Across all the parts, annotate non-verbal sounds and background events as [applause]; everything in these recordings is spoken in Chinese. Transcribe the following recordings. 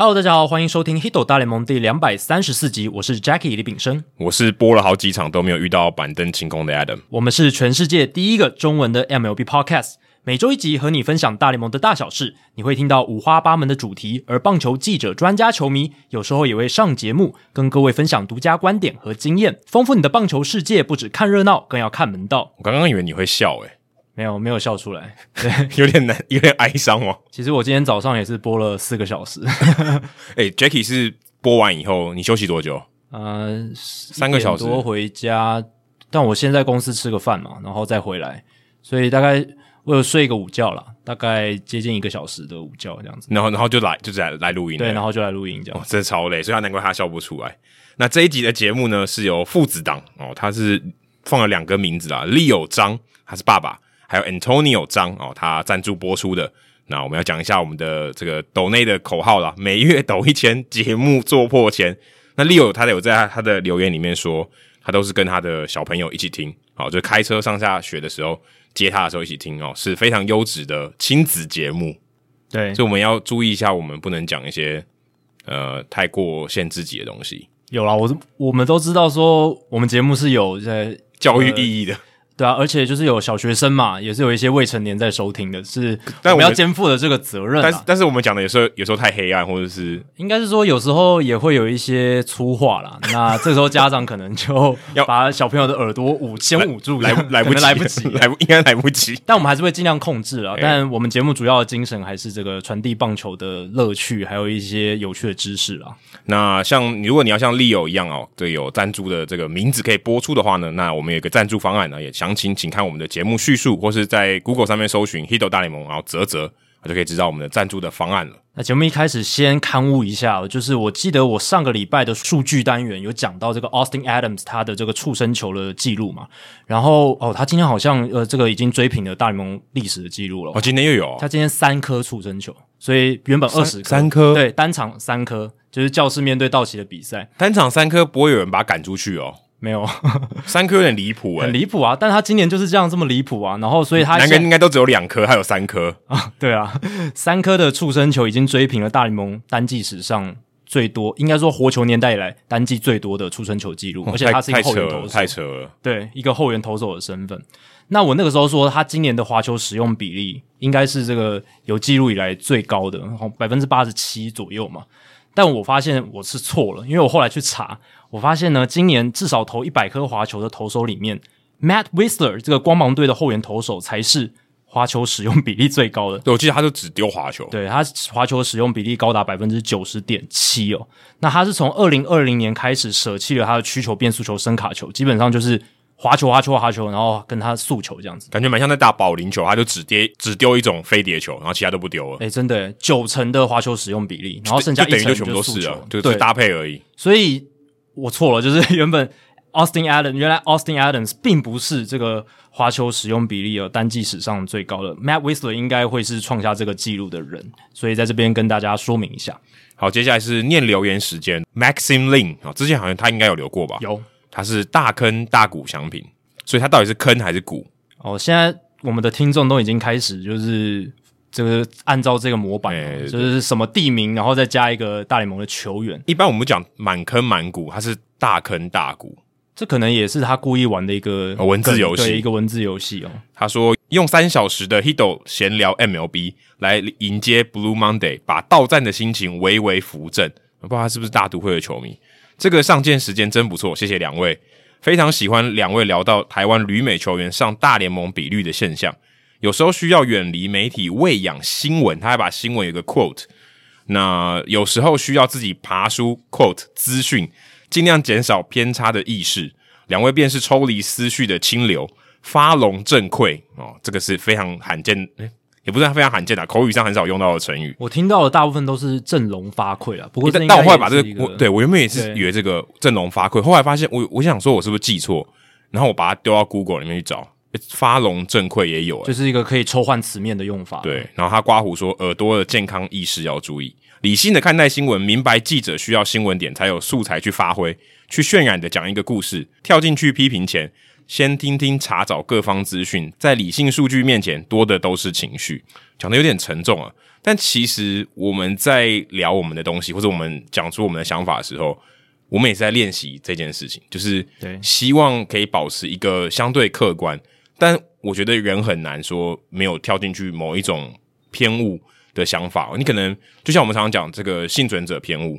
Hello，大家好，欢迎收听《Hito 大联盟》第两百三十四集。我是 Jackie 李炳生，我是播了好几场都没有遇到板凳清空的 Adam。我们是全世界第一个中文的 MLB Podcast，每周一集和你分享大联盟的大小事。你会听到五花八门的主题，而棒球记者、专家、球迷有时候也会上节目，跟各位分享独家观点和经验，丰富你的棒球世界。不止看热闹，更要看门道。我刚刚以为你会笑，诶没有，没有笑出来，对，[laughs] 有点难，有点哀伤哦。[laughs] 其实我今天早上也是播了四个小时。[laughs] 哎，Jackie 是播完以后你休息多久？呃，三个小时多回家，但我先在公司吃个饭嘛，然后再回来，所以大概我有睡一个午觉啦，大概接近一个小时的午觉这样子。然后，然后就来，就来来录音，对，然后就来录音这样。哦，真的超累，所以他难怪他笑不出来。那这一集的节目呢，是由父子档哦，他是放了两个名字啦，Leo 张，他是爸爸。还有 Antonio 张哦，他赞助播出的。那我们要讲一下我们的这个抖内的口号啦，每月抖一千，节目做破千。那 Leo 他有在他的留言里面说，他都是跟他的小朋友一起听，好，就开车上下学的时候接他的时候一起听哦，是非常优质的亲子节目。对，所以我们要注意一下，我们不能讲一些呃太过限制级的东西。有啦，我我们都知道说我们节目是有在教育意义的。对啊，而且就是有小学生嘛，也是有一些未成年在收听的，是但我们要肩负的这个责任。但是，但是我们讲的有时候有时候太黑暗，或者是应该是说有时候也会有一些粗话啦。[laughs] 那这时候家长可能就 [laughs] 要把小朋友的耳朵捂先捂住，来来不及，来不及，来不应该来不及。但我们还是会尽量控制啊。但我们节目主要的精神还是这个传递棒球的乐趣，还有一些有趣的知识啊。那像如果你要像 Leo 一样哦，对，有赞助的这个名字可以播出的话呢，那我们有一个赞助方案呢，也想。请请看我们的节目叙述，或是在 Google 上面搜寻 Hito 大联盟，然后啧啧，就可以知道我们的赞助的方案了。那节目一开始先勘误一下，就是我记得我上个礼拜的数据单元有讲到这个 Austin Adams 他的这个触身球的记录嘛，然后哦，他今天好像呃这个已经追平了大联盟历史的记录了。哦，今天又有，他今天三颗触身球，所以原本二十三颗，对，单场三颗，就是教室面对道奇的比赛，单场三颗不会有人把他赶出去哦。没有，三颗有点离谱，很离谱啊！但他今年就是这样这么离谱啊，然后所以他两个应该都只有两颗，还有三颗 [laughs] 啊，对啊，三颗的触身球已经追平了大联盟单季史上最多，应该说活球年代以来单季最多的触身球记录，哦、而且他是一个后援投手，太扯了，对，一个后援投手的身份。那我那个时候说他今年的滑球使用比例应该是这个有记录以来最高的，百分之八十七左右嘛。但我发现我是错了，因为我后来去查。我发现呢，今年至少投一百颗滑球的投手里面，Matt Whistler 这个光芒队的后援投手才是滑球使用比例最高的。对，我记得他就只丢滑球，对，他滑球使用比例高达百分之九十点七哦。那他是从二零二零年开始舍弃了他的曲球、变速球、伸卡球，基本上就是滑球、滑球、滑球，然后跟他速球这样子，感觉蛮像在打保龄球，他就只跌只丢一种飞碟球，然后其他都不丢了。诶，真的，九成的滑球使用比例，然后剩下一成就全部都是啊，就是，搭配而已。所以。我错了，就是 [laughs] 原本 Austin Adams 原来 Austin Adams 并不是这个滑球使用比例的单季史上最高的，Matt Whistler 应该会是创下这个记录的人，所以在这边跟大家说明一下。好，接下来是念留言时间，Maxim Lin 啊，之前好像他应该有留过吧？有，他是大坑大谷翔平，所以他到底是坑还是谷？哦，现在我们的听众都已经开始就是。这个按照这个模板，欸，就是什么地名，然后再加一个大联盟的球员。一般我们讲满坑满谷，它是大坑大谷，这可能也是他故意玩的一个文字游戏，对，一个文字游戏哦。他说用三小时的 Hito 闲聊 MLB 来迎接 Blue Monday，把到站的心情微微扶正。我不知道他是不是大都会的球迷。这个上线时间真不错，谢谢两位，非常喜欢两位聊到台湾旅美球员上大联盟比率的现象。有时候需要远离媒体喂养新闻，他还把新闻有个 quote。那有时候需要自己爬书 quote 资讯，尽量减少偏差的意识。两位便是抽离思绪的清流，发龙正馈哦，这个是非常罕见，诶也不是非常罕见的，口语上很少用到的成语。我听到的大部分都是振聋发聩啊。不过，但我后来把这个，我对我原本也是以为这个振聋发聩，后来发现我我想说我是不是记错，然后我把它丢到 Google 里面去找。发聋正馈也有，就是一个可以抽换词面的用法。对，然后他刮胡说，耳朵的健康意识要注意，理性的看待新闻，明白记者需要新闻点才有素材去发挥，去渲染的讲一个故事，跳进去批评前，先听听查找各方资讯，在理性数据面前，多的都是情绪。讲的有点沉重啊，但其实我们在聊我们的东西，或者我们讲出我们的想法的时候，我们也是在练习这件事情，就是希望可以保持一个相对客观。但我觉得人很难说没有跳进去某一种偏误的想法。你可能就像我们常常讲这个幸存者偏误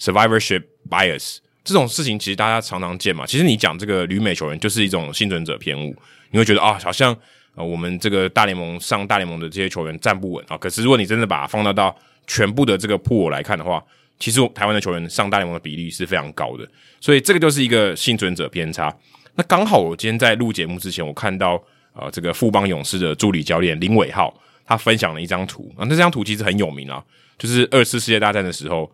（survivorship bias） 这种事情，其实大家常常见嘛。其实你讲这个旅美球员就是一种幸存者偏误，你会觉得啊，好像呃我们这个大联盟上大联盟的这些球员站不稳啊。可是如果你真的把它放大到全部的这个 pool 来看的话，其实台湾的球员上大联盟的比例是非常高的。所以这个就是一个幸存者偏差。那刚好我今天在录节目之前，我看到呃这个富邦勇士的助理教练林伟浩，他分享了一张图啊，那这张图其实很有名啊，就是二次世界大战的时候，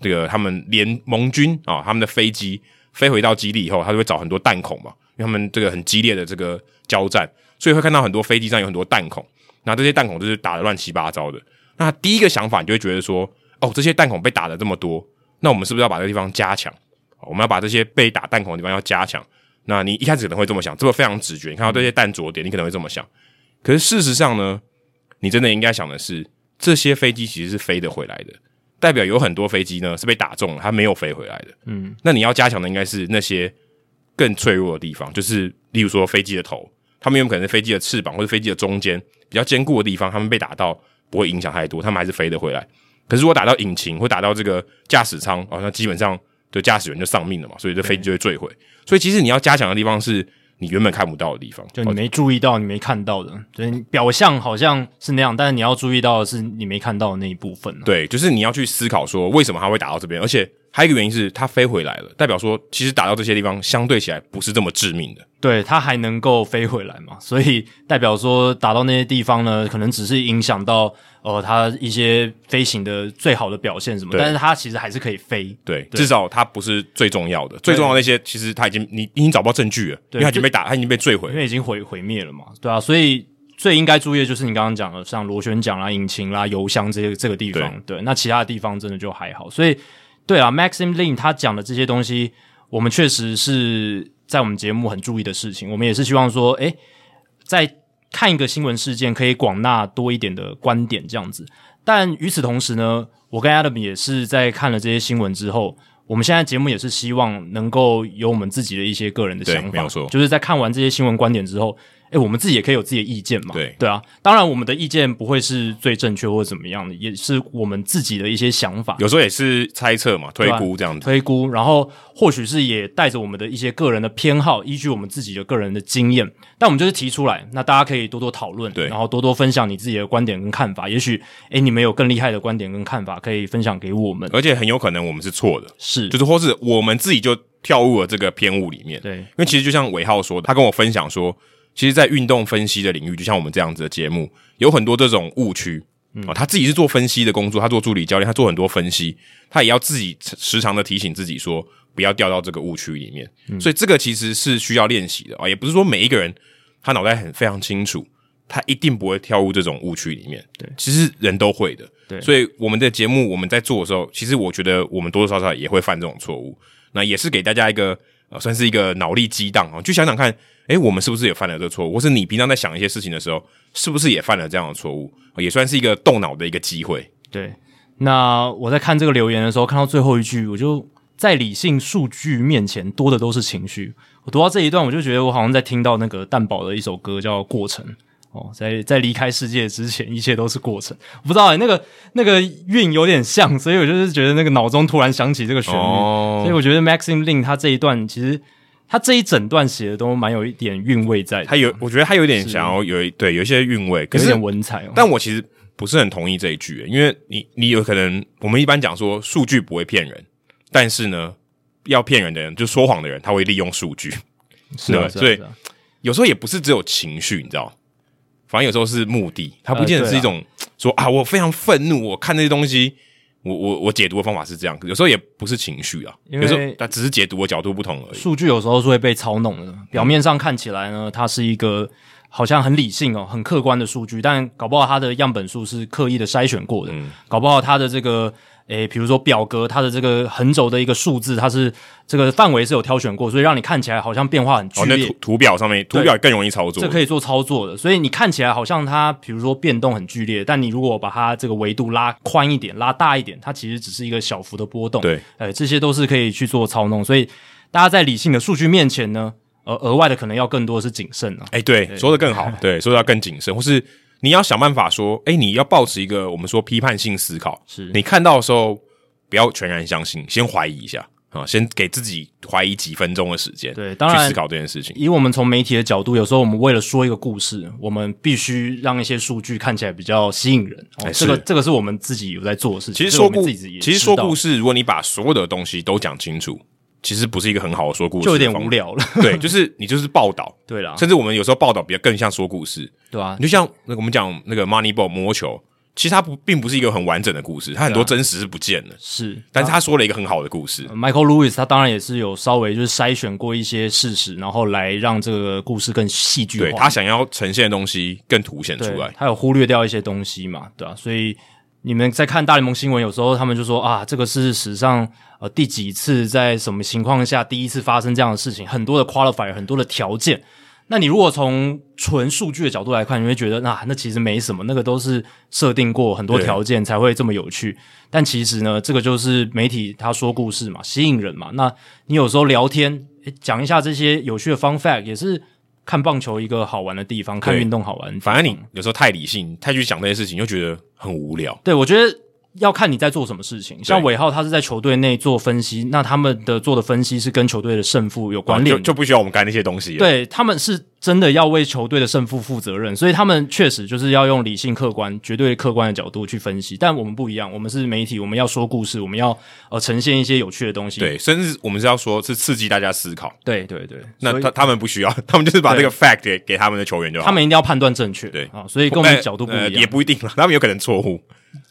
这个他们联盟军啊，他们的飞机飞回到基地以后，他就会找很多弹孔嘛，因为他们这个很激烈的这个交战，所以会看到很多飞机上有很多弹孔，那这些弹孔就是打得乱七八糟的。那第一个想法你就会觉得说，哦，这些弹孔被打得这么多，那我们是不是要把这个地方加强？我们要把这些被打弹孔的地方要加强。那你一开始可能会这么想，这个非常直觉。你看到这些弹着点，你可能会这么想。可是事实上呢，你真的应该想的是，这些飞机其实是飞得回来的，代表有很多飞机呢是被打中了，它没有飞回来的。嗯，那你要加强的应该是那些更脆弱的地方，就是例如说飞机的头，他们有可能是飞机的翅膀或者飞机的中间比较坚固的地方，他们被打到不会影响太多，他们还是飞得回来。可是如果打到引擎或打到这个驾驶舱，哦，那基本上。就驾驶员就丧命了嘛，所以这飞机就会坠毁。所以其实你要加强的地方是你原本看不到的地方，就你没注意到、你没看到的。所以表象好像是那样，但是你要注意到的是你没看到的那一部分。对，就是你要去思考说为什么它会打到这边，而且还有一个原因是它飞回来了，代表说其实打到这些地方相对起来不是这么致命的。对，它还能够飞回来嘛，所以代表说打到那些地方呢，可能只是影响到。呃，它一些飞行的最好的表现什么，但是它其实还是可以飞。对，对至少它不是最重要的，最重要的那些其实它已经你已经找不到证据了，对，因为它已经被打，它已经被坠毁，因为已经毁毁灭了嘛。对啊，所以最应该注意的就是你刚刚讲的，像螺旋桨啦、引擎啦、油箱这些这个地方。对，对，那其他的地方真的就还好。所以，对啊，Maxim Lin 他讲的这些东西，我们确实是在我们节目很注意的事情。我们也是希望说，诶，在。看一个新闻事件，可以广纳多一点的观点，这样子。但与此同时呢，我跟 Adam 也是在看了这些新闻之后，我们现在节目也是希望能够有我们自己的一些个人的想法，没错。就是在看完这些新闻观点之后。诶，我们自己也可以有自己的意见嘛？对对啊，当然我们的意见不会是最正确或者怎么样的，也是我们自己的一些想法。有时候也是猜测嘛，推估这样子。推估，然后或许是也带着我们的一些个人的偏好，依据我们自己的个人的经验，但我们就是提出来，那大家可以多多讨论，对，然后多多分享你自己的观点跟看法。也许，诶，你们有更厉害的观点跟看法可以分享给我们，而且很有可能我们是错的，是，就是或是我们自己就跳入了这个偏误里面。对，因为其实就像伟浩说的，他跟我分享说。其实，在运动分析的领域，就像我们这样子的节目，有很多这种误区啊。他自己是做分析的工作，他做助理教练，他做很多分析，他也要自己时常的提醒自己说，不要掉到这个误区里面。所以，这个其实是需要练习的啊。也不是说每一个人他脑袋很非常清楚，他一定不会跳入这种误区里面。对，其实人都会的。对，所以我们的节目我们在做的时候，其实我觉得我们多多少少也会犯这种错误。那也是给大家一个算是一个脑力激荡啊，就想想看。诶，我们是不是也犯了这个错误？或是你平常在想一些事情的时候，是不是也犯了这样的错误？也算是一个动脑的一个机会。对，那我在看这个留言的时候，看到最后一句，我就在理性数据面前，多的都是情绪。我读到这一段，我就觉得我好像在听到那个蛋堡的一首歌，叫《过程》哦，在在离开世界之前，一切都是过程。我不知道诶，那个那个韵有点像，所以我就是觉得那个脑中突然想起这个旋律，哦、所以我觉得 Maxim Lin 他这一段其实。他这一整段写的都蛮有一点韵味在的，他有，我觉得他有点想要有一对有一些韵味，可是有点文采哦。但我其实不是很同意这一句，因为你你有可能，我们一般讲说数据不会骗人，但是呢，要骗人的人就说谎的人，他会利用数据，[laughs] 是吧？所以有时候也不是只有情绪，你知道，反正有时候是目的，它不见得是一种说啊，我非常愤怒，我看这些东西。我我我解读的方法是这样，有时候也不是情绪啊，有时候它只是解读的角度不同而已。数据有时候是会被操弄的，表面上看起来呢，它是一个好像很理性哦、很客观的数据，但搞不好它的样本数是刻意的筛选过的，嗯、搞不好它的这个诶，比如说表格它的这个横轴的一个数字，它是这个范围是有挑选过，所以让你看起来好像变化很剧烈。哦，那图图表上面图表更容易操作，这可以做操作的。所以你看起来好像它，比如说变动很剧烈，但你如果把它这个维度拉宽一点、拉大一点，它其实只是一个小幅的波动。对，诶，这些都是可以去做操弄。所以大家在理性的数据面前呢，呃，额外的可能要更多的是谨慎啊。诶，对，对说的更好，[laughs] 对，说的要更谨慎，或是。你要想办法说，诶，你要保持一个我们说批判性思考，是你看到的时候不要全然相信，先怀疑一下啊，先给自己怀疑几分钟的时间，对，当然去思考这件事情。以我们从媒体的角度，有时候我们为了说一个故事，我们必须让一些数据看起来比较吸引人。哦，这个这个是我们自己有在做的事情。其实说故，其实说故事，如果你把所有的东西都讲清楚。其实不是一个很好的说故事，就有点无聊了。对，就是你就是报道，对啦。甚至我们有时候报道比较更像说故事，对啊。你就像那个我们讲那个 Moneyball 魔球，其实它不并不是一个很完整的故事，它很多真实是不见的。是，但是他说了一个很好的故事。Michael Lewis 他当然也是有稍微就是筛选过一些事实，然后来让这个故事更戏剧化。对，他想要呈现的东西更凸显出来，他有忽略掉一些东西嘛，对啊。所以你们在看大联盟新闻，有时候他们就说啊，这个是史上。呃，第几次在什么情况下第一次发生这样的事情？很多的 qualifier，很多的条件。那你如果从纯数据的角度来看，你会觉得那、啊、那其实没什么，那个都是设定过很多条件才会这么有趣。但其实呢，这个就是媒体他说故事嘛，吸引人嘛。那你有时候聊天，诶讲一下这些有趣的 fun fact，也是看棒球一个好玩的地方，看运动好玩。反正你有时候太理性，太去想那些事情，又觉得很无聊。对，我觉得。要看你在做什么事情，像尾浩他是在球队内做分析，那他们的做的分析是跟球队的胜负有关联，就就不需要我们干那些东西。对，他们是真的要为球队的胜负负责任，所以他们确实就是要用理性、客观、绝对客观的角度去分析。但我们不一样，我们是媒体，我们要说故事，我们要呃呈现一些有趣的东西。对，甚至我们是要说，是刺激大家思考。对对对，那他他们不需要，[laughs] 他们就是把这个 fact 给给他们的球员就好。他们一定要判断正确。对啊，所以跟我们的角度不一样，也不一定了，他们有可能错误。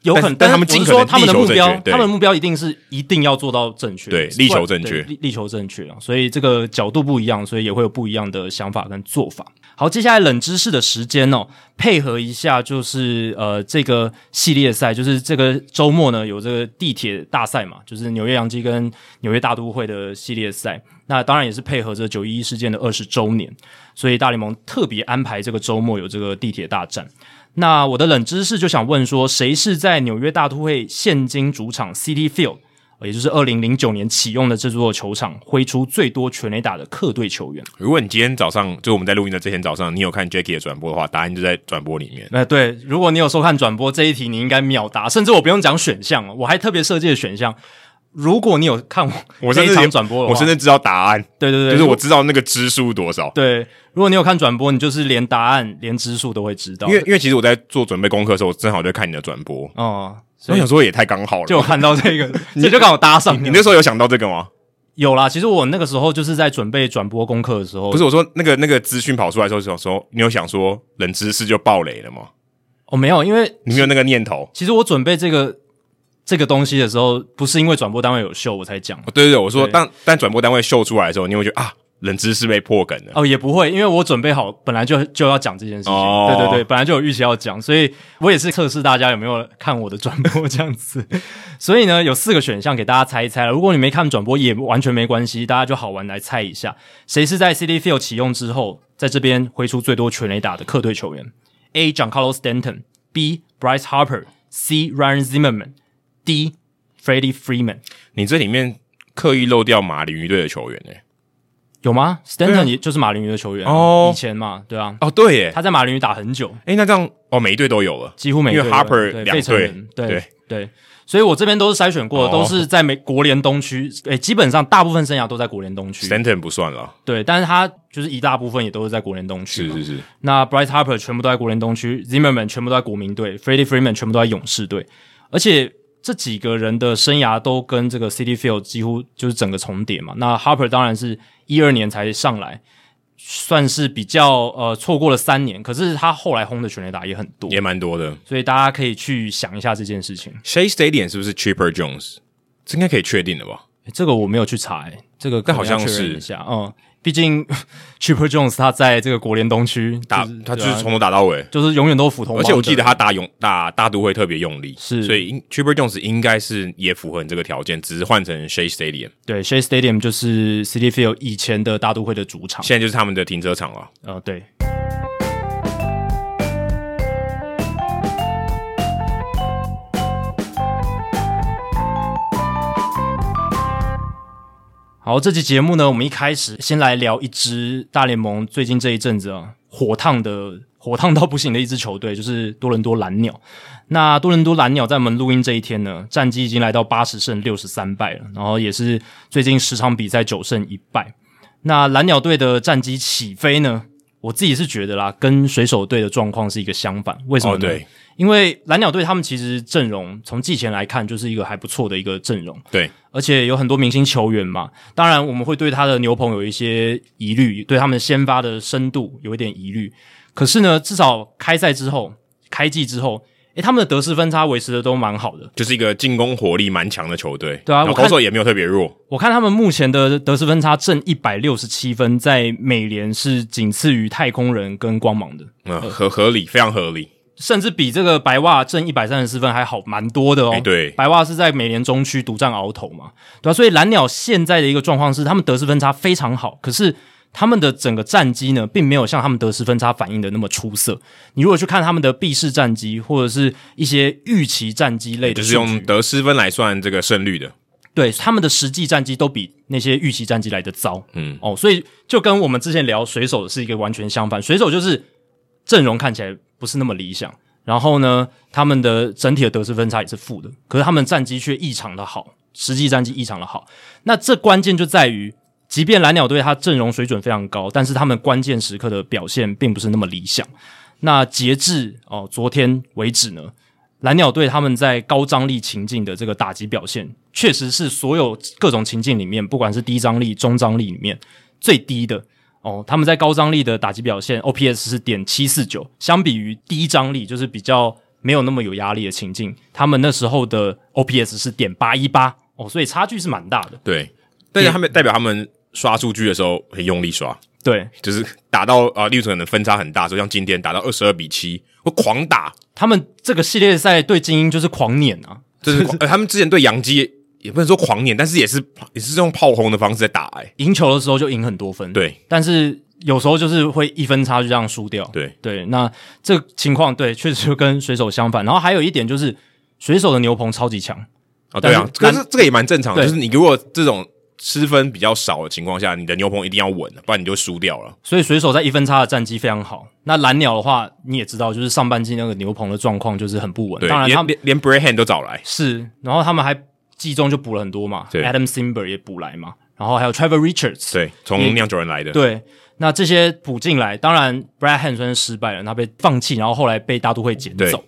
有可能，但，但他们尽可能他们的目标，他们的目标一定是一定要做到正确，对，力求正确，力力求正确啊！所以这个角度不一样，所以也会有不一样的想法跟做做法。好，接下来冷知识的时间哦，配合一下就是呃这个系列赛，就是这个周末呢有这个地铁大赛嘛，就是纽约洋基跟纽约大都会的系列赛。那当然也是配合着九一一事件的二十周年，所以大联盟特别安排这个周末有这个地铁大战。那我的冷知识就想问说，谁是在纽约大都会现今主场 Citi Field，也就是二零零九年启用的这座球场，挥出最多全垒打的客队球员？如果你今天早上就我们在录音的这天早上，你有看 Jackie 的转播的话，答案就在转播里面。那对，如果你有收看转播这一题，你应该秒答，甚至我不用讲选项，我还特别设计了选项。如果你有看我我这一场转播，我甚至知道答案。对对对，就是我知道那个支数多少。对，如果你有看转播，你就是连答案、连支数都会知道。因为因为其实我在做准备功课的时候，我正好就看你的转播。哦，所以我想说也太刚好了，就我看到这个，[laughs] 你就刚好搭上。你那时候有想到这个吗？有啦，其实我那个时候就是在准备转播功课的时候。不是我说那个那个资讯跑出来的时候，想说你有想说冷知识就爆雷了吗？哦，没有，因为你没有那个念头。其实我准备这个。这个东西的时候，不是因为转播单位有秀我才讲。对对对，我说当当转播单位秀出来的时候，你会觉得啊，冷知识被破梗了。哦，也不会，因为我准备好，本来就就要讲这件事情。哦，对对对，本来就有预期要讲，所以我也是测试大家有没有看我的转播这样子。[laughs] 所以呢，有四个选项给大家猜一猜。如果你没看转播，也完全没关系，大家就好玩来猜一下，谁是在 City Field 启用之后，在这边挥出最多全垒打的客队球员？A. John Carlos Stanton，B. Bryce Harper，C. Ryan Zimmerman，D. Freddie Freeman，你这里面刻意漏掉马林鱼队的球员诶、欸，有吗？Stanton 也就是马林鱼的球员哦，以前嘛，对啊，哦对耶，他在马林鱼打很久，诶，那这样哦，每一队都有了，几乎每队，因为 Harper 两队，对对。对，所以我这边都是筛选过的，都是在美国联东区，诶，基本上大部分生涯都在国联东区，Stanton 不算了，对，但是他就是一大部分也都是在国联东区，是是是，那 Bryce Harper 全部都在国联东区，Zimmerman 全部都在国民队，Freddie Freeman 全部都在勇士队，而且。这几个人的生涯都跟这个 City Field 几乎就是整个重叠嘛。那 Harper 当然是一二年才上来，算是比较呃错过了三年。可是他后来轰的全垒打也很多，也蛮多的。所以大家可以去想一下这件事情。Shea Stadium 是不是 Cheaper Jones？这应该可以确定的吧？这个我没有去查，诶这个但好像是一下，嗯。毕竟，[laughs] Chipper Jones 他在这个国联东区打，就是、他就是从头打到尾，就是永远都斧头。而且我记得他打勇打大都会特别用力，是，所以 Chipper Jones 应该是也符合你这个条件，只是换成 Shea Stadium。对，Shea Stadium 就是 City Field 以前的大都会的主场，现在就是他们的停车场了。呃，对。好，这期节目呢，我们一开始先来聊一支大联盟最近这一阵子啊，火烫的火烫到不行的一支球队，就是多伦多蓝鸟。那多伦多蓝鸟在我们录音这一天呢，战绩已经来到八十胜六十三败了，然后也是最近十场比赛九胜一败。那蓝鸟队的战绩起飞呢，我自己是觉得啦，跟水手队的状况是一个相反。为什么呢？哦因为蓝鸟队他们其实阵容从季前来看就是一个还不错的一个阵容，对，而且有很多明星球员嘛。当然，我们会对他的牛棚有一些疑虑，对他们先发的深度有一点疑虑。可是呢，至少开赛之后、开季之后，诶，他们的得失分差维持的都蛮好的，就是一个进攻火力蛮强的球队。对啊，投手也没有特别弱。我看他们目前的得失分差正一百六十七分，在美联是仅次于太空人跟光芒的。嗯，合合理，非常合理。甚至比这个白袜正一百三十四分还好蛮多的哦。欸、对，白袜是在美联中区独占鳌头嘛，对吧、啊？所以蓝鸟现在的一个状况是，他们得失分差非常好，可是他们的整个战绩呢，并没有像他们得失分差反映的那么出色。你如果去看他们的必胜战绩，或者是一些预期战绩类的，就是用得失分来算这个胜率的，对，他们的实际战绩都比那些预期战绩来的糟。嗯，哦，所以就跟我们之前聊水手的是一个完全相反，水手就是阵容看起来不是那么理想。然后呢，他们的整体的得失分差也是负的，可是他们战绩却异常的好，实际战绩异常的好。那这关键就在于，即便蓝鸟队他阵容水准非常高，但是他们关键时刻的表现并不是那么理想。那截至哦昨天为止呢，蓝鸟队他们在高张力情境的这个打击表现，确实是所有各种情境里面，不管是低张力、中张力里面最低的。哦，他们在高张力的打击表现，OPS 是点七四九，相比于低张力，就是比较没有那么有压力的情境，他们那时候的 OPS 是点八一八，哦，所以差距是蛮大的。对，但是他们代表他们刷数据的时候很用力刷，对，就是打到啊，例如可能分差很大，所以像今天打到二十二比七，我狂打。他们这个系列赛对精英就是狂碾啊，就是 [laughs] 呃，他们之前对洋基。也不能说狂碾，但是也是也是用炮轰的方式在打，欸，诶，赢球的时候就赢很多分，对，但是有时候就是会一分差就这样输掉，对对。那这个情况对，确实就跟水手相反。然后还有一点就是，水手的牛棚超级强啊，对啊，可是这个也蛮正常的，就是你如果这种失分比较少的情况下，你的牛棚一定要稳，不然你就输掉了。所以水手在一分差的战绩非常好。那蓝鸟的话，你也知道，就是上半季那个牛棚的状况就是很不稳，对，当然他们连连 Brad Hand 都找来，是，然后他们还。季中就补了很多嘛，Adam Simber 也补来嘛，然后还有 Trevor Richards，对，从酿酒人来的，对，那这些补进来，当然 Brad Hand 算是失败了，他被放弃，然后后来被大都会捡走，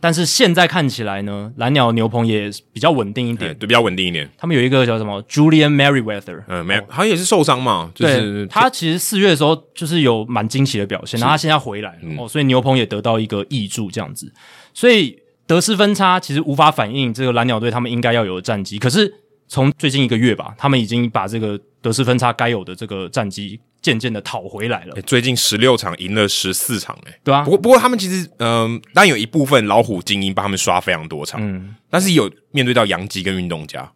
但是现在看起来呢，蓝鸟牛棚也比较稳定一点，对，比较稳定一点。他们有一个叫什么 Julian Merryweather，嗯，没，好像也是受伤嘛，就是他其实四月的时候就是有蛮惊奇的表现，然后他现在回来哦，所以牛棚也得到一个益助这样子，所以。得失分差其实无法反映这个蓝鸟队他们应该要有的战绩，可是从最近一个月吧，他们已经把这个得失分差该有的这个战绩渐渐的讨回来了。欸、最近十六场赢了十四场、欸，诶对啊。不过不过他们其实，嗯、呃，当然有一部分老虎精英帮他们刷非常多场，嗯，但是有面对到杨基跟运动家，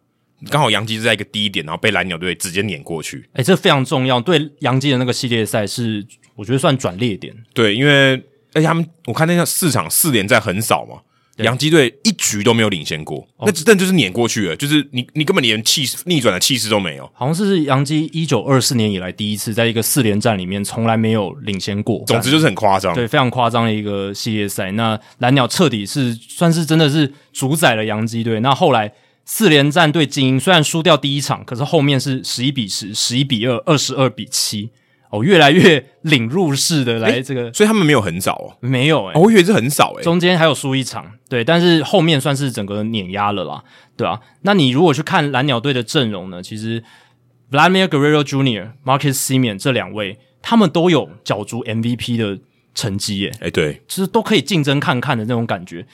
刚好杨基是在一个低点，然后被蓝鸟队直接碾过去。哎、欸、这非常重要，对杨基的那个系列赛是我觉得算转捩点。对，因为而且他们我看那个四场四连战很少嘛。洋基队一局都没有领先过，哦、那但就是碾过去了，就是你你根本连气势逆转的气势都没有。好像是洋基一九二四年以来第一次在一个四连战里面从来没有领先过，总之就是很夸张，对，非常夸张的一个系列赛。那蓝鸟彻底是算是真的是主宰了洋基队。那后来四连战对精英虽然输掉第一场，可是后面是十一比十、十一比二、二十二比七。哦，越来越领入式的来这个，欸、所以他们没有很早哦，没有诶、欸哦、我以为是很少诶、欸、中间还有输一场，对，但是后面算是整个碾压了啦，对啊，那你如果去看蓝鸟队的阵容呢，其实 Vladimir Guerrero Jr.、Marcus Simeon 这两位，他们都有角逐 MVP 的成绩耶，诶对，其实都可以竞争看看的那种感觉。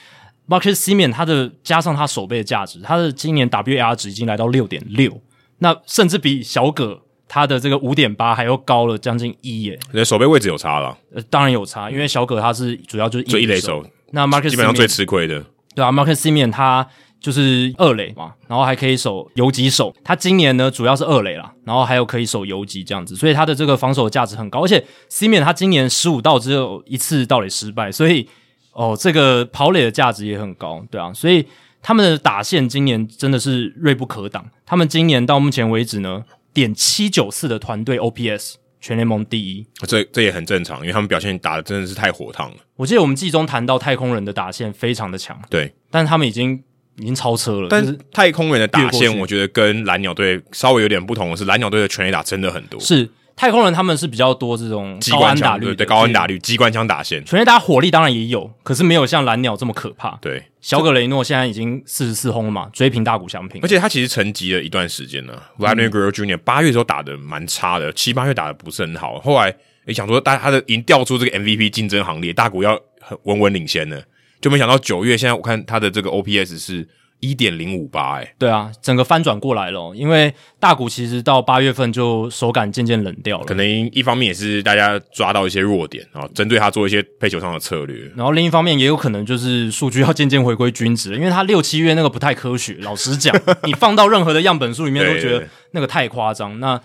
Marcus Simeon 他的加上他手背的价值，他的今年 WAR 值已经来到六点六。那甚至比小葛他的这个五点八还要高了将近一耶。那守备位置有差了，呃，当然有差，因为小葛他是主要就是一垒手，那 Marcus 基本上最吃亏的，对啊，Marcus Semien 他就是二垒嘛，然后还可以守游击手，他今年呢主要是二垒啦，然后还有可以守游击这样子，所以他的这个防守价值很高，而且 Semien 他今年十五盗只有一次盗垒失败，所以哦这个跑垒的价值也很高，对啊，所以。他们的打线今年真的是锐不可挡。他们今年到目前为止呢，点七九四的团队 OPS 全联盟第一。这这也很正常，因为他们表现打的真的是太火烫了。我记得我们季中谈到太空人的打线非常的强，对，但是他们已经已经超车了。但是太空人的打线，我觉得跟蓝鸟队稍微有点不同的是，蓝鸟队的全垒打真的很多。是。太空人他们是比较多这种高安打率的，对，高安打率机关枪打线，全垒打火力当然也有，可是没有像蓝鸟这么可怕。对，小葛雷诺现在已经四十四轰了嘛，追平大谷翔平，而且他其实沉寂了一段时间了。Vladimir Guerrero Jr. 八月的时候打的蛮差的，七八月打的不是很好，后来也想说，大他的已经调出这个 MVP 竞争行列，大谷要很稳稳领先了，就没想到九月现在我看他的这个 OPS 是。一点零五八，哎，对啊，整个翻转过来了，因为大股其实到八月份就手感渐渐冷掉了，可能一方面也是大家抓到一些弱点，然后针对他做一些配球上的策略，然后另一方面也有可能就是数据要渐渐回归均值，因为他六七月那个不太科学，老实讲，[laughs] 你放到任何的样本数里面都觉得那个太夸张，那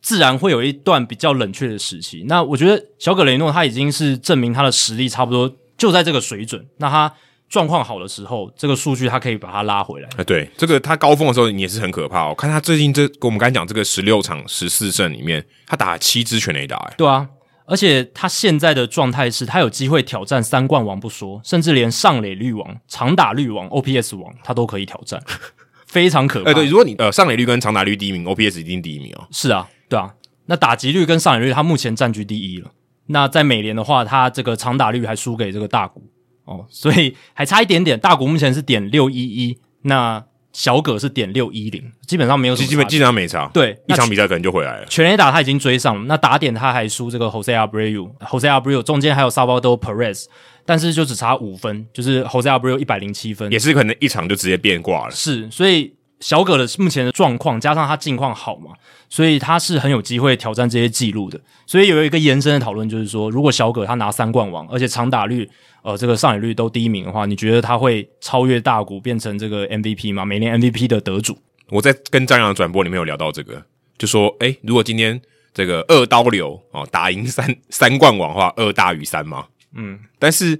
自然会有一段比较冷却的时期。那我觉得小葛雷诺他已经是证明他的实力差不多就在这个水准，那他。状况好的时候，这个数据他可以把它拉回来。啊，对，这个他高峰的时候你也是很可怕哦。看他最近这，跟我们刚才讲这个十六场十四胜里面，他打了七支全垒打，哎，对啊，而且他现在的状态是他有机会挑战三冠王不说，甚至连上垒率王、长打率王、OPS 王他都可以挑战，[laughs] 非常可怕。哎，对，如果你呃上垒率跟长打率第一名，OPS 一定第一名哦。是啊，对啊，那打击率跟上垒率他目前占据第一了。那在美联的话，他这个长打率还输给这个大谷。哦，所以还差一点点。大股目前是点六一一，那小葛是点六一零，基本上没有什么。基本基本上没差。对，一场比赛可能就回来了。全垒打他已经追上了，那打点他还输这个 Jose Abreu，Jose Abreu 中间还有 Salvador Perez，但是就只差五分，就是 Jose Abreu 一百零七分，也是可能一场就直接变卦了。是，所以小葛的目前的状况加上他近况好嘛，所以他是很有机会挑战这些记录的。所以有一个延伸的讨论就是说，如果小葛他拿三冠王，而且长打率。呃，这个上垒率都第一名的话，你觉得他会超越大谷变成这个 MVP 吗？每年 MVP 的得主？我在跟张扬的转播里面有聊到这个，就说，诶，如果今天这个二刀流哦打赢三三冠王的话，二大于三吗？嗯，但是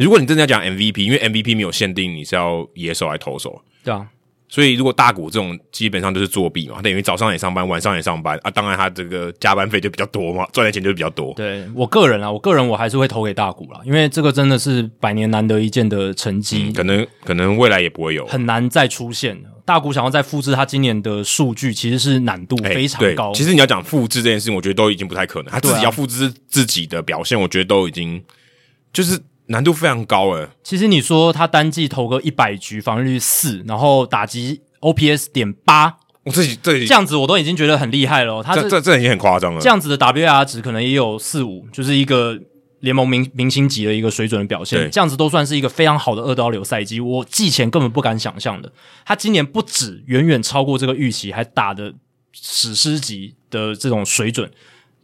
如果你真的要讲 MVP，因为 MVP 没有限定你是要野手还投手，对啊。所以，如果大股这种基本上就是作弊嘛，等于早上也上班，晚上也上班啊。当然，他这个加班费就比较多嘛，赚的钱就比较多。对我个人啊，我个人我还是会投给大股啦，因为这个真的是百年难得一见的成绩，嗯，可能可能未来也不会有，很难再出现。大股想要再复制他今年的数据，其实是难度非常高。欸，其实你要讲复制这件事情，我觉得都已经不太可能。他自己要复制自己的表现，我觉得都已经就是。难度非常高诶。其实你说他单季投个一百局，防御率四，然后打击 OPS 点八，我自己这这样子我都已经觉得很厉害了。他这这这已经很夸张了。这样子的 WAR 值可能也有四五，就是一个联盟明明星级的一个水准的表现。这样子都算是一个非常好的二刀流赛季。我季前根本不敢想象的，他今年不止远远超过这个预期，还打的史诗级的这种水准。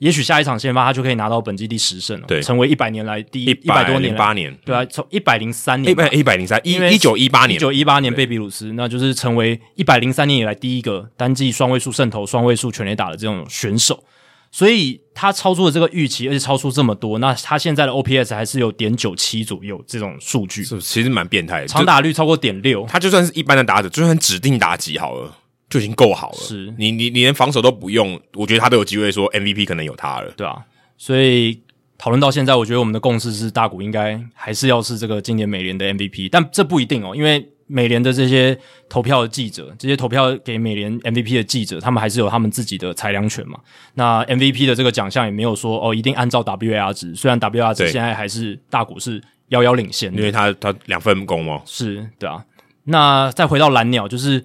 也许下一场先发，他就可以拿到本季第十胜了，对，成为一百年来第一百多年八年，对啊，从一百零三年，一百零三一一九一八年，一九一八年贝比鲁斯，那就是成为一百零三年以来第一个单季双位数胜投、双位数全垒打的这种选手，所以他超出了这个预期，而且超出这么多，那他现在的 OPS 还是有点九七左右这种数据，是其实蛮变态的，长打率超过点六，他就算是一般的打者，就算指定打击好了。就已经够好了。是你你你连防守都不用，我觉得他都有机会说 MVP 可能有他了，对啊。所以讨论到现在，我觉得我们的共识是大谷应该还是要是这个今年美联的 MVP，但这不一定哦，因为美联的这些投票的记者，这些投票给美联 MVP 的记者，他们还是有他们自己的裁量权嘛。那 MVP 的这个奖项也没有说哦，一定按照 WAR 值，虽然 WAR 值现在还是大谷是遥遥领先，因为他他两份工嘛，是对啊。那再回到蓝鸟，就是。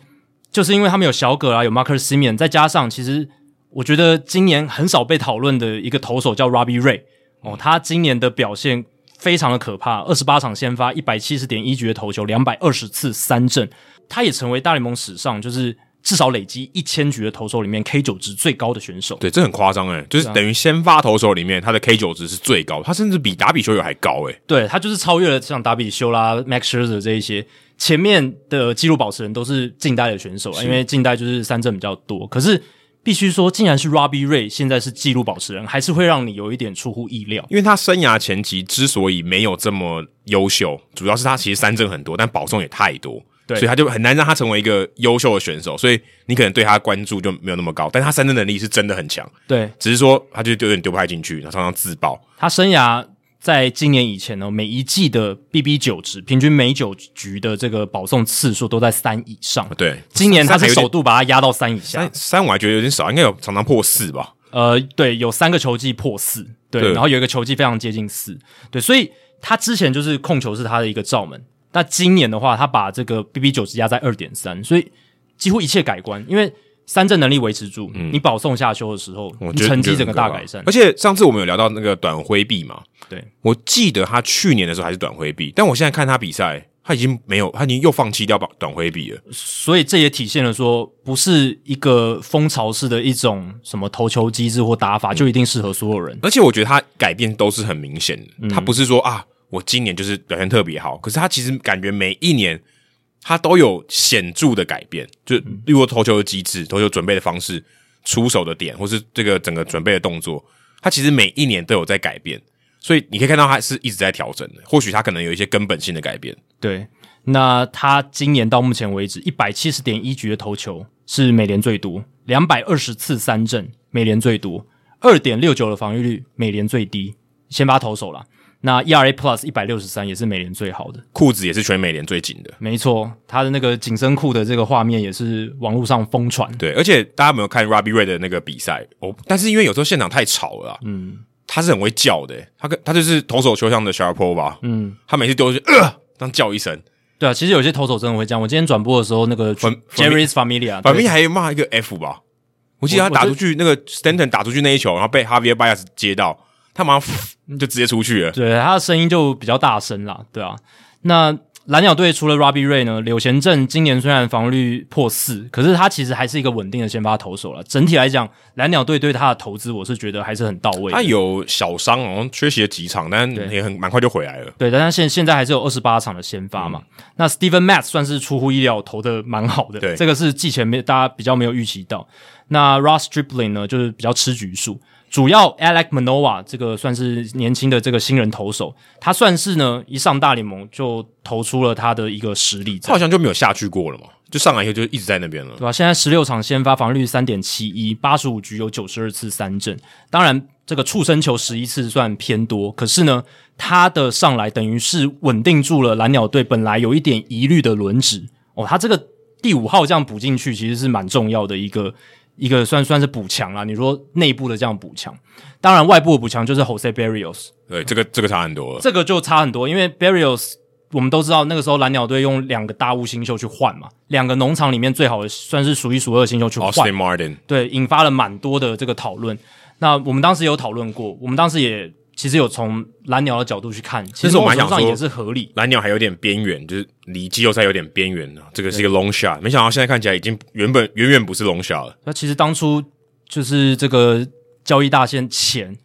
就是因为他们有小葛啊，有 Marcus Simeon，再加上其实我觉得今年很少被讨论的一个投手叫 Robbie Ray 哦，他今年的表现非常的可怕，二十八场先发，一百七十点一局的投球，两百二十次三振，他也成为大联盟史上就是至少累积一千局的投手里面 K 九值最高的选手。对，这很夸张诶，就是等于先发投手里面他的 K 九值是最高，他甚至比达比修有还高诶。对，他就是超越了像达比修啦、Max Scherzer 这一些前面的纪录保持人都是近代的选手，因为近代就是三振比较多。可是必须说，竟然是 Robbie Ray 现在是纪录保持人，还是会让你有一点出乎意料。因为他生涯前期之所以没有这么优秀，主要是他其实三振很多，但保送也太多。对，所以他就很难让他成为一个优秀的选手，所以你可能对他关注就没有那么高。但是他三振能力是真的很强，对，只是说他就有点丢不太进去，他常常自爆。他生涯在今年以前呢，每一季的 BB 九值，平均每九局的这个保送次数都在三以上。对，今年他是首度把它压到三以下，三三我还觉得有点少，应该有常常破四吧？呃，对，有三个球季破四，对，对，然后有一个球季非常接近四，对，所以他之前就是控球是他的一个罩门。那今年的话，他把这个 BB 九值压在二点三，所以几乎一切改观。因为三振能力维持住，嗯、你保送下修的时候，你成绩整个大改善。而且上次我们有聊到那个短挥臂嘛，对，我记得他去年的时候还是短挥臂，但我现在看他比赛，他已经没有，他已经又放弃掉短挥臂了。所以这也体现了说，不是一个风潮式的一种什么投球机制或打法，嗯、就一定适合所有人。而且我觉得他改变都是很明显的，嗯、他不是说啊。我今年就是表现特别好，可是他其实感觉每一年他都有显著的改变，就例如投球的机制、投球准备的方式、出手的点，或是这个整个准备的动作，他其实每一年都有在改变，所以你可以看到他是一直在调整的。或许他可能有一些根本性的改变。对，那他今年到目前为止一百七十点一局的投球是美联最多，两百二十次三振美联最多，二点六九的防御率美联最低，先发投手啦。那 ERA Plus 一百六十三也是美联最好的，裤子也是全美联最紧的。没错，他的那个紧身裤的这个画面也是网络上疯传。对，而且大家有没有看 Robbie Ray 的那个比赛？哦，但是因为有时候现场太吵了，嗯，他是很会叫的，他跟他就是投手球上的 Sharpo 嗯，他每次丢去呃，这样叫一声。对啊，其实有些投手真的会这样。我今天转播的时候，那个 Jerry's Familia，Familia 还骂一个 F 吧？我记得他打出去那个 Stanton 打出去那一球，然后被 Javier Baez 接到。他马上 [laughs] 就直接出去了，对，他的声音就比较大声啦，对啊。那蓝鸟队除了 Robbie Ray 呢，柳贤镇今年虽然防御率破四，可是他其实还是一个稳定的先发投手了。整体来讲，蓝鸟队对他的投资，我是觉得还是很到位。他有小伤，好像缺席了几场，但也很蛮快就回来了。对，但他现现在还是有二十八场的先发嘛。嗯、那 Steven Matz 算是出乎意料投的蛮好的，对，这个是季前没大家比较没有预期到。那 Ross Stripling 呢，就是比较吃局数。主要 Alex Manoah 这个算是年轻的这个新人投手，他算是呢一上大联盟就投出了他的一个实力，他好像就没有下去过了嘛，就上来以后就一直在那边了，对吧？现在十六场先发防御率三点七一，八十五局有九十二次三振，当然这个触身球十一次算偏多，可是呢，他的上来等于是稳定住了蓝鸟队本来有一点疑虑的轮值哦，他这个第五号这样补进去其实是蛮重要的一个。一个算算是补强啦，你说内部的这样补强，当然外部的补强就是 Jose Berrios。对，这个这个差很多了。这个就差很多，因为 Berrios 我们都知道那个时候蓝鸟队用两个大物新秀去换嘛，两个农场里面最好的算是数一数二的新秀去换。Austin Martin。对，引发了蛮多的这个讨论。那我们当时有讨论过，我们当时也。其实有从蓝鸟的角度去看，其实我蛮想上也是合理。蓝鸟还有点边缘，就是离季后赛有点边缘呢，这个是一个 long shot。没想到现在看起来已经原本远远不是 long shot 了。那其实当初就是这个交易大限前，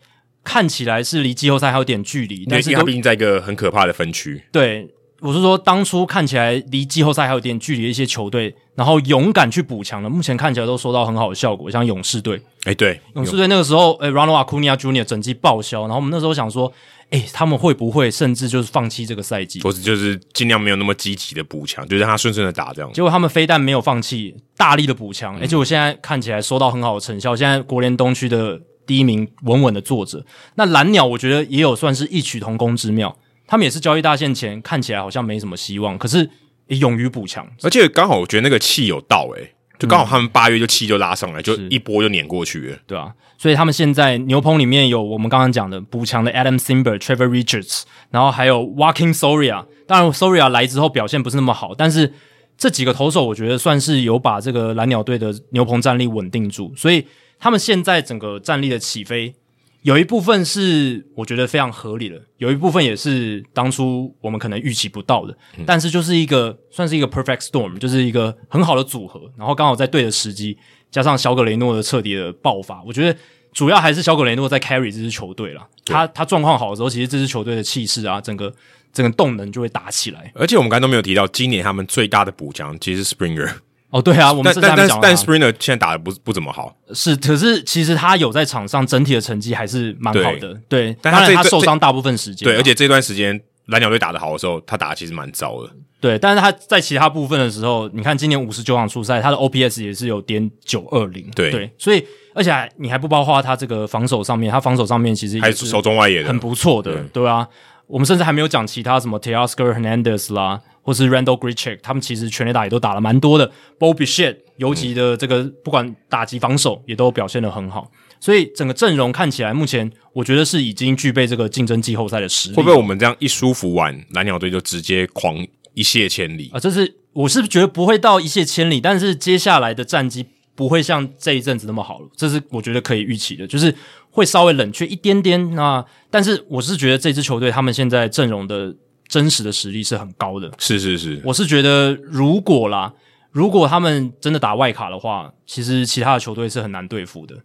看起来是离季后赛还有点距离，但是因为他毕竟在一个很可怕的分区。对。我是说，当初看起来离季后赛还有点距离的一些球队，然后勇敢去补强了，目前看起来都收到很好的效果，像勇士队。哎、欸，对，勇士队那个时候，哎、欸、Ronald Acuna Jr. 整季报销，然后我们那时候想说，哎、欸，他们会不会甚至就是放弃这个赛季，或者就是尽量没有那么积极的补强，就让他顺顺的打这样。结果他们非但没有放弃，大力的补强，而且我现在看起来收到很好的成效，现在国联东区的第一名稳稳的坐着。那蓝鸟我觉得也有算是异曲同工之妙。他们也是交易大限前看起来好像没什么希望，可是也勇于补强，而且刚好我觉得那个气有到诶、欸，就刚好他们八月就气就拉上来，嗯、就一波就碾过去了，对啊，所以他们现在牛棚里面有我们刚刚讲的补强的 Adam Simber、Trevor Richards，然后还有 Walking Soria。当然 Soria 来之后表现不是那么好，但是这几个投手我觉得算是有把这个蓝鸟队的牛棚战力稳定住，所以他们现在整个战力的起飞。有一部分是我觉得非常合理的，有一部分也是当初我们可能预期不到的。嗯、但是就是一个算是一个 perfect storm，就是一个很好的组合，然后刚好在对的时机，加上小葛雷诺的彻底的爆发，我觉得主要还是小葛雷诺在 carry 这支球队了。他他状况好的时候，其实这支球队的气势啊，整个整个动能就会打起来。而且我们刚才都没有提到，今年他们最大的补强其实是 Springer。哦，对啊，我们但但但但 Springer 现在打的不不怎么好，是，可是其实他有在场上整体的成绩还是蛮好的，对。对但他他受伤大部分时间，对，而且这段时间蓝鸟队打的好的时候，他打的其实蛮糟的，对。但是他在其他部分的时候，你看今年五十九场出赛，他的 OPS 也是有点九二零，对对。所以而且还你还不包括他这个防守上面，他防守上面其实还是守中外野的很不错的，对啊。我们甚至还没有讲其他什么 Teoscar Hernandez 啦，或是 Randall Grichuk，他们其实全垒打也都打了蛮多的。Bo Bichette 游击的这个不管打击防守也都表现得很好，所以整个阵容看起来目前我觉得是已经具备这个竞争季后赛的实力。会不会我们这样一舒服完，蓝鸟队就直接狂一泻千里啊？这是我是觉得不会到一泻千里，但是接下来的战绩不会像这一阵子那么好了，这是我觉得可以预期的，就是。会稍微冷却一点点，那但是我是觉得这支球队他们现在阵容的真实的实力是很高的。是是是，我是觉得如果啦，如果他们真的打外卡的话，其实其他的球队是很难对付的。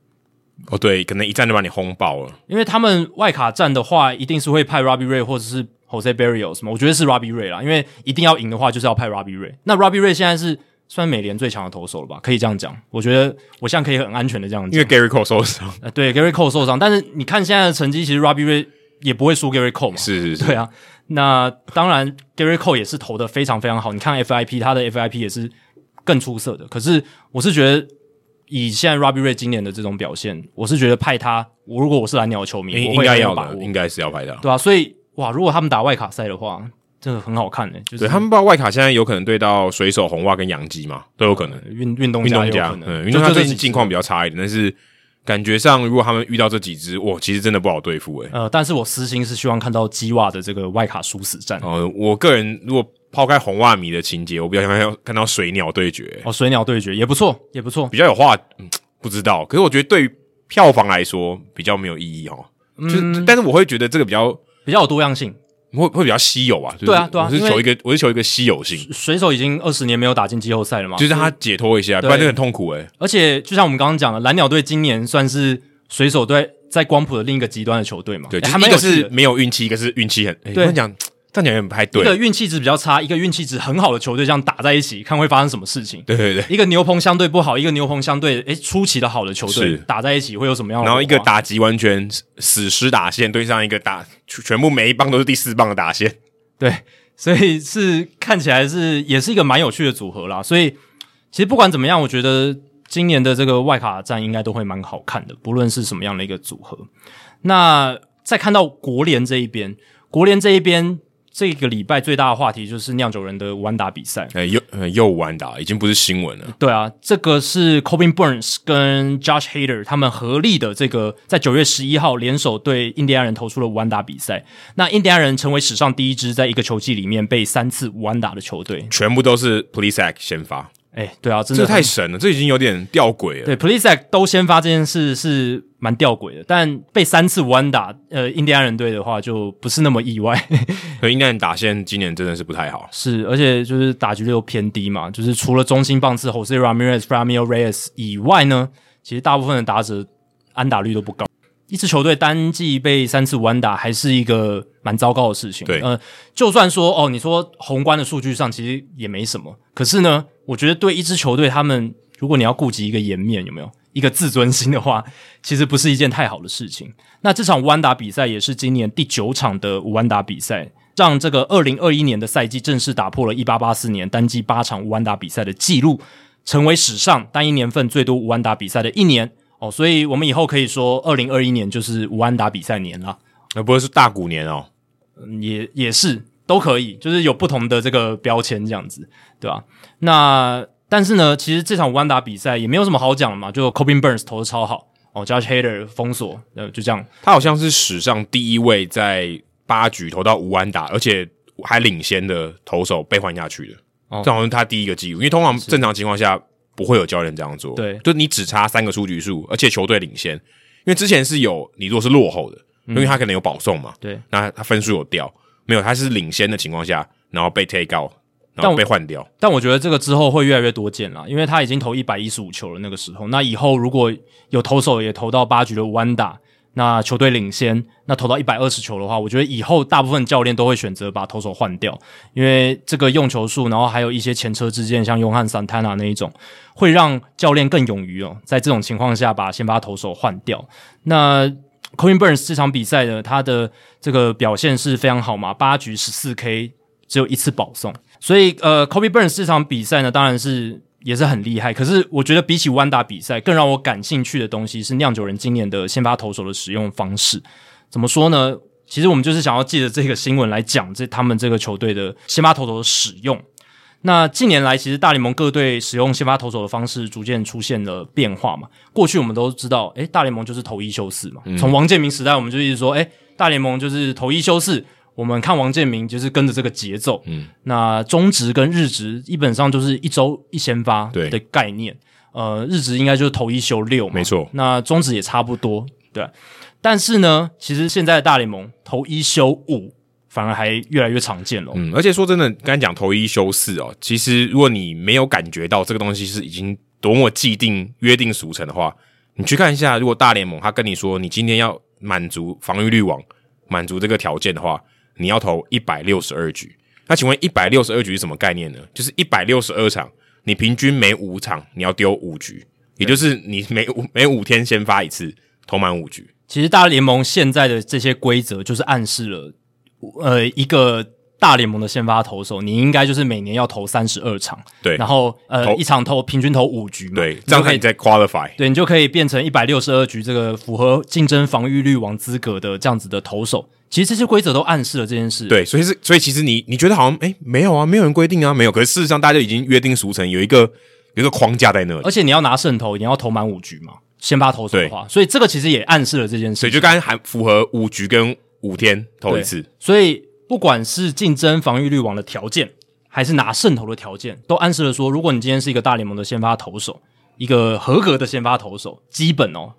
哦，对，可能一战就把你轰爆了。因为他们外卡战的话，一定是会派 Robbie Ray 或者是 Jose Berrios 什么，我觉得是 Robbie Ray 啦，因为一定要赢的话，就是要派 Robbie Ray。那 Robbie Ray 现在是。算美联最强的投手了吧？可以这样讲。我觉得我现在可以很安全的这样讲，因为 Gary Cole 受伤。呃，对，Gary Cole 受伤，但是你看现在的成绩，其实 Robbie Ray 也不会输 Gary Cole 嘛。是是是，对啊。那当然，Gary Cole 也是投的非常非常好。你看 FIP，他的 FIP 也是更出色的。可是我是觉得，以现在 Robbie Ray 今年的这种表现，我是觉得派他，我如果我是蓝鸟球迷，应该要吧，应该是要派他，对啊。所以哇，如果他们打外卡赛的话。这个很好看诶、欸，就是对他们不知道外卡现在有可能对到水手、红袜跟洋基嘛，都有可能。运运动运动家，嗯，运动家最近近况比较差一点，但是感觉上如果他们遇到这几支，哇，其实真的不好对付诶、欸。呃，但是我私心是希望看到基袜的这个外卡殊死战。哦、呃，我个人如果抛开红袜迷的情节，我比较想要看到水鸟对决、欸。哦，水鸟对决也不错，也不错，比较有话，嗯，不知道。可是我觉得对于票房来说比较没有意义哦。就是，嗯、但是我会觉得这个比较比较有多样性。会会比较稀有啊？就是、对啊，对啊，我是求一个，我是求一个稀有性。水手已经二十年没有打进季后赛了嘛，就是让他解脱一下，不然就很痛苦诶、欸。而且就像我们刚刚讲的，蓝鸟队今年算是水手队在光谱的另一个极端的球队嘛。对，他们一个是没有运气，一个是运气很。对，我跟你讲。这样讲也不太对。一个运气值比较差，一个运气值很好的球队这样打在一起，看会发生什么事情？对对对，一个牛棚相对不好，一个牛棚相对诶出奇的好的球队打在一起会有什么样的？然后一个打击完全死尸打线对上一个打全部每一棒都是第四棒的打线，[laughs] 对，所以是看起来是也是一个蛮有趣的组合啦。所以其实不管怎么样，我觉得今年的这个外卡战应该都会蛮好看的，不论是什么样的一个组合。那再看到国联这一边，国联这一边。这个礼拜最大的话题就是酿酒人的五安打比赛，哎，又又五安打，已经不是新闻了。对啊，这个是 Corbin Burnes 跟 Josh Hader 他们合力的这个，在九月十一号联手对印第安人投出了五安打比赛。那印第安人成为史上第一支在一个球季里面被三次五安打的球队，全部都是 Plesac 先发。哎，对啊，真的这太神了，这已经有点吊诡了。对，Plesac 都先发这件事是蛮吊诡的，但被三次无安打，呃，印第安人队的话就不是那么意外。[laughs] 可印第安人打线今年真的是不太好，[laughs] 是，而且就是打局率又偏低嘛，就是除了中心棒次 Jose Ramirez、Franmil Reyes 以外呢，其实大部分的打者安打率都不高。一支球队单季被三次无安打，还是一个蛮糟糕的事情。对，呃，就算说哦，你说宏观的数据上其实也没什么，可是呢，我觉得对一支球队，他们如果你要顾及一个颜面，有没有一个自尊心的话，其实不是一件太好的事情。那这场无安打比赛也是今年第九场的无安打比赛，让这个二零二一年的赛季正式打破了一八八四年单季八场无安打比赛的记录，成为史上单一年份最多无安打比赛的一年。哦，所以我们以后可以说，二零二一年就是无安打比赛年了，而不会是大谷年哦。嗯，也也是都可以，就是有不同的这个标签这样子，对吧？那但是呢，其实这场无安打比赛也没有什么好讲的嘛，就 Corbin Burnes 投的超好哦，Josh Hader 封锁，呃，就这样。他好像是史上第一位在八局投到无安打，而且还领先的投手被换下去的，哦，这好像是他第一个记录，因为通常正常情况下。不会有教练这样做，对，就你只差三个出局数，而且球队领先，因为之前是有你如果是落后的，因为他可能有保送嘛，对，那他分数有掉，没有他是领先的情况下，然后被 take out，然后被换掉。但我觉得这个之后会越来越多见了，因为他已经投一百一十五球了，那个时候，那以后如果有投手也投到八局的无安打。那球队领先，那投到一百二十球的话，我觉得以后大部分教练都会选择把投手换掉，因为这个用球数，然后还有一些前车之鉴，像约翰桑塔纳那一种，会让教练更勇于哦，在这种情况下把先发投手换掉。那 c o i n Burns 这场比赛呢，他的这个表现是非常好嘛，八局十四 K，只有一次保送，所以呃 COBE BURNS 这场比赛呢，当然是。也是很厉害，可是我觉得比起弯打比赛，更让我感兴趣的东西是酿酒人今年的先发投手的使用方式。怎么说呢？其实我们就是想要借着这个新闻来讲这他们这个球队的先发投手的使用。那近年来，其实大联盟各队使用先发投手的方式逐渐出现了变化嘛。过去我们都知道，诶，大联盟就是投一休四嘛。从王建民时代，我们就一直说，诶，大联盟就是投一休四。我们看王建民就是跟着这个节奏，嗯，那中职跟日职基本上就是一周一先发的概念，呃，日职应该就是投一休六嘛，没错，那中职也差不多，对。但是呢，其实现在的大联盟投一休五反而还越来越常见了，嗯，而且说真的，刚才讲投一休四哦，其实如果你没有感觉到这个东西是已经多么既定约定俗成的话，你去看一下，如果大联盟他跟你说你今天要满足防御率网，满足这个条件的话。你要投一百六十二局，那请问一百六十二局是什么概念呢？就是一百六十二场，你平均每五场你要丢五局，也就是你每五每五天先发一次，投满五局。其实大联盟现在的这些规则就是暗示了，呃，一个。大联盟的先发投手，你应该就是每年要投三十二场，对，然后呃一场投平均投五局嘛，对，这样可以再 qualify，对，你就可以变成一百六十二局这个符合竞争防御率王资格的这样子的投手。其实这些规则都暗示了这件事，对，所以是所以其实你你觉得好像诶没有啊，没有人规定啊，没有，可是事实上大家已经约定俗成，有一个有一个框架在那里，而且你要拿胜投，你要投满五局嘛，先发投手的话，所以这个其实也暗示了这件事，所以就刚才还符合五局跟五天投一次，所以。不管是竞争防御率王的条件，还是拿胜投的条件，都暗示了说，如果你今天是一个大联盟的先发投手，一个合格的先发投手，基本哦，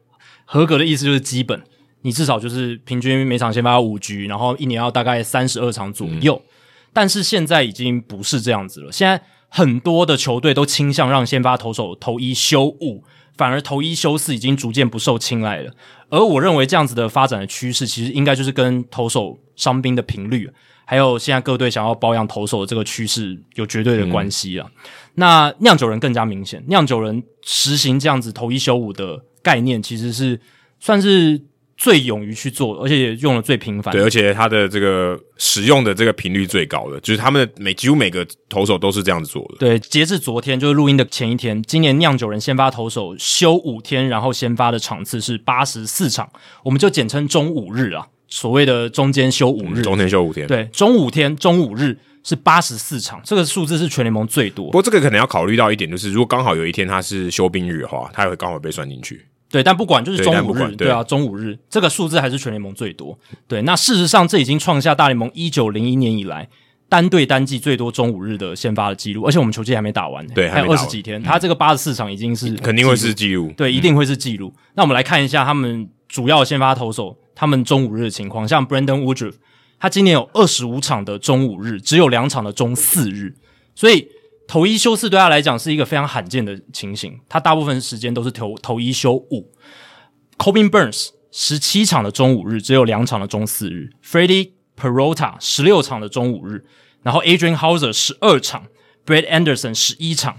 合格的意思就是基本，你至少就是平均每场先发五局，然后一年要大概三十二场左右。嗯。但是现在已经不是这样子了，现在很多的球队都倾向让先发投手投一休五。反而投一休四已经逐渐不受青睐了，而我认为这样子的发展的趋势，其实应该就是跟投手伤兵的频率，还有现在各队想要保养投手的这个趋势有绝对的关系啊。嗯、那酿酒人更加明显，酿酒人实行这样子投一休五的概念，其实是算是。最勇于去做，而且也用的最频繁。对，而且他的这个使用的这个频率最高的，就是他们的每几乎每个投手都是这样子做的。对，截至昨天，就是录音的前一天，今年酿酒人先发投手休五天，然后先发的场次是八十四场，我们就简称中五日啊，所谓的中间休五日，嗯，中间休五天。对，中五天，中五日是八十四场，这个数字是全联盟最多。不过这个可能要考虑到一点，就是如果刚好有一天他是休兵日的话，他也会刚好被算进去。对，但不管就是中五日，对，对啊，中五日这个数字还是全联盟最多。对，那事实上这已经创下大联盟一九零一年以来单队单季最多中五日的先发的记录，而且我们球季还没打完，对，还有二十几天，他这个八十四场已经是肯定会是记录，对，一定会是记录。嗯。那我们来看一下他们主要的先发投手他们中五日的情况，像 Brandon Woodruff，他今年有二十五场的中五日，只有两场的中四日，所以。投一休四对他来讲是一个非常罕见的情形，他大部分时间都是投投一休五。Corbin Burnes 十七场的中五日，只有两场的中四日。Freddie Peralta 十六场的中五日，然后 Adrian Hauser 十二场，Brett Anderson 十一场，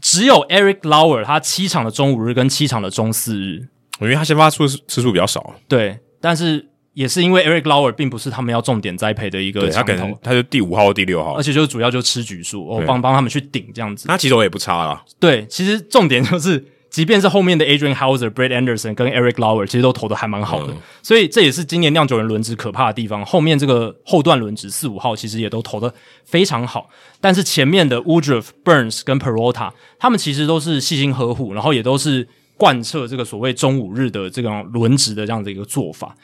只有 Eric Lauer 他七场的中五日跟七场的中四日。因为他先发出次数比较少，对，但是。也是因为 Eric Lauer 并不是他们要重点栽培的一个他可能他是第五号或第六号，而且就是主要就吃局数，我帮帮他们去顶这样子。那其实我也不差啦。对，其实重点就是，即便是后面的 Adrian Hauser、Brett Anderson 跟 Eric Lauer，其实都投的还蛮好的，嗯。所以这也是今年酿酒人轮值可怕的地方。后面这个后段轮值四五号其实也都投的非常好，但是前面的 Woodruff、Burnes 跟 Peralta，他们其实都是细心呵护，然后也都是贯彻这个所谓中五日的这种轮值的这样的一个做法。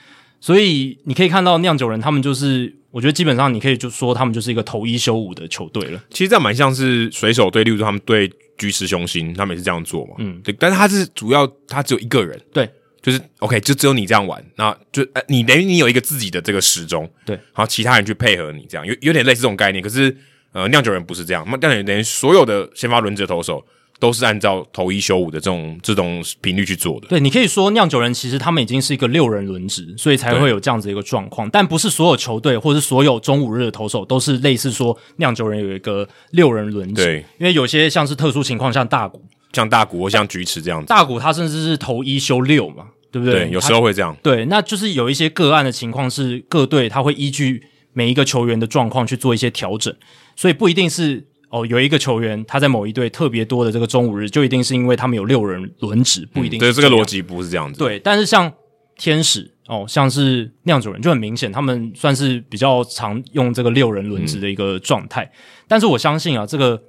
所以你可以看到酿酒人，他们就是，我觉得基本上你可以就说他们就是一个投一休五的球队了。其实这样蛮像是水手队，例如说他们对菊池雄心，他们也是这样做嘛。嗯，对。但是他是主要，他只有一个人，对就是 OK，就只有你这样玩，那就呃，你等于你有一个自己的这个时钟，对，然后其他人去配合你，这样有有点类似这种概念。可是呃，酿酒人不是这样，酿酒人等于所有的先发轮值投手都是按照投一休五的这种这种频率去做的。对，你可以说酿酒人其实他们已经是一个六人轮值，所以才会有这样子一个状况。但不是所有球队或是所有中午日的投手都是类似说酿酒人有一个六人轮值，对，因为有些像是特殊情况，像大谷。像大谷或像菊池这样子，大谷他甚至是投一休六嘛，对不对？对，有时候会这样。对，那就是有一些个案的情况是各队他会依据每一个球员的状况去做一些调整，所以不一定是哦，有一个球员他在某一队特别多的这个中午日，就一定是因为他们有六人轮值，不一定。对，这个逻辑不是这样子。对，但是像天使哦，像是酿酒人就很明显，他们算是比较常用这个六人轮值的一个状态。嗯、但是我相信啊，这个。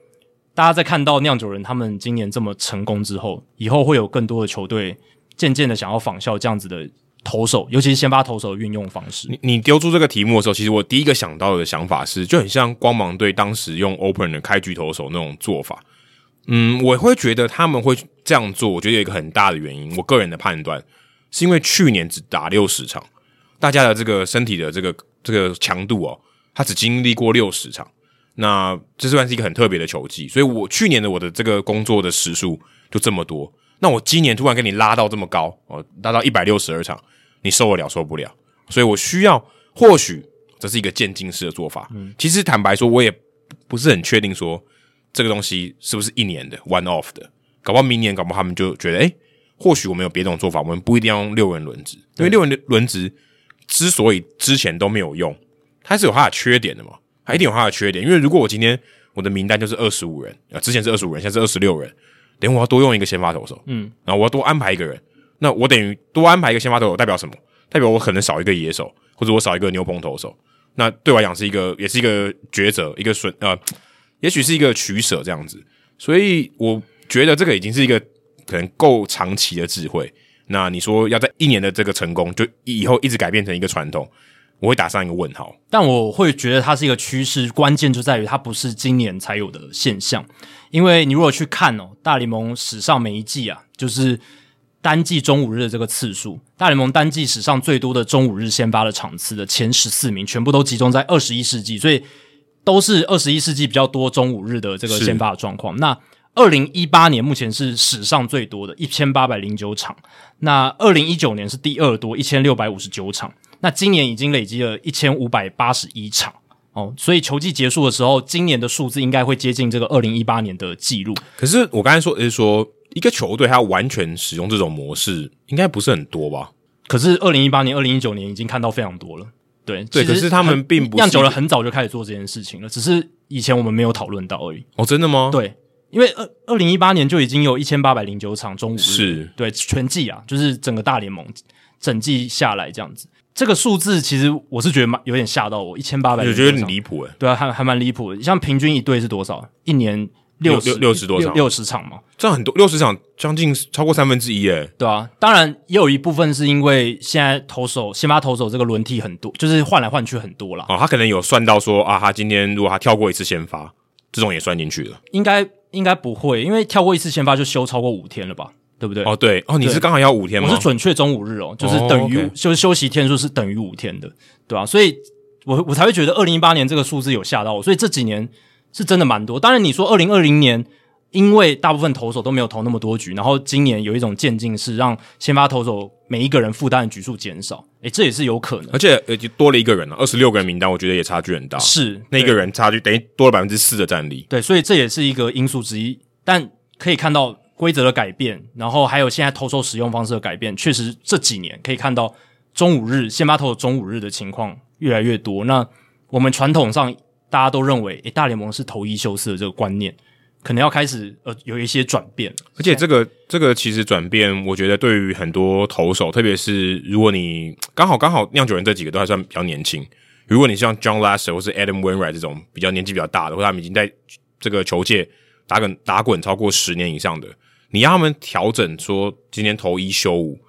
大家在看到酿酒人他们今年这么成功之后，以后会有更多的球队渐渐的想要仿效这样子的投手，尤其是先发投手的运用方式。你你丢出这个题目的时候，其实我第一个想到的想法是，就很像光芒队当时用 open 的开局投手那种做法。嗯，我会觉得他们会这样做，我觉得有一个很大的原因，我个人的判断是因为去年只打六十场，大家的这个身体的这个这个强度哦，他只经历过六十场。那这算是一个很特别的球季，所以我去年的我的这个工作的时数就这么多。那我今年突然给你拉到这么高，哦，拉到一百六十二场，你受得了受不了？所以我需要，或许这是一个渐进式的做法。嗯，其实坦白说，我也不是很确定说这个东西是不是一年的 one off 的，搞不好明年，搞不好他们就觉得，诶，或许我们有别种做法，我们不一定要用六人轮值，因为六人的轮值之所以之前都没有用，它是有它的缺点的嘛。它一定有它的缺点，因为如果我今天我的名单就是二十五人啊，之前是二十五人，现在是二十六人，等于我要多用一个先发投手，嗯，然后我要多安排一个人，那我等于多安排一个先发投手代表什么？代表我可能少一个野手，或者我少一个牛棚投手，那对我来讲是一个，也是一个抉择，一个损呃，也许是一个取舍这样子，所以我觉得这个已经是一个可能够长期的智慧。那你说要在一年的这个成功，就以后一直改变成一个传统？我会打上一个问号，但我会觉得它是一个趋势，关键就在于它不是今年才有的现象。因为你如果去看哦，大联盟史上每一季啊，就是单季中五日的这个次数，大联盟单季史上最多的中五日先发的场次的前十四名，全部都集中在二十一世纪，所以都是二十一世纪比较多中五日的这个先发的状况。那二零一八年目前是史上最多的一千八百零九场，那二零一九年是第二多一千六百五十九场。那今年已经累积了一千五百八十一场哦，所以球季结束的时候，今年的数字应该会接近这个二零一八年的记录。可是我刚才说的是说，一个球队它完全使用这种模式，应该不是很多吧？可是二零一八年、二零一九年已经看到非常多了。对对，可是他们并不是酿酒人很早就开始做这件事情了，只是以前我们没有讨论到而已。哦，真的吗？对，因为二二零一八年就已经有一千八百零九场中午是对全季啊，就是整个大联盟整季下来这样子。这个数字其实我是觉得蛮有点吓到我，一千八百，我觉得很离谱诶。对啊，还还蛮离谱的。像平均一队是多少？一年六十六十多场，六十场嘛，这样很多，六十场将近超过三分之一诶。对啊，当然也有一部分是因为现在投手先发投手这个轮替很多，就是换来换去很多啦。哦，他可能有算到说啊，他今天如果他跳过一次先发，这种也算进去了。应该应该不会，因为跳过一次先发就休超过五天了吧？对不对？哦，对哦，你是刚好要五天吗？我是准确中五日哦，就是等于、oh, okay. 就是休息天数是等于五天的，对吧、啊？所以我我才会觉得二零一八年这个数字有吓到我，所以这几年是真的蛮多。当然，你说二零二零年，因为大部分投手都没有投那么多局，然后今年有一种渐进式，让先发投手每一个人负担的局数减少，诶，这也是有可能。而且呃，就多了一个人了，二十六个人名单，我觉得也差距很大。是那个人差距等于多了百分之四的战力。对，所以这也是一个因素之一。但可以看到。规则的改变，然后还有现在投手使用方式的改变，确实这几年可以看到中五日先发投手中五日的情况越来越多。那我们传统上大家都认为，诶，大联盟是投一休四的这个观念，可能要开始呃有一些转变。而且这个这个其实转变，我觉得对于很多投手，特别是如果你刚好刚好酿酒人这几个都还算比较年轻，如果你像 John Lester 或是 Adam Wainwright 这种比较年纪比较大的，或者他们已经在这个球界打滚打滚超过十年以上的。你让他们调整说今天投一休五，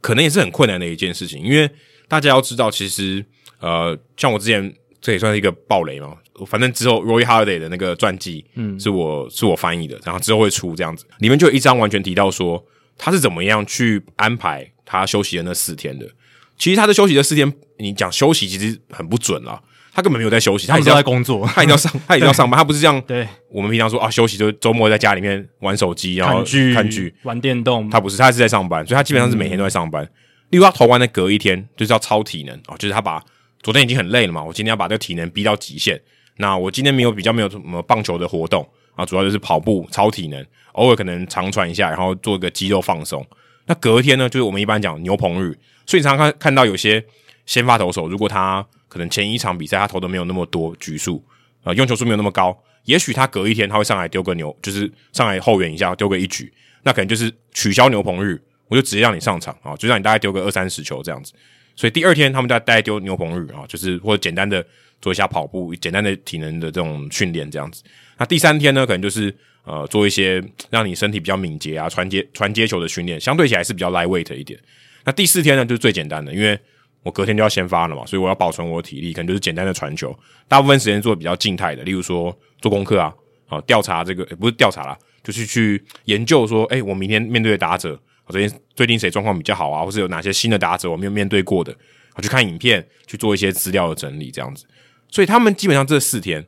可能也是很困难的一件事情，因为大家要知道，其实呃，像我之前这也算是一个暴雷嘛，反正之后 Roy Halladay 的那个传记，嗯，是我是我翻译的，然后之后会出这样子，里面就有一章完全提到说他是怎么样去安排他休息的那四天的。其实他的休息的四天，你讲休息其实很不准啦，他根本没有在休息，他一直在工作，[laughs] 他一定要上，他一定要 [laughs] 上班，他不是这样。对，我们平常说啊，休息就周末在家里面玩手机，然后看剧、玩电动。他不是，他是在上班，所以他基本上是每天都在上班。嗯、例如他投完的隔一天就是要超体能哦，就是他把昨天已经很累了嘛，我今天要把这个体能逼到极限。那我今天没有比较没有什么棒球的活动啊，主要就是跑步超体能，偶尔可能长传一下，然后做一个肌肉放松。那隔天呢，就是我们一般讲牛棚日，所以你常常看看到有些。先发投手，如果他可能前一场比赛他投的没有那么多局数，呃，用球数没有那么高，也许他隔一天他会上来丢个牛，就是上来后援一下丢个一局，那可能就是取消牛棚日，我就直接让你上场啊，就让你大概丢个二三十球这样子。所以第二天他们在大概丢牛棚日啊，就是或者简单的做一下跑步，简单的体能的这种训练这样子。那第三天呢，可能就是呃做一些让你身体比较敏捷啊，传接传接球的训练，相对起来是比较 lightweight 一点。那第四天呢，就是最简单的，因为我隔天就要先发了嘛，所以我要保存我的体力，可能就是简单的传球，大部分时间做比较静态的，例如说做功课啊，啊调查这个，欸、不是调查啦，就是去研究说，诶、欸，我明天面对的打者，我最近最近谁状况比较好啊，或是有哪些新的打者我没有面对过的，我去看影片，去做一些资料的整理，这样子。所以他们基本上这四天，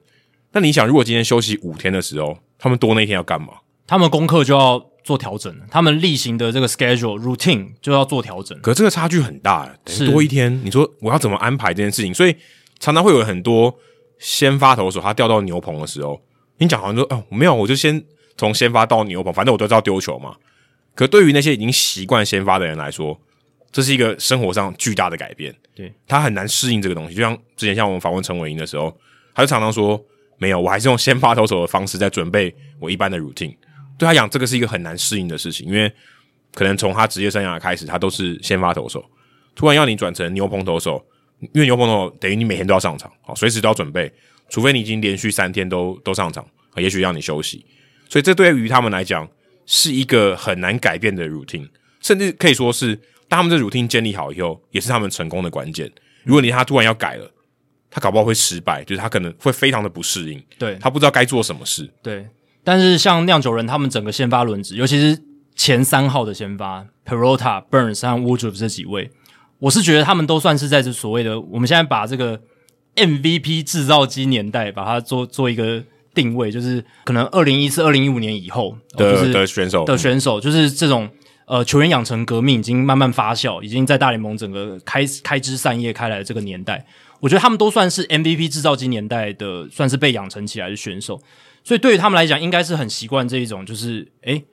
那你想，如果今天休息五天的时候，他们多那一天要干嘛？他们功课就要。做调整，他们例行的这个 schedule routine 就要做调整。可这个差距很大，等于多一天。你说我要怎么安排这件事情？所以常常会有很多先发投手，他掉到牛棚的时候，你讲好像说哦，没有，我就先从先发到牛棚，反正我都知道丢球嘛。可对于那些已经习惯先发的人来说，这是一个生活上巨大的改变。对，他很难适应这个东西。就像之前像我们访问陈伟英的时候，他就常常说，没有，我还是用先发投手的方式在准备我一般的 routine。对他讲，这个是一个很难适应的事情，因为可能从他职业生涯开始，他都是先发投手，突然要你转成牛棚投手，因为牛棚投手等于你每天都要上场，好，随时都要准备，除非你已经连续三天都都上场，也许让你休息。所以这对于他们来讲是一个很难改变的 routine，甚至可以说是当他们这 routine 建立好以后，也是他们成功的关键。如果你他突然要改了，他搞不好会失败，就是他可能会非常的不适应，对，他不知道该做什么事，对。但是像酿酒人他们整个先发轮值，尤其是前三号的先发 Peralta、Burns 和 Woodruff 这几位，我是觉得他们都算是在这所谓的我们现在把这个 MVP 制造机年代把它做做一个定位，就是可能二零一四、二零一五年以后的、就是、的选手的选手，就是这种呃球员养成革命已经慢慢发酵，已经在大联盟整个开开枝散叶开来的这个年代，我觉得他们都算是 MVP 制造机年代的，算是被养成起来的选手。所以对于他们来讲，应该是很习惯这一种，就是诶，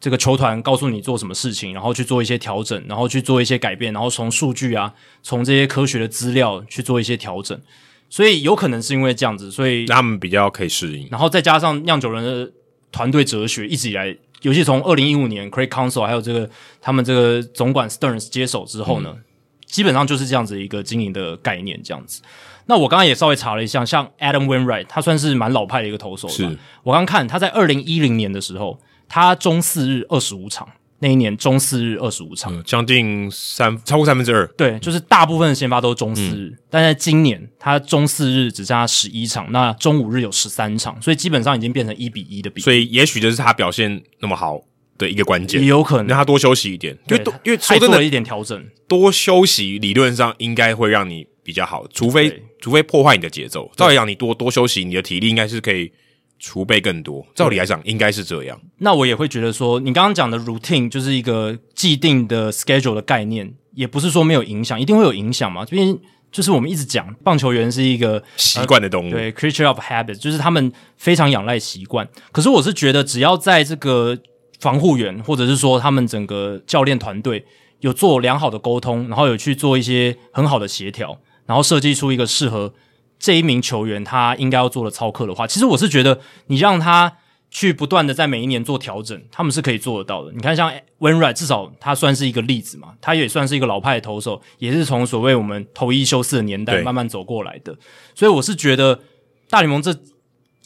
这个球团告诉你做什么事情，然后去做一些调整，然后去做一些改变，然后从数据啊，从这些科学的资料去做一些调整。所以有可能是因为这样子，所以他们比较可以适应。然后再加上酿酒人的团队哲学一直以来，尤其从二零一五年 Craig Counsell 还有这个他们这个总管 Stearns 接手之后呢，嗯、基本上就是这样子一个经营的概念，这样子。那我刚刚也稍微查了一下，像 Adam Wainwright，他算是蛮老派的一个投手。是，我刚看他在二零一零年的时候，他中四日二十五场，那一年中四日二十五场，将、嗯、近三超过三分之二。对，就是大部分的先发都是中四日，嗯、但在今年他中四日只差十一场，那中五日有十三场，所以基本上已经变成一比一的比。所以也许就是他表现那么好的一个关键，也有可能让他多休息一点，因为多因为说真的，一点调整，多休息理论上应该会让你比较好，除非。除非破坏你的节奏，照理讲，你多多休息，你的体力应该是可以储备更多。照理来讲，应该是这样。那我也会觉得说，你刚刚讲的 routine 就是一个既定的 schedule 的概念，也不是说没有影响，一定会有影响嘛。这边就是我们一直讲，棒球员是一个习惯的动物，对，creature of habit，就是他们非常仰赖习惯。可是我是觉得，只要在这个防护员或者是说他们整个教练团队有做良好的沟通，然后有去做一些很好的协调。然后设计出一个适合这一名球员他应该要做的操课的话，其实我是觉得你让他去不断的在每一年做调整，他们是可以做得到的。你看，像 Wainwright 至少他算是一个例子嘛，他也算是一个老派的投手，也是从所谓我们投一休四的年代慢慢走过来的。所以我是觉得大联盟这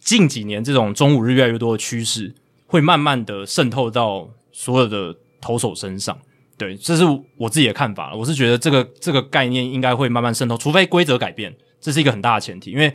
近几年这种中午日越来越多的趋势，会慢慢的渗透到所有的投手身上。对，这是我自己的看法。我是觉得这个这个概念应该会慢慢渗透，除非规则改变，这是一个很大的前提。因为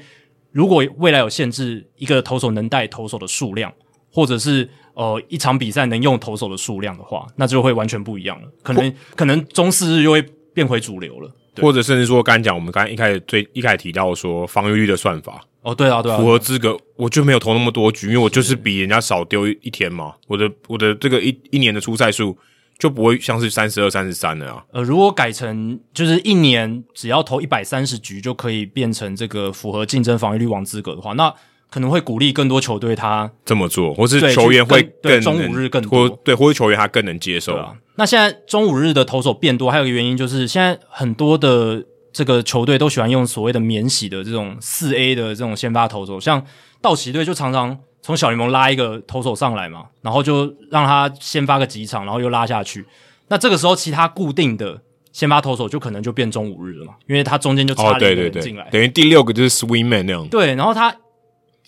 如果未来有限制，一个投手能带投手的数量，或者是呃一场比赛能用投手的数量的话，那就会完全不一样了。可能可能中四日又会变回主流了，或者甚至说，刚才讲我们刚才一开始最一开始提到说防御率的算法。哦，对啊，对啊，符合资格，我就没有投那么多局，因为我就是比人家少丢一天嘛。我的我的这个一一年的出赛数就不会像是三十二、三十三了啊。呃，如果改成就是一年只要投一百三十局就可以变成这个符合竞争防御率王资格的话，那可能会鼓励更多球队他这么做，或是球员会更中午日更多，或对，或是球员他更能接受。啊，那现在中午日的投手变多，还有一个原因就是现在很多的。这个球队都喜欢用所谓的免洗的这种四 A 的这种先发投手，像道奇队就常常从小联盟拉一个投手上来嘛，然后就让他先发个几场，然后又拉下去。那这个时候，其他固定的先发投手就可能就变中五日了嘛，因为他中间就插了一个人进来，哦，对对对，等于第六个就是 Swingman 那样。对，然后他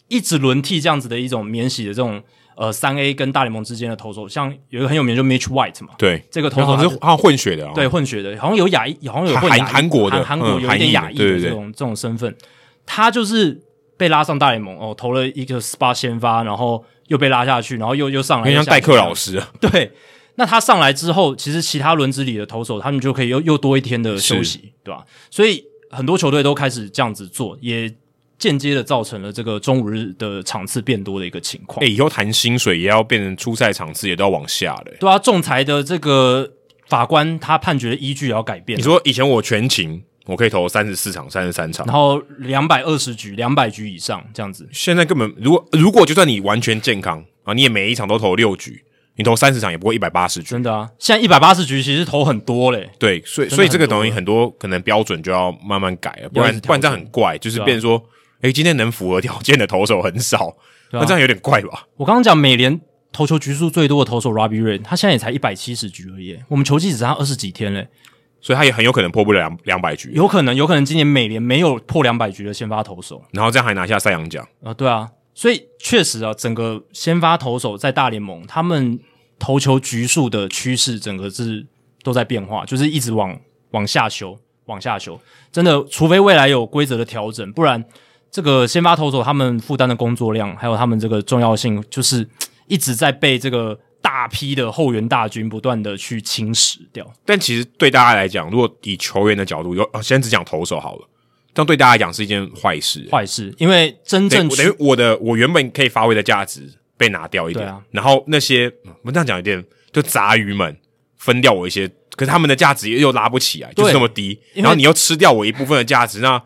一直轮替这样子的一种免洗的这种。呃，三 A 跟大联盟之间的投手，像有一个很有名就 Mitch White 嘛，对，这个投手好像是好像混血的，对，混血的，好像有亚裔，好像有混韩韩国的，韩国有一点亚裔的这种这种身份，他就是被拉上大联盟哦，投了一个 spot 先发，然后又被拉下去，然后又又上来，像代课老师啊，[laughs] 对，那他上来之后，其实其他轮子里的投手，他们就可以又又多一天的休息，对吧？所以很多球队都开始这样子做，也。间接的造成了这个中午日的场次变多的一个情况。哎、欸，以后谈薪水也要变成初赛场次也都要往下了。对啊，仲裁的这个法官他判决的依据也要改变。你说以前我全勤，我可以投三十四场、三十三场，然后两百二十局、两百局以上这样子。现在根本如果如果就算你完全健康啊，你也每一场都投六局，你投三十场也不过一百八十局。真的啊，现在一百八十局其实投很多嘞。对，所以所以这个等于很多可能标准就要慢慢改了，不然不然这样很怪，就是变成说。诶，今天能符合条件的投手很少，那、啊、这样有点怪吧？我刚刚讲美联投球局数最多的投手 Robbie Ray，他现在也才一百七十局而已。我们球季只差二十几天嘞，所以他也很有可能破不了两两百局。有可能，有可能今年美联没有破两百局的先发投手，然后这样还拿下赛扬奖啊？对啊，所以确实啊，整个先发投手在大联盟，他们投球局数的趋势，整个是都在变化，就是一直往往下修，往下修。真的，除非未来有规则的调整，不然。这个先发投手他们负担的工作量，还有他们这个重要性，就是一直在被这个大批的后援大军不断的去侵蚀掉。但其实对大家来讲，如果以球员的角度，有先只讲投手好了，这样对大家来讲是一件坏事。坏事，因为真正等于我的我原本可以发挥的价值被拿掉一点，啊、然后那些我们这样讲一点，就杂鱼们分掉我一些，可是他们的价值又拉不起来，就是那么低。然后你又吃掉我一部分的价值，那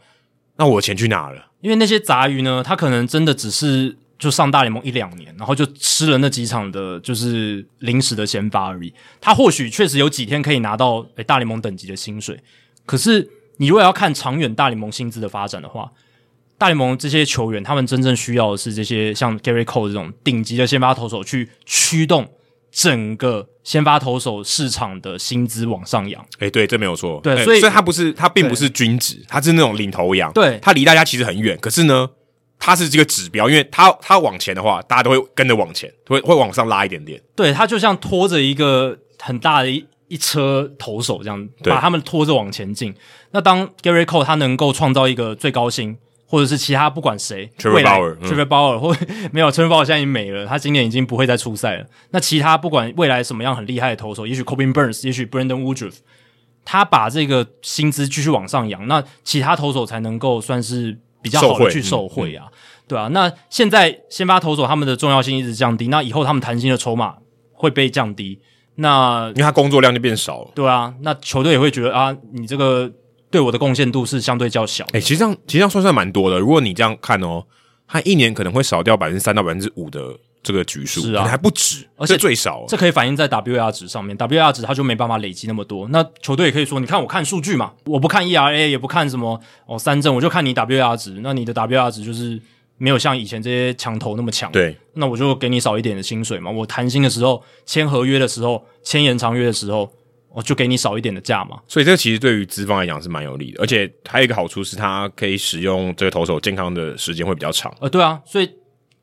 那我的钱去哪了？因为那些杂鱼呢，他可能真的只是就上大联盟一两年，然后就吃了那几场的，就是临时的先发而已。他或许确实有几天可以拿到诶大联盟等级的薪水，可是你如果要看长远大联盟薪资的发展的话，大联盟这些球员他们真正需要的是这些像 Gary Cole 这种顶级的先发投手去驱动。整个先发投手市场的薪资往上扬，哎，对，这没有错。对，所以所以他不是，他并不是均值，他是那种领头羊。对，他离大家其实很远，可是呢，他是这个指标，因为它它往前的话，大家都会跟着往前，会会往上拉一点点。对，它就像拖着一个很大的一一车投手这样，把他们拖着往前进。那当 Gary Cole 他能够创造一个最高薪。或者是其他不管谁来 Bauer，Trevor Bauer 或 [laughs] 没有 Trevor Bauer 现在已经没了，他今年已经不会再出赛了。那其他不管未来什么样很厉害的投手，也许 Corbin Burnes，也许 Brandon Woodruff，他把这个薪资继续往上扬，那其他投手才能够算是比较好的去受惠啊，对啊。那现在先发投手他们的重要性一直降低，那以后他们谈薪的筹码会被降低，那因为他工作量就变少了，对啊。那球队也会觉得啊，你这个。对我的贡献度是相对较小的。诶，其实这样其实这样算算蛮多的。如果你这样看哦，他一年可能会少掉百分之三到百分之五的这个局数，是啊，还不止，而且最少，这可以反映在 WAR 值上面。WAR 值它就没办法累积那么多。那球队也可以说，你看我看数据嘛，我不看 ERA，也不看什么哦三振，我就看你 WAR 值。那你的 WAR 值就是没有像以前这些强投那么强。对，那我就给你少一点的薪水嘛。我谈薪的时候，签合约的时候，签延长约的时候。我就给你少一点的价嘛，所以这个其实对于资方来讲是蛮有利的，而且还有一个好处是，它可以使用这个投手健康的时间会比较长。呃，对啊，所以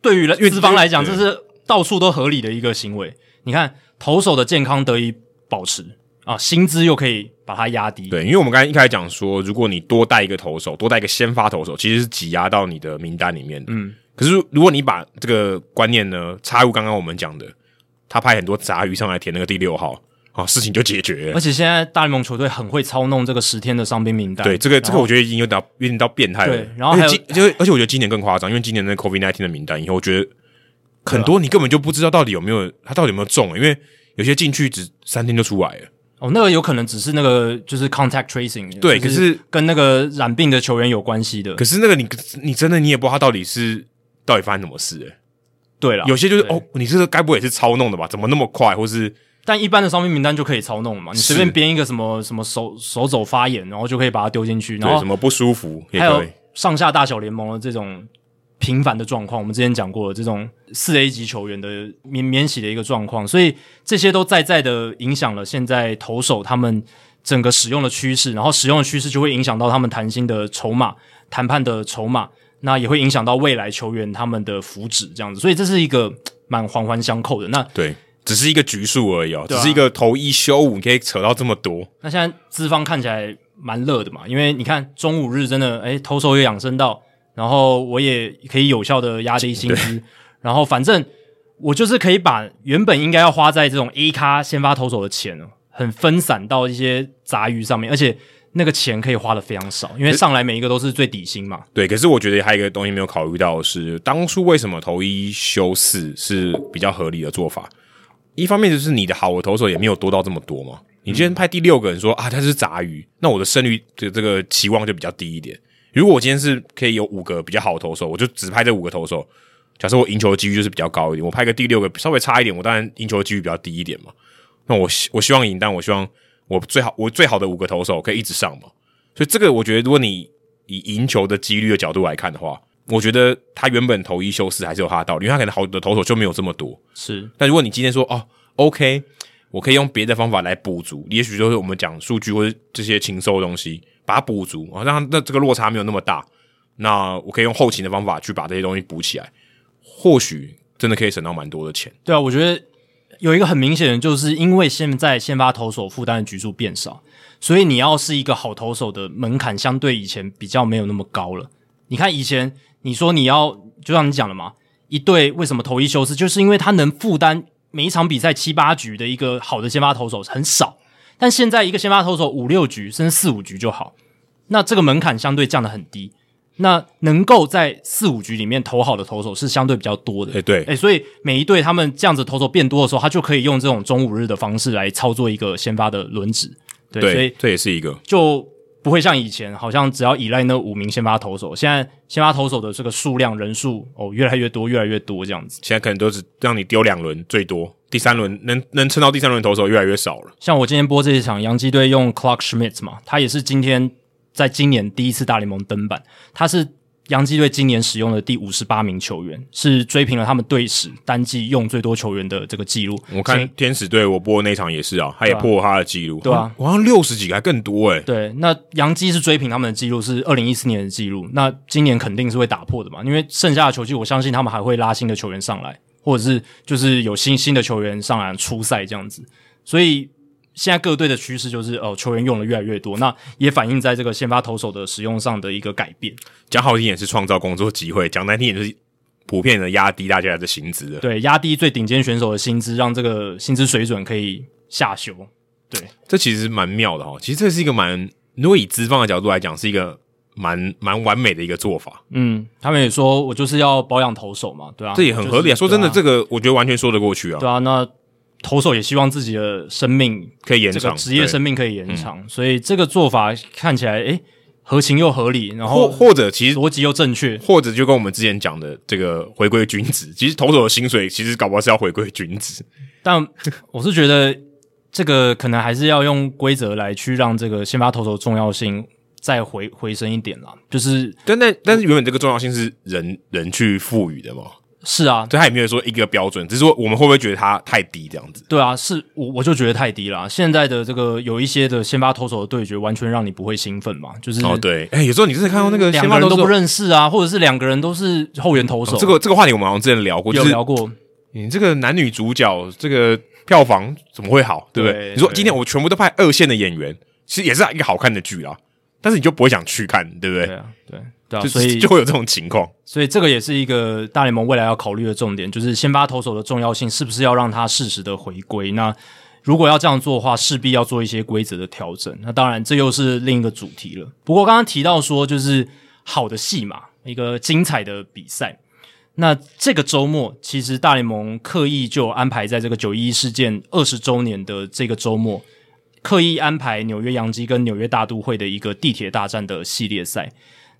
对于资方来讲，这是到处都合理的一个行为。你看，投手的健康得以保持啊，薪资又可以把它压低。对，因为我们刚才一开始讲说，如果你多带一个投手，多带一个先发投手，其实是挤压到你的名单里面的。嗯，可是如果你把这个观念呢插入刚刚我们讲的。他派很多杂鱼上来填那个第六号。啊，事情就解决。而且现在大联盟球队很会操弄这个十天的伤兵名单。对，这个这个我觉得已经有点有点到变态了。对，然后还有，就而且我觉得今年更夸张，因为今年那 COVID-19 的名单以后，我觉得很多你根本就不知道到底有没有他到底有没有中，因为有些进去只三天就出来了。哦，那个有可能只是那个就是 contact tracing。对，可是跟那个染病的球员有关系的。可是那个你你真的你也不知道他到底是到底发生什么事。对了，有些就是哦，你这个该不会也是操弄的吧？怎么那么快？或是？但一般的伤兵名单就可以操弄了嘛？你随便编一个什么什么手手肘发炎，然后就可以把它丢进去。然后什么不舒服，还有上下大小联盟的这种频繁的状况，我们之前讲过的这种四 A 级球员的免免洗的一个状况，所以这些都在在的影响了现在投手他们整个使用的趋势，然后使用的趋势就会影响到他们谈薪的筹码、谈判的筹码，那也会影响到未来球员他们的福祉这样子，所以这是一个蛮环环相扣的。那对。只是一个局数而已哦，啊、只是一个投一休五，你可以扯到这么多。那现在资方看起来蛮乐的嘛，因为你看中午日真的，诶投手也养生到，然后我也可以有效的压低薪资，然后反正我就是可以把原本应该要花在这种 A 咖先发投手的钱，很分散到一些杂鱼上面，而且那个钱可以花的非常少，因为上来每一个都是最底薪嘛。对，可是我觉得还有一个东西没有考虑到的是，当初为什么投一休四是比较合理的做法？一方面就是你的好的投手也没有多到这么多嘛，你今天派第六个人说啊，他是杂鱼，那我的胜率的这个期望就比较低一点。如果我今天是可以有五个比较好的投手，我就只派这五个投手，假设我赢球的几率就是比较高一点。我派个第六个稍微差一点，我当然赢球的几率比较低一点嘛。那我希我希望赢，但我希望我最好我最好的五个投手可以一直上嘛。所以这个我觉得，如果你以赢球的几率的角度来看的话。我觉得他原本投一休四还是有他的道理，因为他可能好的投手就没有这么多。是，但如果你今天说哦，OK，我可以用别的方法来补足，也许就是我们讲数据或者这些禽兽的东西，把它补足啊，让他那这个落差没有那么大。那我可以用后勤的方法去把这些东西补起来，或许真的可以省到蛮多的钱。对啊，我觉得有一个很明显的，就是因为现在先发投手负担的局数变少，所以你要是一个好投手的门槛，相对以前比较没有那么高了。你看以前。你说你要，就像你讲了嘛，一队为什么投一休四，就是因为他能负担每一场比赛七八局的一个好的先发投手很少，但现在一个先发投手五六局甚至四五局就好，那这个门槛相对降得很低，那能够在四五局里面投好的投手是相对比较多的，诶对，诶所以每一队他们这样子投手变多的时候，他就可以用这种中五日的方式来操作一个先发的轮值，对，对所以这也是一个。就。不会像以前，好像只要依赖那五名先发投手，现在先发投手的这个数量人数哦，越来越多，越来越多这样子。现在可能都是让你丢两轮最多，第三轮能能撑到第三轮投手越来越少了。像我今天播这一场，洋基队用 Clarke Schmidt 嘛，他也是今天在今年第一次大联盟登板，他是。洋基队今年使用的第五十八名球员，是追平了他们队史单季用最多球员的这个记录。我看天使队我播的那场也是啊，他也破了他的记录。对啊，好像六十几个还更多诶、欸。对，那洋基是追平他们的记录，是二零一四年的记录。那今年肯定是会打破的嘛，因为剩下的球季，我相信他们还会拉新的球员上来，或者是就是有新新的球员上来出赛这样子，所以。现在各队的趋势就是，哦，球员用的越来越多，那也反映在这个先发投手的使用上的一个改变。讲好听也是创造工作机会，讲难听也是普遍的压低大家的薪资的。对，压低最顶尖选手的薪资，让这个薪资水准可以下修。对，这其实蛮妙的哈。其实这是一个蛮，如果以资方的角度来讲，是一个蛮蛮完美的一个做法。嗯，他们也说我就是要保养投手嘛，对啊，这也很合理啊。说真的，啊、这个我觉得完全说得过去啊。对啊，那。投手也希望自己的生命可以延长，职业生命可以延长，所以这个做法看起来诶合情又合理，然后或或者其实逻辑又正确，或者就跟我们之前讲的这个回归均值，[laughs] 其实投手的薪水其实搞不好是要回归均值，但我是觉得这个可能还是要用规则来去让这个先发投手重要性再回回升一点啦，就是但但但是原本这个重要性是人人去赋予的嘛。是啊，所以他也没有说一个标准，只是说我们会不会觉得他太低这样子？对啊，是我我就觉得太低了。现在的这个有一些的先发投手的对决，完全让你不会兴奋嘛？就是哦，对，哎、欸，有时候你真的看到那个两个人都不认识啊，或者是两个人都是后援投手。哦、这个这个话题我们好像之前聊过，有聊过。你这个男女主角这个票房怎么会好？对不对？对，你说今天我全部都派二线的演员，其实也是一个好看的剧啊。但是你就不会想去看，对不对？对啊，对对啊，所以就会有这种情况。所以这个也是一个大联盟未来要考虑的重点，就是先发投手的重要性是不是要让他适时的回归？那如果要这样做的话，势必要做一些规则的调整。那当然，这又是另一个主题了。不过刚刚提到说，就是好的戏码，一个精彩的比赛。那这个周末，其实大联盟刻意就安排在这个九一一事件二十周年的这个周末。刻意安排纽约洋基跟纽约大都会的一个地铁大战的系列赛。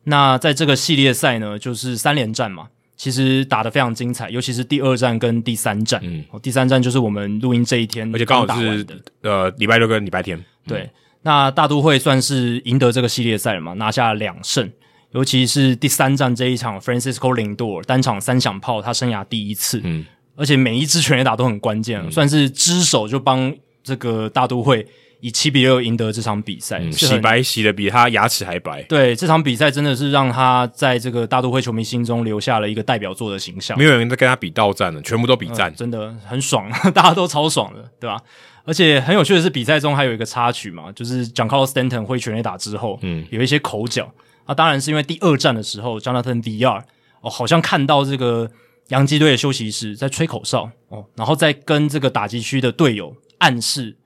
那在这个系列赛呢，就是三连战嘛，其实打得非常精彩，尤其是第二战跟第三战。嗯，第三战就是我们录音这一天，而且刚好是呃礼拜六跟礼拜天。对，嗯、那大都会算是赢得这个系列赛了嘛，拿下两胜。尤其是第三战这一场，Francisco Lindor 单场三响炮，他生涯第一次。嗯，而且每一支全垒打都很关键，嗯、算是只手就帮这个大都会。以七比六赢得这场比赛，嗯、洗白洗的比他牙齿还白。对，这场比赛真的是让他在这个大都会球迷心中留下了一个代表作的形象。没有人在跟他比到战了，全部都比战、嗯，真的很爽，[laughs] 大家都超爽的，对吧？而且很有趣的是，比赛中还有一个插曲嘛，就是 Giancarlo Stanton 挥全垒打之后，嗯，有一些口角啊。当然是因为第二战的时候，Jonathan Villar 哦，好像看到这个洋基队的休息室在吹口哨哦，然后再跟这个打击区的队友暗示。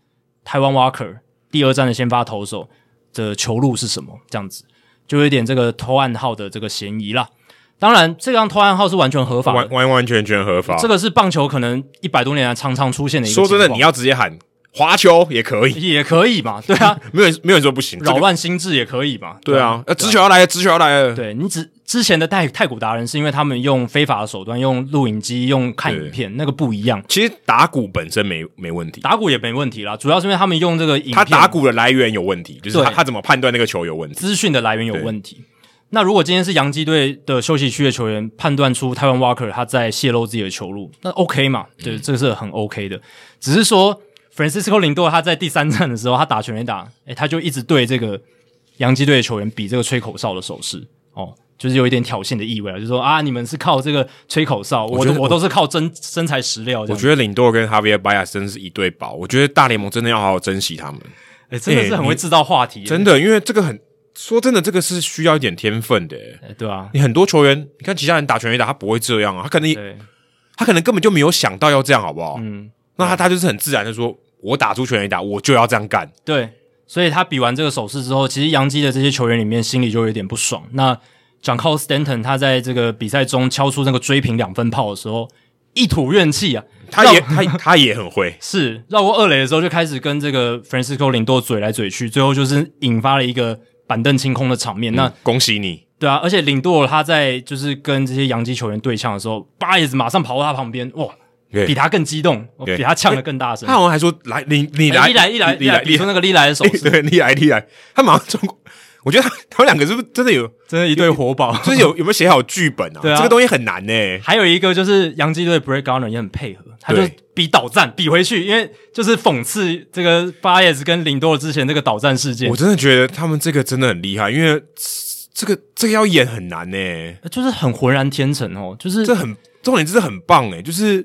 台湾 Walker 第二战的先发投手的球路是什么？这样子就有点这个偷暗号的这个嫌疑啦。当然，这张偷暗号是完全合法的，完完完全全合法。这个是棒球可能一百多年来常常出现的一个。说真的，你要直接喊。滑球也可以，也可以嘛？对啊，[laughs] 没有没有人说不行，扰乱心智也可以嘛？对啊，呃，直球要来了，直球要来了。对，你之之前的泰太古达人是因为他们用非法的手段，用录影机，用看影片，那个不一样。其实打鼓本身没没问题，打鼓也没问题啦，主要是因为他们用这个影片，他打鼓的来源有问题，就是他他怎么判断那个球有问题，资讯的来源有问题。那如果今天是洋基队的休息区的球员判断出台湾 Walker 他在泄露自己的球路，那 OK 嘛？对，这个是很 OK 的，只是说。Francisco Lindor 他在第三战的时候，他打全垒打，诶、欸，他就一直对这个洋基队的球员比这个吹口哨的手势，哦，就是有一点挑衅的意味啊，就是说啊，你们是靠这个吹口哨，我我，我都是靠真真材实料。我觉得 Lindor 跟 Javier Baez 真是一对宝，我觉得大联盟真的要好好珍惜他们。诶、欸，真的是很会制造话题、欸，真的，因为这个很说真的，这个是需要一点天分的、欸，对啊，你很多球员，你看其他人打全垒打，他不会这样啊，他可能他可能根本就没有想到要这样，好不好？嗯，那他他就是很自然的说。我打出全垒打，我就要这样干。对，所以他比完这个手势之后，其实洋基的这些球员里面心里就有点不爽。那 Giancarlo Stanton 他在这个比赛中敲出那个追平两分炮的时候，一吐怨气啊，他也他 [laughs] 他也很会，[laughs] 是绕过二垒的时候就开始跟这个 Francisco Lindor 嘴来嘴去，最后就是引发了一个板凳清空的场面。嗯、那恭喜你，对啊，而且 Lindor 他在就是跟这些洋基球员对呛的时候，巴耶子马上跑到他旁边，哇！比他更激动.比他呛得更大声。他好像还说：“来，你你来，你来，你来，你来，你说那个你来的手势。[laughs] ”对，你来，你来。他马上冲过。我觉得他他们两个是不是真的有真的一对活宝？就是有有没有写好剧本啊？对啊，这个东西很难呢。还有一个就是洋基队 Brett Gardner 也很配合，他就比导战比回去，因为就是讽刺这个巴耶斯跟林多之前这个导战事件。我真的觉得他们这个真的很厉害，因为这个这个要演很难呢，就是很浑然天成哦，就是这很重点，真的很棒诶，就是。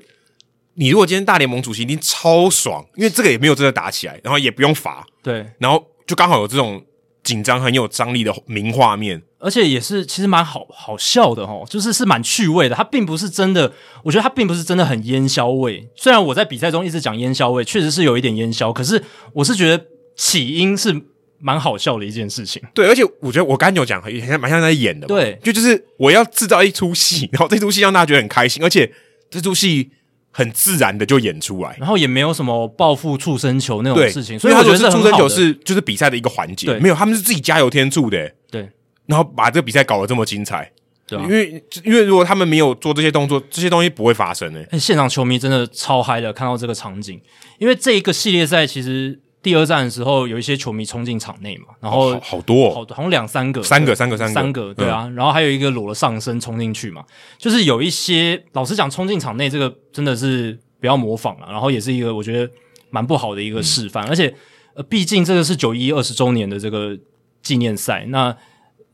你如果今天大联盟主席一定超爽，因为这个也没有真的打起来，然后也不用罚，对，然后就刚好有这种紧张很有张力的名画面，而且也是其实蛮好好笑的哦，就是是蛮趣味的。它并不是真的，我觉得它并不是真的很烟硝味。虽然我在比赛中一直讲烟硝味，确实是有一点烟硝，可是我是觉得起因是蛮好笑的一件事情。对，而且我觉得我刚才有讲，也蛮像在演的，对，就就是我要制造一出戏，然后这出戏让大家觉得很开心，而且这出戏。很自然的就演出来，然后也没有什么报复畜生球那种事情，所以我觉得畜生球是就是比赛的一个环节，没有他们是自己加油添醋的，对，然后把这个比赛搞得这么精彩，对，因为因为如果他们没有做这些动作，这些东西不会发生诶。现场球迷真的超嗨的，看到这个场景，因为这一个系列赛其实。第二战的时候，有一些球迷冲进场内嘛，然后好，好多、哦，好好像两三个，三个，三个，三个，三个，对啊，嗯、然后还有一个裸了上身冲进去嘛，就是有一些老实讲，冲进场内这个真的是不要模仿了，然后也是一个我觉得蛮不好的一个示范，嗯、而且呃，毕竟这个是九一二十周年的这个纪念赛，那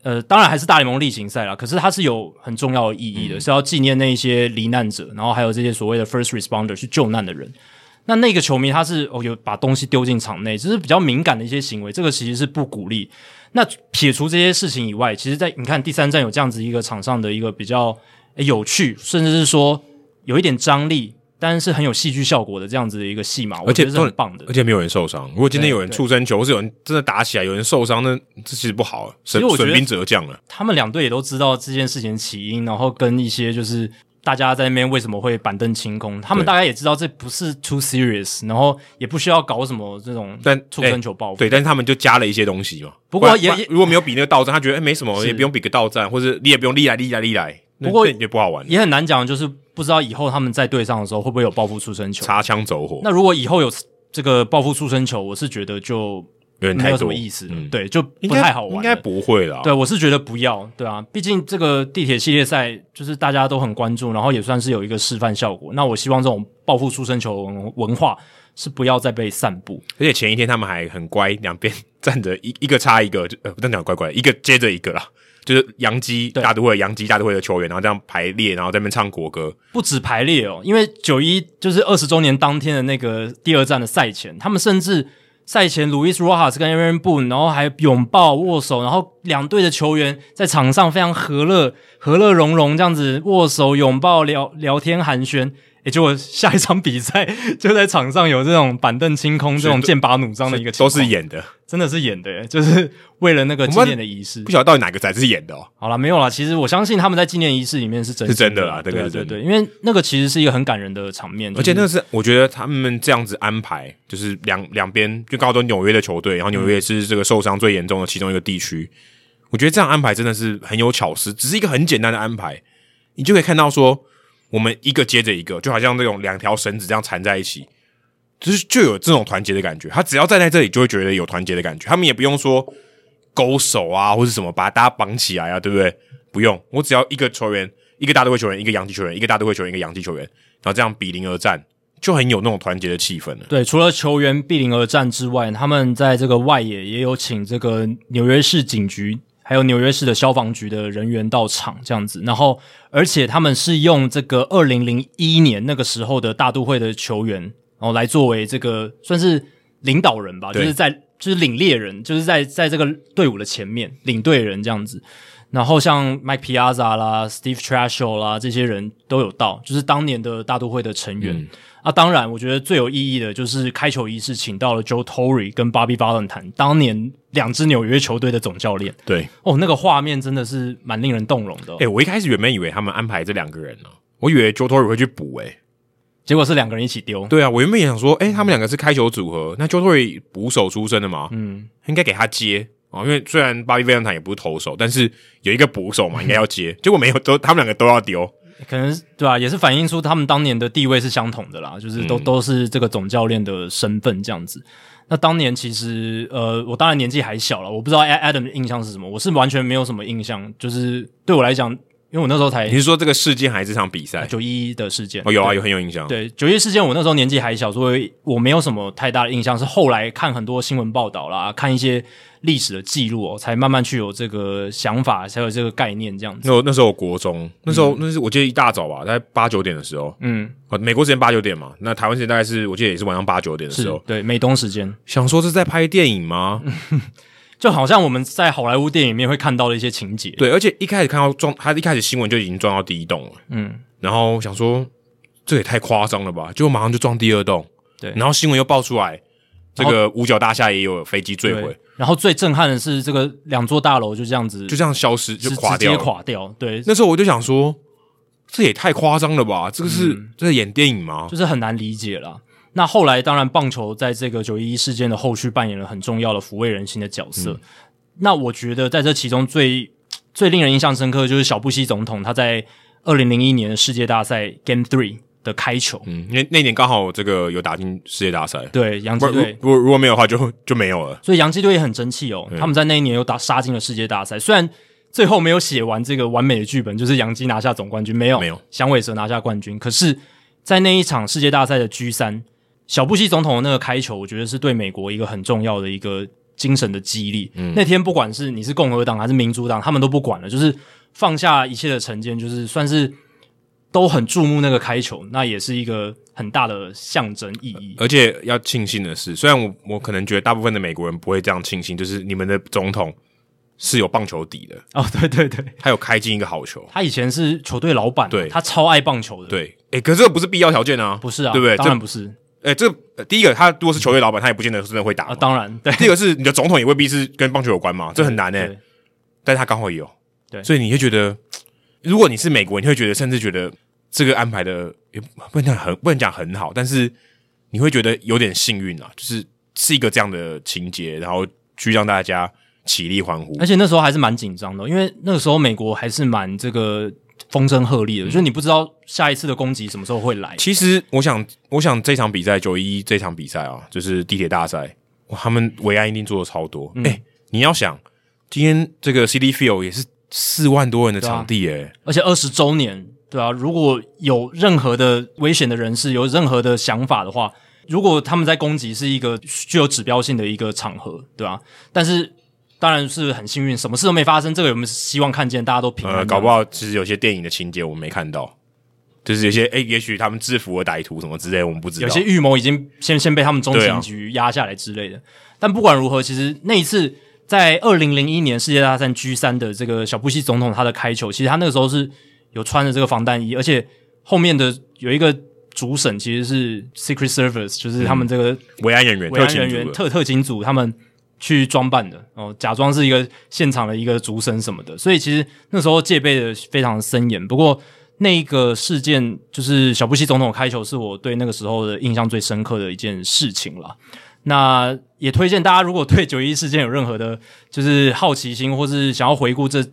呃，当然还是大联盟例行赛啦，可是它是有很重要的意义的，嗯、是要纪念那一些罹难者，然后还有这些所谓的 first responder 去救难的人。那那个球迷他是哦有把东西丢进场内，只是比较敏感的一些行为，这个其实是不鼓励。那撇除这些事情以外，其实，在你看第三站有这样子一个场上的一个比较有趣，甚至是说有一点张力，但是很有戏剧效果的这样子的一个戏码，我觉得是很棒的。而且没有人受伤。如果今天有人触身球，或是有人真的打起来，有人受伤，那这其实不好，损损兵折将了。他们两队也都知道这件事情起因，然后跟一些就是。大家在那边为什么会板凳清空？他们大概也知道这不是 too serious，然后也不需要搞什么这种但出生球报复。对，但是他们就加了一些东西嘛。不过也也如果没有比那个倒站，他觉得哎没什么，也不用比个倒站，或者你也不用立来立来立来。不过也不好玩，也很难讲，就是不知道以后他们在队上的时候会不会有报复出生球、擦枪走火。那如果以后有这个报复出生球，我是觉得就。有点太没有什么意思，嗯、对，就不太好玩。应该不会啦。对，我是觉得不要，对啊，毕竟这个地铁系列赛就是大家都很关注，然后也算是有一个示范效果。那我希望这种报复出生球文化是不要再被散布。而且前一天他们还很乖，两边 [laughs] 站着一一个插一个，就呃，不能讲乖乖，一个接着一个啦，就是洋基大都会、洋基大都会的球员，然后这样排列，然后在那边唱国歌。不止排列哦，因为九一就是二十周年当天的那个第二站的赛前，他们甚至。赛前，Luis Rojas 跟 Aaron Boone，然后还拥抱握手，然后两队的球员在场上非常和乐、和乐融融这样子握手、拥抱、聊聊天、寒暄。也结果下一场比赛就在场上有这种板凳清空、这种剑拔弩张的一个都是演的，真的是演的，就是为了那个纪念的仪式。不晓得到底哪个才是演的哦。好了，没有了。其实我相信他们在纪念仪式里面是真的是真的啦，对对对对，因为那个其实是一个很感人的场面，而且那是我觉得他们这样子安排，就是两两边就刚好都纽约的球队，然后纽约是这个受伤最严重的其中一个地区。我觉得这样安排真的是很有巧思，只是一个很简单的安排，你就可以看到说。我们一个接着一个，就好像那种两条绳子这样缠在一起，就是就有这种团结的感觉。他只要站在这里，就会觉得有团结的感觉。他们也不用说勾手啊，或是什么把大家绑起来啊，对不对？不用，我只要一个球员，一个大都会球员，一个洋基球员，一个大都会球员，一个洋基球员，然后这样比邻而战，就很有那种团结的气氛了。对，除了球员比邻而战之外，他们在这个外野也有请这个纽约市警局。还有纽约市的消防局的人员到场，这样子，然后而且他们是用这个二零零一年那个时候的大都会的球员，然后来作为这个算是领导人吧，就是在就是领猎人，就是在在这个队伍的前面领队人这样子。然后像 Mike Piazza 啦、Steve Trachsel 啦这些人都有到，就是当年的大都会的成员。嗯啊，当然，我觉得最有意义的就是开球仪式，请到了 Joe Torre 跟 Bobby Valentine，当年两支纽约球队的总教练。对，哦，那个画面真的是蛮令人动容的。诶、欸，我一开始原本以为他们安排这两个人呢，我以为 Joe Torre 会去补，诶，结果是两个人一起丢。对啊，我原本也想说，哎、欸，他们两个是开球组合，那 Joe Torre 捕手出身的嘛，嗯，应该给他接啊，因为虽然巴蒂费扬坦也不是投手，但是有一个捕手嘛，应该要接，[laughs] 结果没有，都他们两个都要丢。可能对吧、啊？也是反映出他们当年的地位是相同的啦，就是都、嗯、都是这个总教练的身份这样子。那当年其实呃，我当然年纪还小了，我不知道 Adam 的印象是什么，我是完全没有什么印象。就是对我来讲，因为我那时候才，你是说这个事件还是这场比赛？九一一的事件？哦，有啊，有很有印象。对，九一事件，我那时候年纪还小，所以我没有什么太大的印象。是后来看很多新闻报道啦，看一些。历史的记录哦，才慢慢去有这个想法，才有这个概念这样子。那那时候我国中，那时候、嗯、那是我记得一大早吧，在八九点的时候，嗯，美国时间八九点嘛，那台湾时间大概是我记得也是晚上八九点的时候，对，美东时间。想说是在拍电影吗？[laughs] 就好像我们在好莱坞电影里面会看到的一些情节。对，而且一开始看到撞，他一开始新闻就已经撞到第一栋了，嗯，然后想说这也太夸张了吧，结果马上就撞第二栋，对，然后新闻又爆出来。这个五角大厦也有飞机坠毁，然后最震撼的是，这个两座大楼就这样子就这样消失，就垮掉，直接垮掉。对，那时候我就想说，这也太夸张了吧？这个是、嗯、这是演电影吗？就是很难理解啦。那后来，当然棒球在这个九一一事件的后续扮演了很重要的抚慰人心的角色。嗯、那我觉得在这其中最最令人印象深刻，就是小布希总统他在二零零一年的世界大赛 Game Three。的开球，嗯，因为那年刚好这个有打进世界大赛，对，洋基队，如果如果没有的话就，就就没有了。所以洋基队也很争气哦，他们在那一年又打杀进了世界大赛，虽然最后没有写完这个完美的剧本，就是洋基拿下总冠军，没有，没有，响尾蛇拿下冠军。可是，在那一场世界大赛的 G3，小布希总统的那个开球，我觉得是对美国一个很重要的一个精神的激励。嗯，那天不管是你是共和党还是民主党，他们都不管了，就是放下一切的成见，就是算是。都很注目那个开球，那也是一个很大的象征意义。而且要庆幸的是，虽然我我可能觉得大部分的美国人不会这样庆幸，就是你们的总统是有棒球底的哦，对对对，他有开进一个好球，他以前是球队老板，对，他超爱棒球的，对，诶，可是这个不是必要条件啊，不是啊，对不对？当然不是。诶，这个第一个，他如果是球队老板，他也不见得真的会打啊。当然，对。第二个是你的总统也未必是跟棒球有关嘛，这很难诶。但是他刚好有，对，所以你会觉得，如果你是美国人，你会觉得，甚至觉得。这个安排的也不能讲很不能讲很好，但是你会觉得有点幸运啊，就是是一个这样的情节，然后去让大家起立欢呼。而且那时候还是蛮紧张的，因为那个时候美国还是蛮这个风声鹤唳的，嗯、就是你不知道下一次的攻击什么时候会来。其实我想，我想这场比赛九一一这场比赛啊，就是地铁大赛，哇，他们维安一定做的超多。哎、嗯，你要想，今天这个 City Field 也是四万多人的场地，哎、啊，而且二十周年。对啊，如果有任何的危险的人士，有任何的想法的话，如果他们在攻击是一个具有指标性的一个场合，对吧？但是当然是很幸运，什么事都没发生。这个有没有希望看见大家都平安？呃，搞不好其实有些电影的情节我们没看到，就是有些诶，也许他们制服了歹徒什么之类，我们不知道。有些预谋已经先先被他们中情局压下来之类的。啊、但不管如何，其实那一次在二零零一年世界大战 G 三的这个小布希总统他的开球，其实他那个时候是。有穿着这个防弹衣，而且后面的有一个主审其实是 Secret Service，就是他们这个维安人员、维安人员、特特警组他们去装扮的哦，假装是一个现场的一个主审什么的，所以其实那时候戒备的非常森严。不过那一个事件就是小布希总统开球，是我对那个时候的印象最深刻的一件事情了。那也推荐大家，如果对九一事件有任何的，就是好奇心，或是想要回顾这。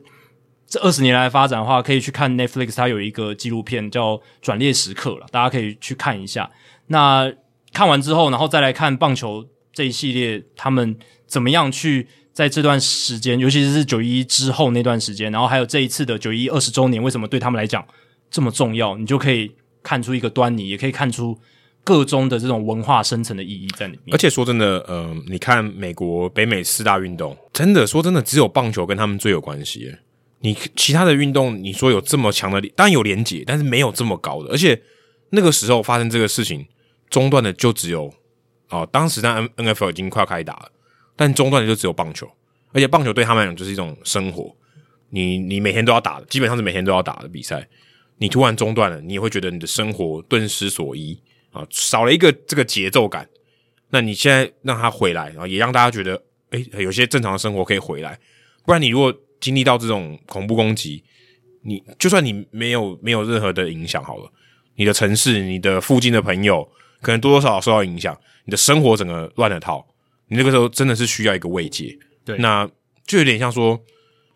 这二十年来发展的话，可以去看 Netflix，它有一个纪录片叫《转捩时刻》了，大家可以去看一下。那看完之后，然后再来看棒球这一系列，他们怎么样去在这段时间，尤其是九一之后那段时间，然后还有这一次的九一二十周年，为什么对他们来讲这么重要？你就可以看出一个端倪，也可以看出各中的这种文化深层的意义在里面。而且说真的，呃，你看美国北美四大运动，真的说真的，只有棒球跟他们最有关系。你其他的运动，你说有这么强的，当然有连结，但是没有这么高的。而且那个时候发生这个事情，中断的就只有哦，当时那 N N F L 已经快要开打了，但中断的就只有棒球。而且棒球对他们来讲就是一种生活，你你每天都要打的，基本上是每天都要打的比赛。你突然中断了，你也会觉得你的生活顿失所依啊，少了一个这个节奏感。那你现在让他回来，然后也让大家觉得，诶，有些正常的生活可以回来。不然你如果经历到这种恐怖攻击，你就算你没有没有任何的影响好了，你的城市、你的附近的朋友，可能多多少少受到影响，你的生活整个乱了套，你那个时候真的是需要一个慰藉。对，那就有点像说，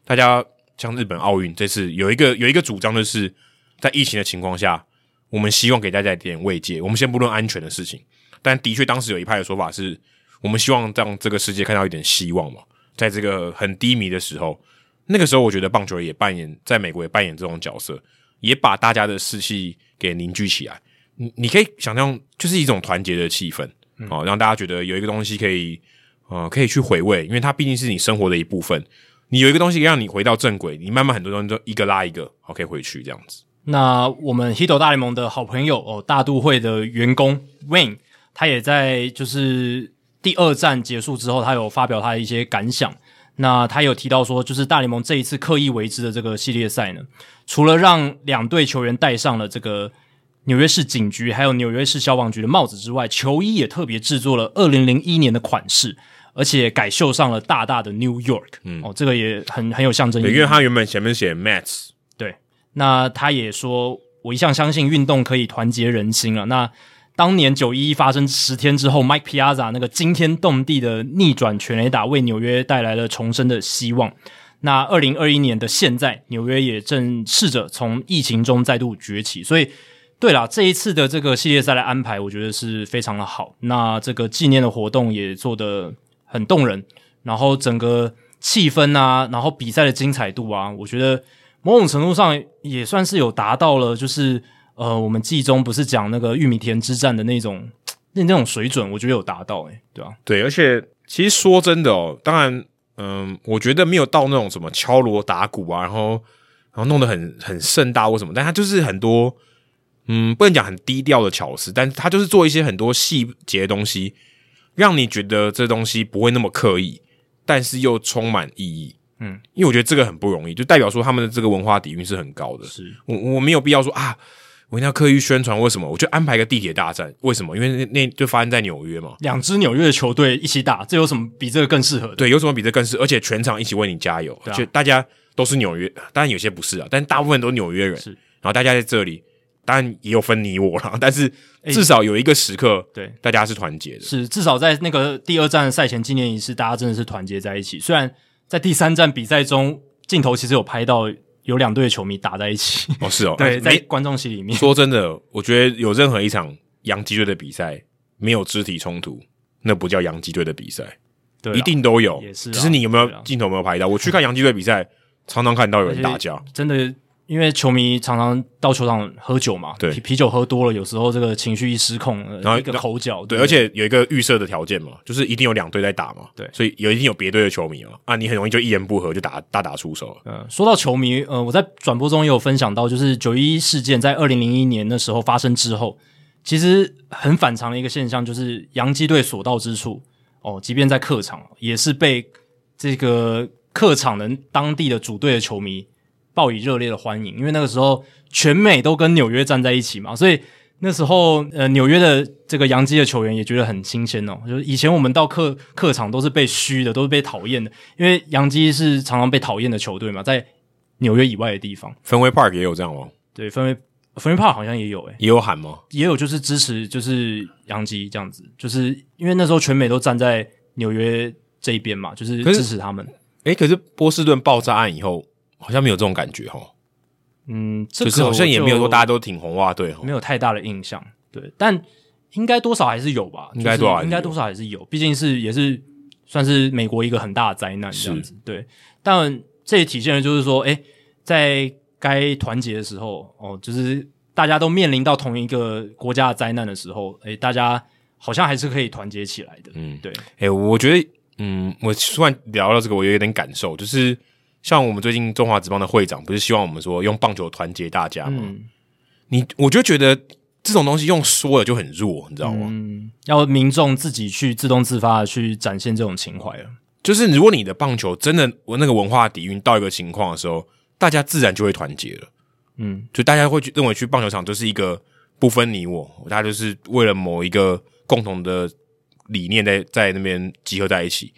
大家像日本奥运这次有一个有一个主张，就是在疫情的情况下，我们希望给大家一点慰藉。我们先不论安全的事情，但的确当时有一派的说法是，我们希望让这个世界看到一点希望嘛，在这个很低迷的时候。那个时候，我觉得棒球也扮演在美国也扮演这种角色，也把大家的士气给凝聚起来。你你可以想象，就是一种团结的气氛，哦、嗯，让大家觉得有一个东西可以，呃，可以去回味，因为它毕竟是你生活的一部分。你有一个东西让你回到正轨，你慢慢很多东西都一个拉一个，好，可以回去这样子。那我们 Hito 大联盟的好朋友哦，大都会的员工 Wayne，他也在就是第二战结束之后，他有发表他的一些感想。那他有提到说，就是大联盟这一次刻意为之的这个系列赛呢，除了让两队球员戴上了这个纽约市警局还有纽约市消防局的帽子之外，球衣也特别制作了二零零一年的款式，而且改绣上了大大的 New York。嗯，哦，这个也很很有象征意义。因为他原本前面写 Mets。对，那他也说，我一向相信运动可以团结人心啊。那当年九一一发生十天之后，Mike Piazza 那个惊天动地的逆转全垒打，为纽约带来了重生的希望。那二零二一年的现在，纽约也正试着从疫情中再度崛起。所以，对啦，这一次的这个系列赛的安排，我觉得是非常的好。那这个纪念的活动也做得很动人，然后整个气氛啊，然后比赛的精彩度啊，我觉得某种程度上也算是有达到了，就是。呃，我们季中不是讲那个玉米田之战的那种那 [laughs] 那种水准，我觉得有达到诶、欸，对吧、啊？对，而且其实说真的哦，当然，嗯、呃，我觉得没有到那种什么敲锣打鼓啊，然后然后弄得很很盛大或什么，但它就是很多嗯，不能讲很低调的巧思，但是他就是做一些很多细节的东西，让你觉得这东西不会那么刻意，但是又充满意义。嗯，因为我觉得这个很不容易，就代表说他们的这个文化底蕴是很高的。是我我没有必要说啊，我一定要刻意宣传，为什么？我就安排个地铁大战，为什么？因为那那就发生在纽约嘛，两支纽约的球队一起打，这有什么比这个更适合的？对，有什么比这更适合？而且全场一起为你加油，就、啊、大家都是纽约，当然有些不是啊，但大部分都是纽约人。是，然后大家在这里，当然也有分你我啦，[laughs] 但是至少有一个时刻，欸、对，大家是团结的。是，至少在那个第二站赛前纪念仪式，大家真的是团结在一起。虽然在第三站比赛中。镜头其实有拍到有两队的球迷打在一起哦，是哦，[laughs] 对，在观众席里面。说真的，我觉得有任何一场洋基队的比赛没有肢体冲突，那不叫洋基队的比赛，对，一定都有，也是。只是你有没有镜头没有拍到？我去看洋基队比赛，常常看到有人打架，真的。因为球迷常常到球场喝酒嘛，对，啤啤酒喝多了，有时候这个情绪一失控，然后一个口角，对，而且有一个预设的条件嘛，就是一定有两队在打嘛，对，所以有一定有别队的球迷嘛，啊，你很容易就一言不合就打大打出手。嗯，说到球迷，呃，我在转播中也有分享到，就是九一一事件在二零零一年的时候发生之后，其实很反常的一个现象，就是洋基队所到之处，哦，即便在客场，也是被这个客场人当地的主队的球迷。报以热烈的欢迎，因为那个时候全美都跟纽约站在一起嘛，所以那时候呃纽约的这个洋基的球员也觉得很新鲜哦。就是以前我们到客客场都是被嘘的，都是被讨厌的，因为洋基是常常被讨厌的球队嘛，在纽约以外的地方，芬威 Park 也有这样吗？对，芬威芬威 Park 好像也有诶、欸，也有喊吗？也有就是支持就是洋基这样子，就是因为那时候全美都站在纽约这一边嘛，就是支持他们。诶，可是波士顿爆炸案以后。好像没有这种感觉哈，嗯，这就是好像也没有说大家都挺红袜队，没有太大的印象，对，但应该多少还是有吧，应该多少，应该多少还是有，毕竟是也是算是美国一个很大的灾难这样子，对，但这也体现了就是说，诶，在该团结的时候，哦，就是大家都面临到同一个国家的灾难的时候，诶，大家好像还是可以团结起来的，嗯，对，诶，我觉得，嗯，我突然聊到这个，我有点感受，就是。像我们最近中华职棒的会长，不是希望我们说用棒球团结大家吗？嗯、你我就觉得这种东西用说的就很弱，你知道吗？嗯，要民众自己去自动自发的去展现这种情怀了。就是如果你的棒球真的我那个文化底蕴到一个情况的时候，大家自然就会团结了。嗯，就大家会去认为去棒球场就是一个不分你我，大家就是为了某一个共同的理念在在那边集合在一起。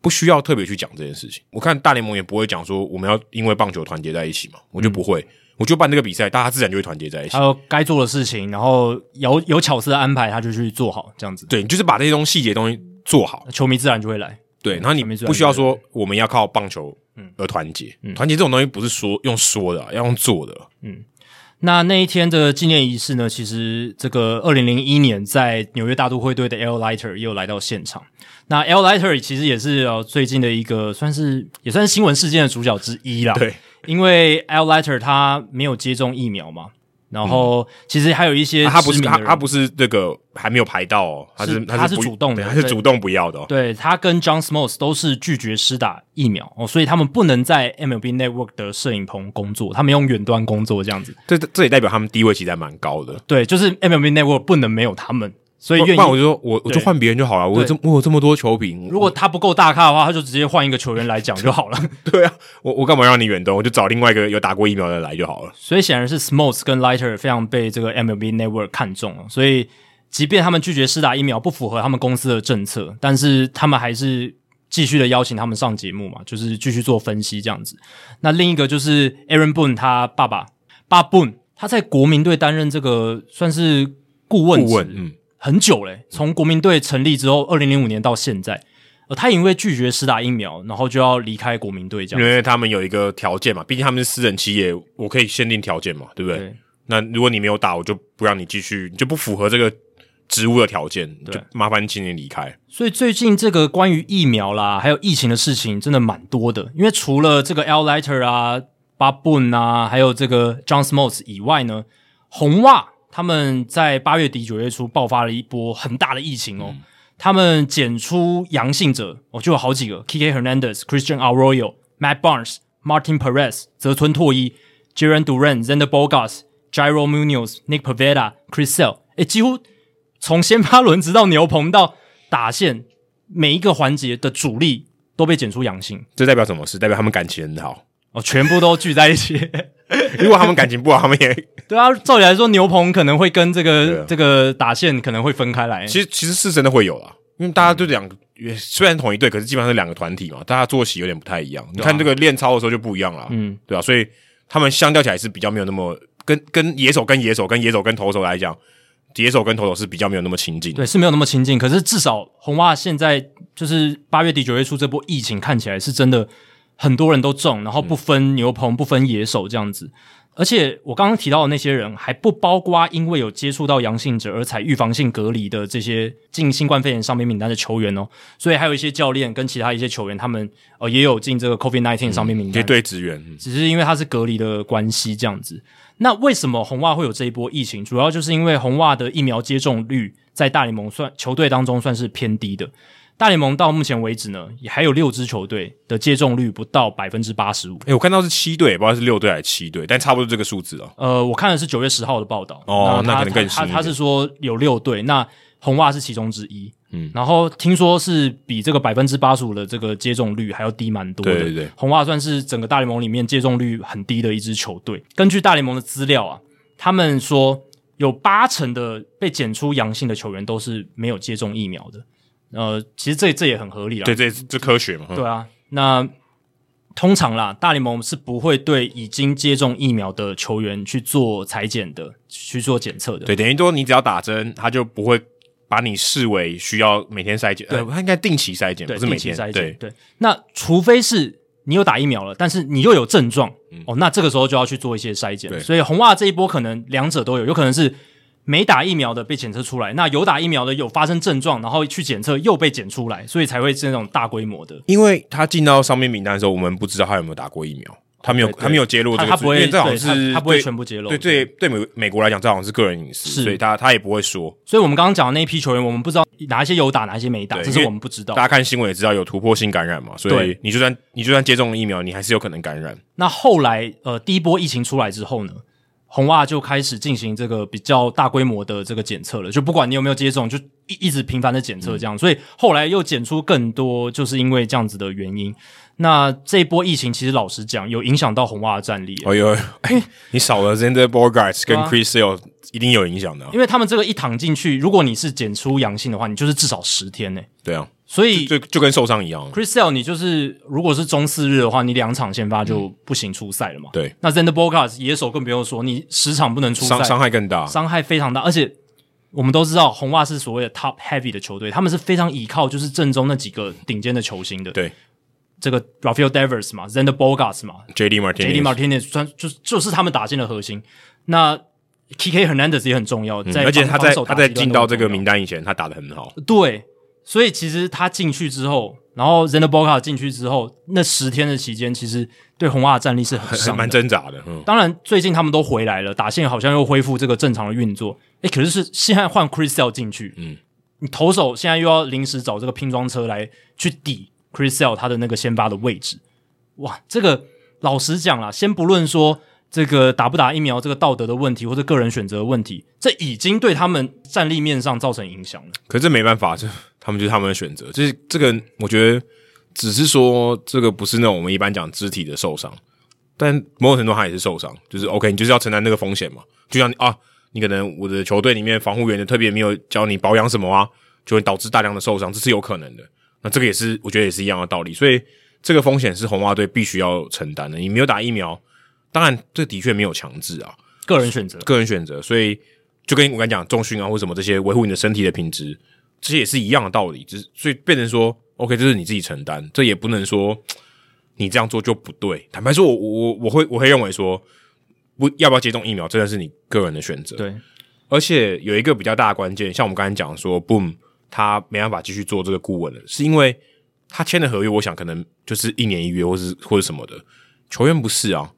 不需要特别去讲这件事情。我看大联盟也不会讲说我们要因为棒球团结在一起嘛，我就不会，我就办这个比赛，大家自然就会团结在一起。还有该做的事情，然后有有巧思的安排，他就去做好这样子。对，你就是把这些东西细节东西做好，球迷自然就会来。对，然后你不需要说我们要靠棒球而团结，团结这种东西不是说用说的，要用做的。嗯。那那一天的纪念仪式呢？其实这个二零零一年在纽约大都会队的 Al Leiter 也有来到现场。那 Al Leiter 其实也是呃最近的一个算是也算是新闻事件的主角之一啦。对，因为 Al Leiter 他没有接种疫苗嘛。然后其实还有一些、啊，他不是他他不是这个还没有排到哦，他是，是他是主动的，他是主动不要的、哦。对，他跟 John Smoltz 都是拒绝施打疫苗哦，所以他们不能在 MLB Network 的摄影棚工作，他们用远端工作这样子。这这也代表他们地位其实还蛮高的。对，就是 MLB Network 不能没有他们。所以愿意，那我就说，我我就换别人就好了。我有这我有这么多球评，如果他不够大咖的话，他就直接换一个球员来讲就好了。[laughs] 对啊，我我干嘛让你远东？我就找另外一个有打过疫苗的来就好了。所以显然是 Smoltz 跟 Lighter 非常被这个 MLB Network 看中了。所以即便他们拒绝施打疫苗，不符合他们公司的政策，但是他们还是继续的邀请他们上节目嘛，就是继续做分析这样子。那另一个就是 Aaron Boone 他爸爸，爸 Boone 他在国民队担任这个算是顾问职，嗯。很久嘞，从国民队成立之后，二零零五年到现在，呃，他因为拒绝施打疫苗，然后就要离开国民队，这样。因为他们有一个条件嘛，毕竟他们是私人企业，我可以限定条件嘛，对不对？对。那如果你没有打，我就不让你继续，你就不符合这个职务的条件，就麻烦你请你离开。所以最近这个关于疫苗啦，还有疫情的事情，真的蛮多的。因为除了这个 Al Leiter 啊、Bob Boone 啊，还有这个 John Smoltz 以外呢，红袜。他们在八月底九月初爆发了一波很大的疫情哦，嗯、他们检出阳性者哦，就有好几个：Kike Hernandez、Christian Arroyo、Matt Barnes、Martin Perez、泽村拓一、Jarren Duran、Xander Bogaerts、Jairo Munoz、Nick Pavetta、Chris Sale，诶，几乎从先发轮直到牛棚到打线，每一个环节的主力都被检出阳性。这代表什么事？代表他们感情很好哦，全部都聚在一起。[laughs] 如果他们感情不好，他们也 [laughs] 对啊。照理来说，牛棚可能会跟这个、啊、这个打线可能会分开来。其实其实是真的会有啦，因为大家都两个。虽然同一队，可是基本上是两个团体嘛，大家作息有点不太一样。你看这个练操的时候就不一样了，嗯，对、啊？所以他们相较起来是比较没有那么跟跟野手跟野手跟野手跟投手来讲，野手跟投手是比较没有那么亲近。对，是没有那么亲近。可是至少红袜现在就是八月底九月初这波疫情看起来是真的很多人都中，然后不分牛棚、嗯、不分野手这样子。而且我刚刚提到的那些人，还不包括因为有接触到阳性者而采预防性隔离的这些进新冠肺炎上面名单的球员哦。所以还有一些教练跟其他一些球员，他们呃也有进这个 COVID-19 上面名单，绝对支援。只是因为他是隔离的关系这样子。那为什么红袜会有这一波疫情？主要就是因为红袜的疫苗接种率在大联盟算球队当中算是偏低的。大联盟到目前为止呢，也还有六支球队的接种率不到百分之八十五。诶，我看到是七队，不知道是六队还是七队，但差不多这个数字哦。呃，我看的是九月十号的报道。哦，那，那可能更新。他他，他是说有六队，那红袜是其中之一。嗯，然后听说是比这个百分之八十五的这个接种率还要低蛮多的。对对对，红袜算是整个大联盟里面接种率很低的一支球队。根据大联盟的资料啊，他们说有八成的被检出阳性的球员都是没有接种疫苗的。呃，其实这这也很合理啦。对，这这科学嘛。对啊，那通常啦，大联盟是不会对已经接种疫苗的球员去做裁剪的，去做检测的。对，等于说你只要打针，他就不会把你视为需要每天筛检。对，他应该定期筛检，不是每天筛检。对对。那除非是你有打疫苗了，但是你又有症状，嗯、哦，那这个时候就要去做一些筛检。对。所以红袜这一波可能两者都有，有可能是。没打疫苗的被检测出来，那有打疫苗的有发生症状，然后去检测又被检出来，所以才会是那种大规模的。因为他进到上面名单的时候，我们不知道他有没有打过疫苗，他没有，他没有揭露这个，他不会，因为这好像是他不会全部揭露。对对对，美美国来讲，这好像是个人隐私，所以他他也不会说。所以我们刚刚讲的那一批球员，我们不知道哪一些有打，哪一些没打，这是我们不知道。大家看新闻也知道有突破性感染嘛，所以你就算你就算接种了疫苗，你还是有可能感染。那后来呃，第一波疫情出来之后呢？红袜就开始进行这个比较大规模的这个检测了，就不管你有没有接种，就一一直频繁的检测这样，嗯、所以后来又检出更多，就是因为这样子的原因。那这一波疫情其实老实讲，有影响到红袜的战力。哎呦，哎，你少了 Zander Bogaerts 跟 Chris Sale，一定有影响的、啊，因为他们这个一躺进去，如果你是检出阳性的话，你就是至少十天呢。对啊。所以就就跟受伤一样。Chris Sale，你就是如果是中四日的话，你两场先发就不行出赛了嘛。对。那 Zender Bogaerts 野手更不用说，你十场不能出赛，伤伤害更大，伤害非常大。而且我们都知道，红袜是所谓的 top heavy 的球队，他们是非常依靠就是正中那几个顶尖的球星的。对。这个 Rafael Devers 嘛，Zender Bogaerts 嘛，JD Martinez，JD Martinez 算就就是他们打进的核心。那 Kike Hernandez 也很重要，在、嗯、而且他在他在进到这个名单以前，他打的很好。对。所以其实他进去之后，然后 Xander Bogaerts 进去之后，那十天的期间，其实对红袜的战力是很伤的，蛮挣扎的。嗯，当然最近他们都回来了，打线好像又恢复这个正常的运作。诶，可是是现在换 Chris Sale 进去，嗯，你投手现在又要临时找这个拼装车来去抵 Chris Sale 他的那个先发的位置，哇，这个老实讲啦，先不论说。这个打不打疫苗，这个道德的问题或者个人选择的问题，这已经对他们战力面上造成影响了。可是这没办法，这他们就是他们的选择。就是这个，我觉得只是说这个不是那种我们一般讲肢体的受伤，但某种程度他也是受伤。就是 OK，你就是要承担那个风险嘛。就像啊，你可能我的球队里面防护员的特别没有教你保养什么啊，就会导致大量的受伤，这是有可能的。那这个也是我觉得也是一样的道理。所以这个风险是红袜队必须要承担的。你没有打疫苗。当然，这的确没有强制啊，个人选择，个人选择。所以就跟我刚才讲重训啊，或什么这些维护你的身体的品质，这些也是一样的道理。只是所以变成说，OK，这是你自己承担，这也不能说你这样做就不对。坦白说，我我我会我会认为说，不要不要接种疫苗，真的是你个人的选择。对，而且有一个比较大的关键，像我们刚才讲说，Boom 他没办法继续做这个顾问了，是因为他签的合约，我想可能就是一年一约，或是或者什么的。球员不是啊。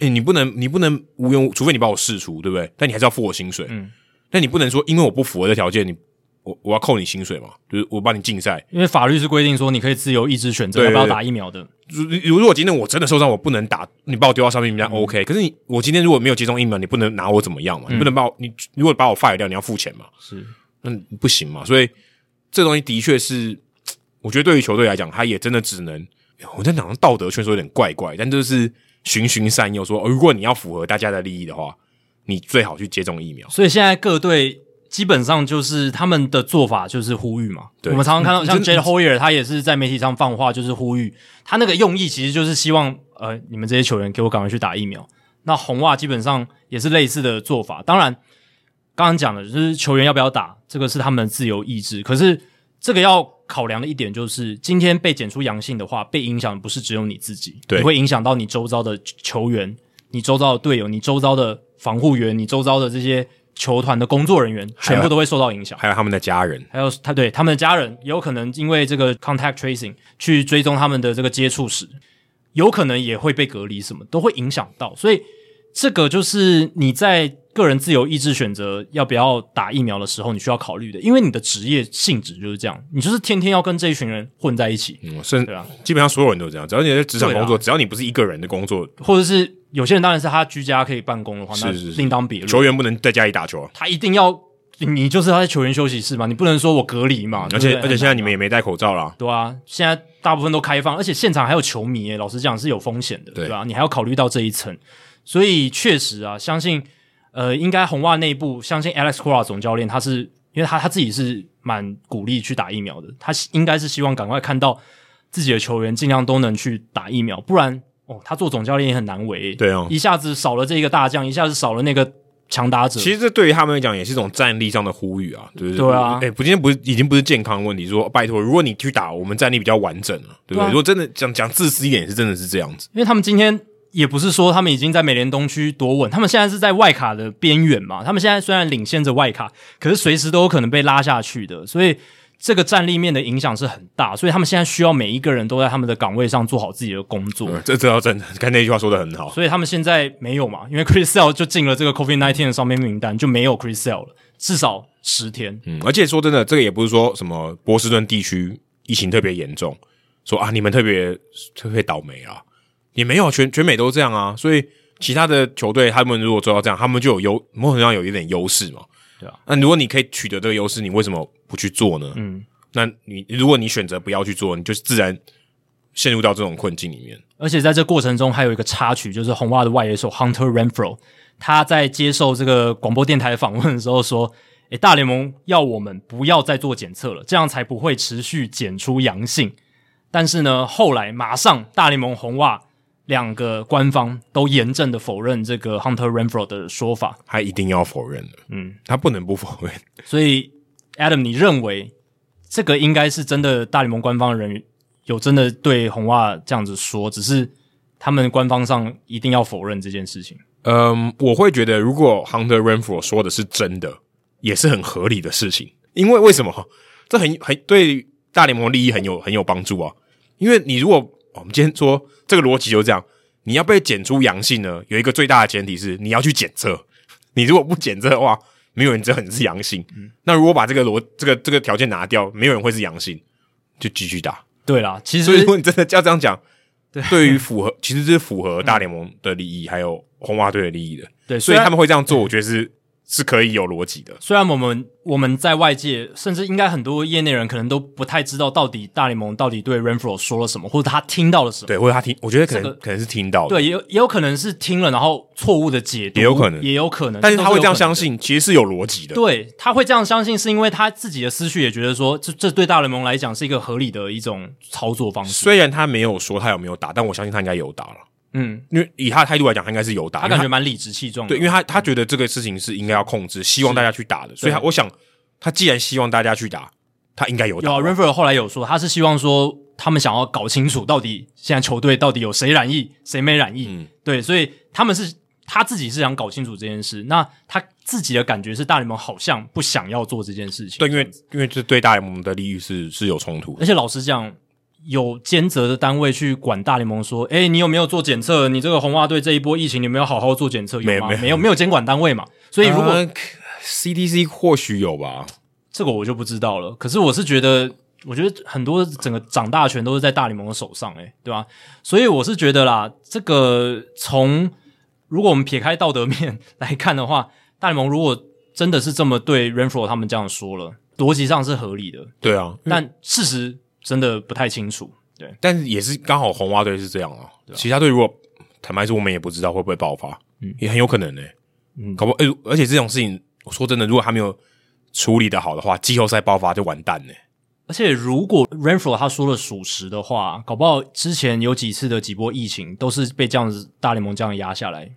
诶、欸，你不能，你不能无缘无，除非你把我释出，对不对？但你还是要付我薪水。嗯，但你不能说，因为我不符合这条件，你我我要扣你薪水嘛？就是我帮你禁赛，因为法律是规定说你可以自由意志选择要不要打疫苗的。如如果今天我真的受伤，我不能打，你把我丢到上面名单 OK。可是你我今天如果没有接种疫苗，你不能拿我怎么样嘛？嗯、你不能把我你如果把我 fire 掉，你要付钱嘛？是，那不行嘛？所以这东西的确是，我觉得对于球队来讲，他也真的只能我在讲道德劝说有点怪怪，但就是循循善诱说，如果你要符合大家的利益的话，你最好去接种疫苗。所以现在各队。基本上就是他们的做法就是呼吁嘛，对我们常常看到像 Jed Hoyer，他也是在媒体上放话，就是呼吁他那个用意其实就是希望呃你们这些球员给我赶快去打疫苗。那红袜基本上也是类似的做法，当然刚刚讲的就是球员要不要打，这个是他们的自由意志。可是这个要考量的一点就是，今天被检出阳性的话，被影响的不是只有你自己，对，你会影响到你周遭的球员、你周遭的队友、你周遭的防护员、你周遭的这些。球团的工作人员全部都会受到影响，还有他们的家人，还有他对他们的家人，也有可能因为这个 contact tracing 去追踪他们的这个接触史，有可能也会被隔离，什么都会影响到。所以这个就是你在个人自由意志选择要不要打疫苗的时候，你需要考虑的，因为你的职业性质就是这样，你就是天天要跟这一群人混在一起，嗯，甚对啊，基本上所有人都这样，只要你在职场工作，只要你不是一个人的工作，或者是。有些人当然是他居家可以办公的话，那另当别论。球员不能在家里打球，他一定要你就是他在球员休息室嘛，你不能说我隔离嘛。而且而且现在你们也没戴口罩啦，对啊，现在大部分都开放，而且现场还有球迷，老实讲是有风险的，对吧？你还要考虑到这一层，所以确实啊，相信呃，应该红袜内部相信 Alex Cora 总教练，他是因为他他自己是蛮鼓励去打疫苗的，他应该是希望赶快看到自己的球员尽量都能去打疫苗，不然。哦，他做总教练也很难为，对哦，一下子少了这个大将，一下子少了那个强打者。其实这对于他们来讲也是一种战力上的呼吁啊，对不对？对啊，哎，不，今天不是已经不是健康问题，说拜托，如果你去打，我们战力比较完整了，对不对？对啊，如果真的讲讲自私一点，是真的是这样子。因为他们今天也不是说他们已经在美联东区夺稳，他们现在是在外卡的边缘嘛。他们现在虽然领先着外卡，可是随时都有可能被拉下去的，所以。这个战力面的影响是很大，所以他们现在需要每一个人都在他们的岗位上做好自己的工作。嗯、这这要真的，刚才那句话说的很好。所以他们现在没有嘛，因为 Chris Sale 就进了这个 COVID nineteen 的伤病名单，就没有 Chris Sale 了，至少十天。嗯，而且说真的，这个也不是说什么波士顿地区疫情特别严重，说啊你们特别特别倒霉啊，也没有，全全美都这样啊。所以其他的球队他们如果做到这样，他们就有优，某种程度上有一点优势嘛。对啊，那如果你可以取得这个优势，你为什么不去做呢？嗯。那你如果你选择不要去做，你就自然陷入到这种困境里面。而且在这过程中还有一个插曲，就是红袜的外野手 Hunter Renfroe，他在接受这个广播电台访问的时候说：“诶，大联盟要我们不要再做检测了，这样才不会持续检出阳性。”但是呢，后来马上大联盟红袜两个官方都严正的否认这个 Hunter Renfroe 的说法，他一定要否认的，嗯，他不能不否认。所以 Adam，你认为？这个应该是真的，大联盟官方的人有真的对红袜这样子说，只是他们官方上一定要否认这件事情。嗯，我会觉得，如果 Hunter Renfroe 说的是真的，也是很合理的事情。因为为什么？这很很对大联盟利益很有很有帮助啊。因为你如果我们今天说这个逻辑就这样，你要被检出阳性呢，有一个最大的前提是你要去检测。你如果不检测的话，没有人知道你是阳性，嗯，那如果把这个逻这个这个条件拿掉，没有人会是阳性，就继续打。对啦，其实所以如果你真的要这样讲，对，对于符合其实是符合大联盟的利益，嗯、还有红袜队的利益的。对，所以他们会这样做，我觉得是。是可以有逻辑的。虽然我们我们在外界，甚至应该很多业内人可能都不太知道，到底大联盟到底对 Renfroe 说了什么，或者他听到了什么。对，或者他听，我觉得可能、这个、可能是听到的。对，也有也有可能是听了，然后错误的解读，也有可能，也有可能。但是他会这样相信，其实是有逻辑的。对，他会这样相信，是因为他自己的思绪也觉得说，这这对大联盟来讲是一个合理的一种操作方式。虽然他没有说他有没有打，但我相信他应该有打了。嗯，因为以他的态度来讲，他应该是有打，他感觉蛮理直气壮。对，因为他他觉得这个事情是应该要控制，希望大家去打的，所以他我想，他既然希望大家去打，他应该有打。有 Renfroe 后来有说，他是希望说他们想要搞清楚到底现在球队到底有谁染疫，谁没染疫。嗯，对，所以他们是他自己是想搞清楚这件事。那他自己的感觉是，大联盟好像不想要做这件事情。对，因为因为这对大联盟的利益是是有冲突，而且老实讲。有监责的单位去管大联盟，说：“诶，你有没有做检测？你这个红袜队这一波疫情，你有没有好好做检测？有吗？没有，没有，没有监管单位嘛。所以如果、呃、CDC 或许有吧，这个我就不知道了。可是我是觉得我觉得很多整个掌大权都是在大联盟的手上，诶，对吧？所以我是觉得啦，这个从如果我们撇开道德面来看的话，大联盟如果真的是这么对 Renfroe 他们这样说了，逻辑上是合理的。对啊，但事实真的不太清楚。对，但是也是刚好红袜队是这样啊，其他队如果坦白说，我们也不知道会不会爆发，嗯，也很有可能呢、欸。嗯，搞不好，诶、欸，而且这种事情，我说真的，如果还没有处理的好的话，季后赛爆发就完蛋呢、欸。而且如果 Renfroe 他说的属实的话，搞不好之前有几次的几波疫情都是被这样子大联盟这样压下来，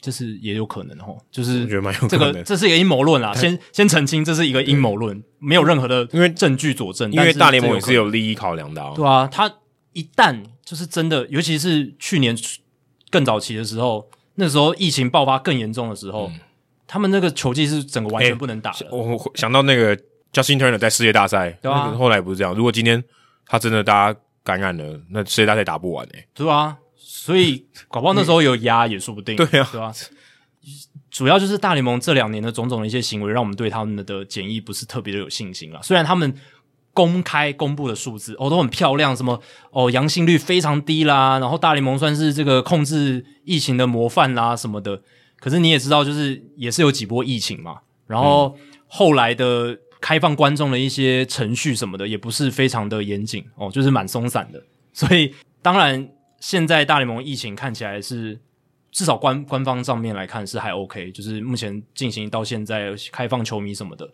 这是也有可能哦。就是我觉得蛮有可能，这个这是一个阴谋论啦，先先澄清，这是一个阴谋论，没有任何的因为证据佐证。因为大联盟也是有利益考量的、啊，对啊，他一旦就是真的，尤其是去年更早期的时候，那时候疫情爆发更严重的时候，嗯、他们那个球技是整个完全不能打的。欸、我想到那个。Justin Turner 在世界大赛，对啊，后来不是这样。如果今天他真的大家感染了，那世界大赛打不完诶、欸。对啊，所以搞不好那时候有压也说不定。对啊，对啊。主要就是大联盟这两年的种种的一些行为，让我们对他们的检疫不是特别的有信心了。虽然他们公开公布的数字哦都很漂亮，什么哦阳性率非常低啦，然后大联盟算是这个控制疫情的模范啦什么的。可是你也知道，就是也是有几波疫情嘛，然后后来的。开放观众的一些程序什么的也不是非常的严谨哦，就是蛮松散的。所以当然，现在大联盟疫情看起来是至少官官方上面来看是还 OK，就是目前进行到现在开放球迷什么的，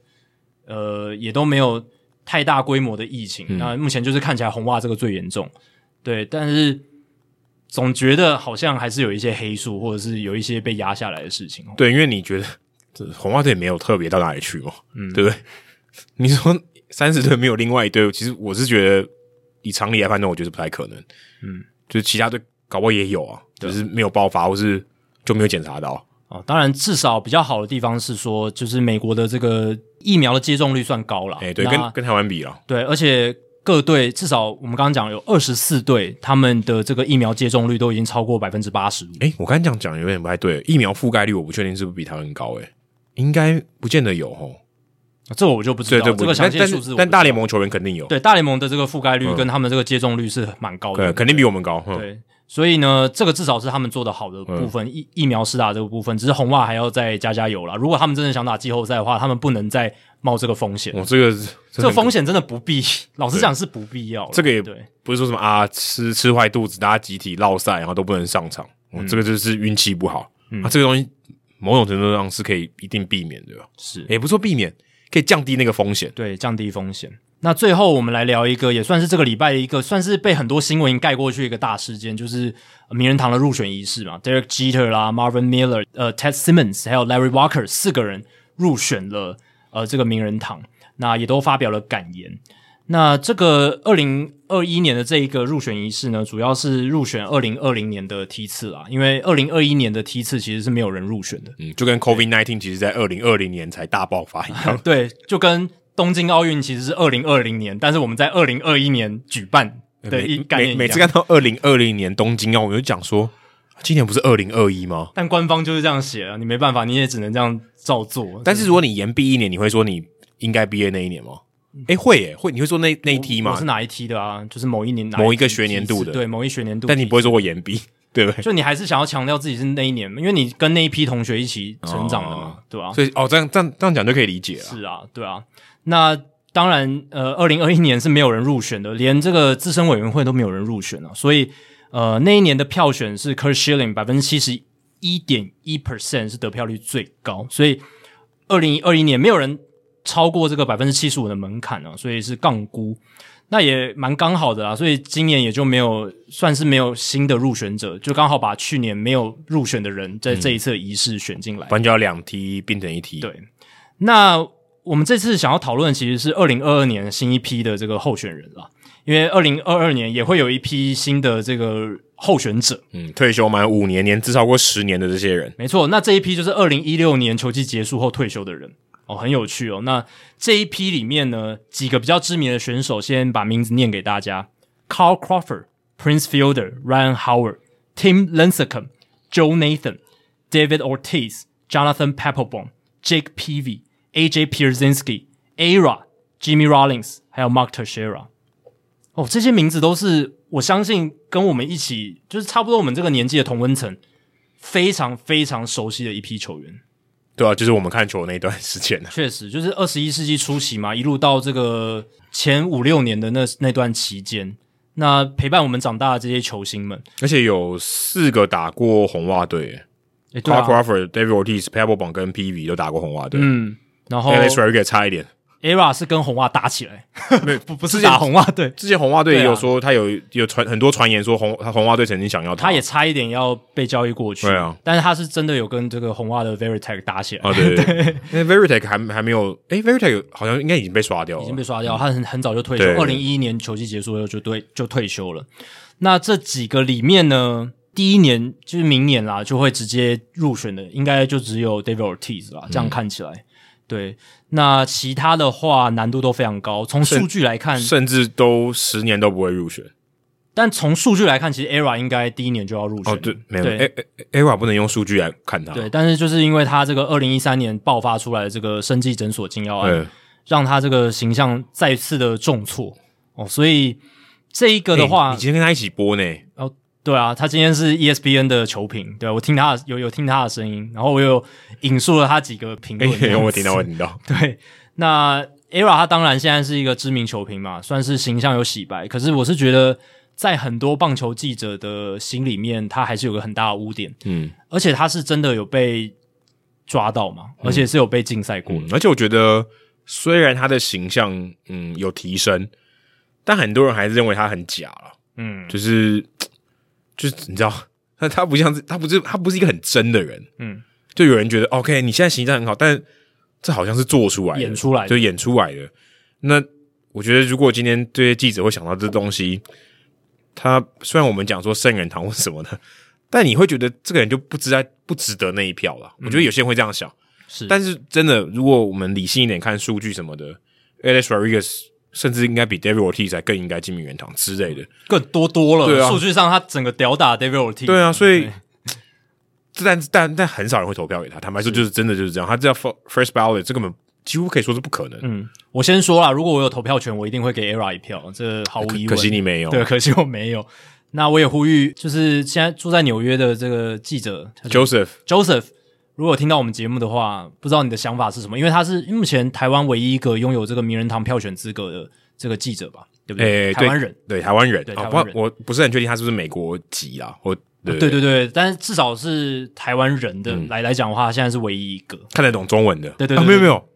呃，也都没有太大规模的疫情。嗯、那目前就是看起来红袜这个最严重，对，但是总觉得好像还是有一些黑数，或者是有一些被压下来的事情。对，因为你觉得 [laughs] 这红袜队没有特别到哪里去哦，嗯，对不对？[laughs] 你说三十队没有另外一队，其实我是觉得以常理来判断，我觉得不太可能。嗯，就是其他队搞不好也有啊，只、就是没有爆发，或是就没有检查到。哦，当然，至少比较好的地方是说，就是美国的这个疫苗的接种率算高了。哎、欸，对，跟跟台湾比了。对，而且各队至少我们刚刚讲有二十四队，他们的这个疫苗接种率都已经超过百分之八十五。哎，我刚才讲讲有点不太对，疫苗覆盖率我不确定是不是比台湾高。哎，应该不见得有哦。这个我就不知道，对对，这个详细数字但，但大联盟球员肯定有。对，大联盟的这个覆盖率跟他们这个接种率是蛮高的，对，肯定比我们高。对，所以呢，这个至少是他们做的好的部分，疫疫苗施打这个部分，只是红袜还要再加加油啦。如果他们真的想打季后赛的话，他们不能再冒这个风险。哦，这个这个风险真的不必，老实讲是不必要。这个也对，不是说什么啊，吃吃坏肚子，大家集体落赛，然后都不能上场。嗯，这个就是运气不好。嗯，啊，这个东西某种程度上是可以一定避免的，是也不说避免。可以降低那个风险，对，降低风险。那最后我们来聊一个，也算是这个礼拜的一个，算是被很多新闻盖过去一个大事件，就是名人堂的入选仪式嘛。Derek Jeter 啦，Marvin Miller，呃，Ted Simmons，还有 Larry Walker 四个人入选了呃这个名人堂，那也都发表了感言。那这个二零二一年的这一个入选仪式呢，主要是入选二零二零年的梯次啦，因为二零二一年的梯次其实是没有人入选的，嗯，就跟 COVID nineteen 其实在二零二零年才大爆发一样，[laughs] 对，就跟东京奥运其实是二零二零年，但是我们在二零二一年举办的一概念一每，每次看到二零二零年东京奥运，我就讲说，今年不是二零二一吗？但官方就是这样写啊，你没办法，你也只能这样照做。但是如果你延毕一年，你会说你应该毕业那一年吗？哎，会耶，会，你会说那那一梯吗？我是哪一梯的啊？就是某一年哪一某一个学年度的，对，某一学年度。但你不会说过延毕，对不对？就你还是想要强调自己是那一年，因为你跟那一批同学一起成长的嘛，哦、对吧、啊？所以哦，这样这样这样讲就可以理解了。是啊，对啊。那当然，呃，二零二一年是没有人入选的，连这个资深委员会都没有人入选啊。所以，呃，那一年的票选是 Curt Schilling 百分之七十一点一 percent 是得票率最高，所以二零二一年没有人。超过这个百分之七十五的门槛啊，所以是杠估，那也蛮刚好的啦。所以今年也就没有算是没有新的入选者，就刚好把去年没有入选的人在这一次仪式选进来，不然就要两梯并成一梯。对，那我们这次想要讨论其实是二零二二年新一批的这个候选人啦，因为二零二二年也会有一批新的这个候选者，嗯，退休满五年，年资超过十年的这些人，没错。那这一批就是二零一六年球季结束后退休的人。哦，很有趣哦。那这一批里面呢，几个比较知名的选手，先把名字念给大家：Carl Crawford、Prince Fielder、Ryan Howard、Tim Lincecum、Joe Nathan、David Ortiz、Jonathan Papelbon、Jake Peavy、AJ Pierzynski、A-Rod、Jimmy Rollins，还有 Mark Teixeira。哦，这些名字都是我相信跟我们一起就是差不多我们这个年纪的同温层非常非常熟悉的一批球员。对啊，就是我们看球那一段时间。确实，就是二十一世纪初期嘛，一路到这个前五六年的那那段期间，那陪伴我们长大的这些球星们，而且有四个打过红袜队。Crawford、David Ortiz、Papelbon 跟 PV 都打过红袜队。嗯，然后 Alex Rodriguez 差一点。ERA 是跟红袜打起来，没不不是打红袜队。之前红袜队也有说他有有传很多传言说红他红袜队曾经想要他，他也差一点要被交易过去。对啊，但是他是真的有跟这个红袜的 Veritek 打起来。啊对对 [laughs] 对，因为 Varitek 还还没有，诶 Varitek 好像应该已经被刷掉了，已经被刷掉。他很很早就退休，二零一一年球季结束后就对就退休了。那这几个里面呢，第一年就是明年啦，就会直接入选的，应该就只有 David Ortiz 啦。这样看起来。嗯对，那其他的话难度都非常高。从数据来看，甚至都十年都不会入选。但从数据来看，其实 ERA 应该第一年就要入选。哦，对，没有。对，ERA 不能用数据来看他。对，但是就是因为他这个二零一三年爆发出来的这个生技诊所禁药案，让他这个形象再次的重挫。哦，所以这一个的话，你今天跟他一起播呢？哦。对啊，他今天是 ESPN 的球评，对，我听他有有听他的声音，然后我有引述了他几个评论。欸、我听到，我听到。[laughs] 对，那 ERA 他当然现在是一个知名球评嘛，算是形象有洗白。可是我是觉得，在很多棒球记者的心里面，他还是有个很大的污点。嗯，而且他是真的有被抓到嘛，而且是有被禁赛过、嗯嗯。而且我觉得，虽然他的形象嗯有提升，但很多人还是认为他很假了。嗯，就是。就是你知道，他 [laughs] 他不像是他不是他不是一个很真的人，嗯，就有人觉得 OK，你现在形象很好，但这好像是做出来的，演出来的，就演出来的。那我觉得，如果今天这些记者会想到这东西，他虽然我们讲说圣人堂或什么的，[laughs] 但你会觉得这个人就不值在不值得那一票了。嗯、我觉得有些人会这样想，是，但是真的，如果我们理性一点看数据什么的，Alex Rodriguez。甚至应该比 David Ortiz 才更应该进名人堂之类的，更多多了。对啊，数据上他整个吊打 David Ortiz。对啊，所以，但但但很少人会投票给他。坦白说，就是真的就是这样。他这样 first ballot，这根本几乎可以说是不可能。嗯，我先说啦，如果我有投票权，我一定会给 ERA 一票，这毫无疑问。可惜你没有，对，[laughs] 可惜我没有。那我也呼吁，就是现在住在纽约的这个记者 Joseph Joseph。如果听到我们节目的话，不知道你的想法是什么？因为他是目前台湾唯一一个拥有这个名人堂票选资格的这个记者吧，对不对？欸、台湾人，对台湾人，对台湾人，我不是很确定他是不是美国籍啦。我对对对对，但是至少是台湾人的、嗯、来来讲的话，现在是唯一一个看得懂中文的。对对对，对，啊、没有没有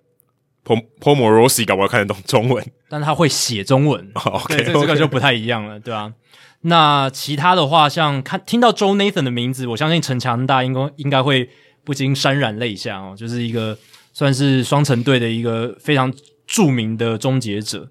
，Paul Paul Morosi 搞不好看得懂中文，但他会写中文。[laughs] 哦、okay, 对，这个、就不太一样了，对啊。那其他的话，像看听到 Joe Nathan 的名字，我相信陈强大应该应该会。不禁潸然泪下哦，就是一个算是双城队的一个非常著名的终结者，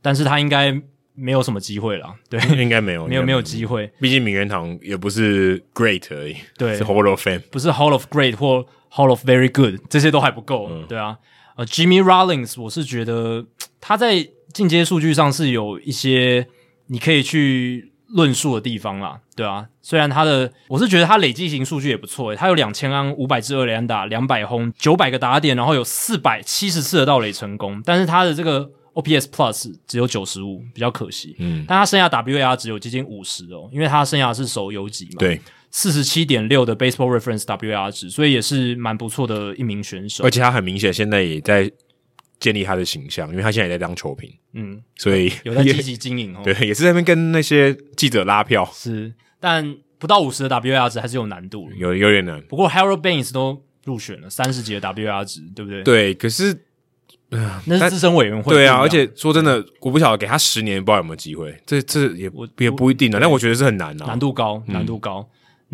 但是他应该没有什么机会了，对，[laughs] 应该没有，[laughs] 没有没有机会，毕竟名人堂也不是 Great 而已，对，是 Hall of Fame，不是 Hall of Great 或 Hall of Very Good，这些都还不够，嗯、对啊，呃，Jimmy Rollins，我是觉得他在进阶数据上是有一些你可以去。论述的地方啦，对啊，虽然他的，我是觉得他累计型数据也不错诶，他有两千安、五百支二垒安打、两百轰、九百个打点，然后有四百七十次的盗垒成功，但是他的这个 OPS Plus 只有九十五，比较可惜。嗯，但他生涯 WAR 只有接近五十哦，因为他生涯是守游击嘛。对，四十七点六的 Baseball Reference WAR 值，所以也是蛮不错的一名选手。而且他很明显现在也在。建立他的形象，因为他现在也在当球评，嗯，所以有在积极经营哦。对，[laughs] 也是在那边跟那些记者拉票。是，但不到五十的 WAR 值还是有难度，有有点难。不过 Harold Baines 都入选了三十几的 WAR 值，对不对？对，可是，呃，那是资深委员会。对啊，而且说真的，我不晓得给他十年，不知道有没有机会。这这也也不一定啊，但我觉得是很难啊，难度高，难度高。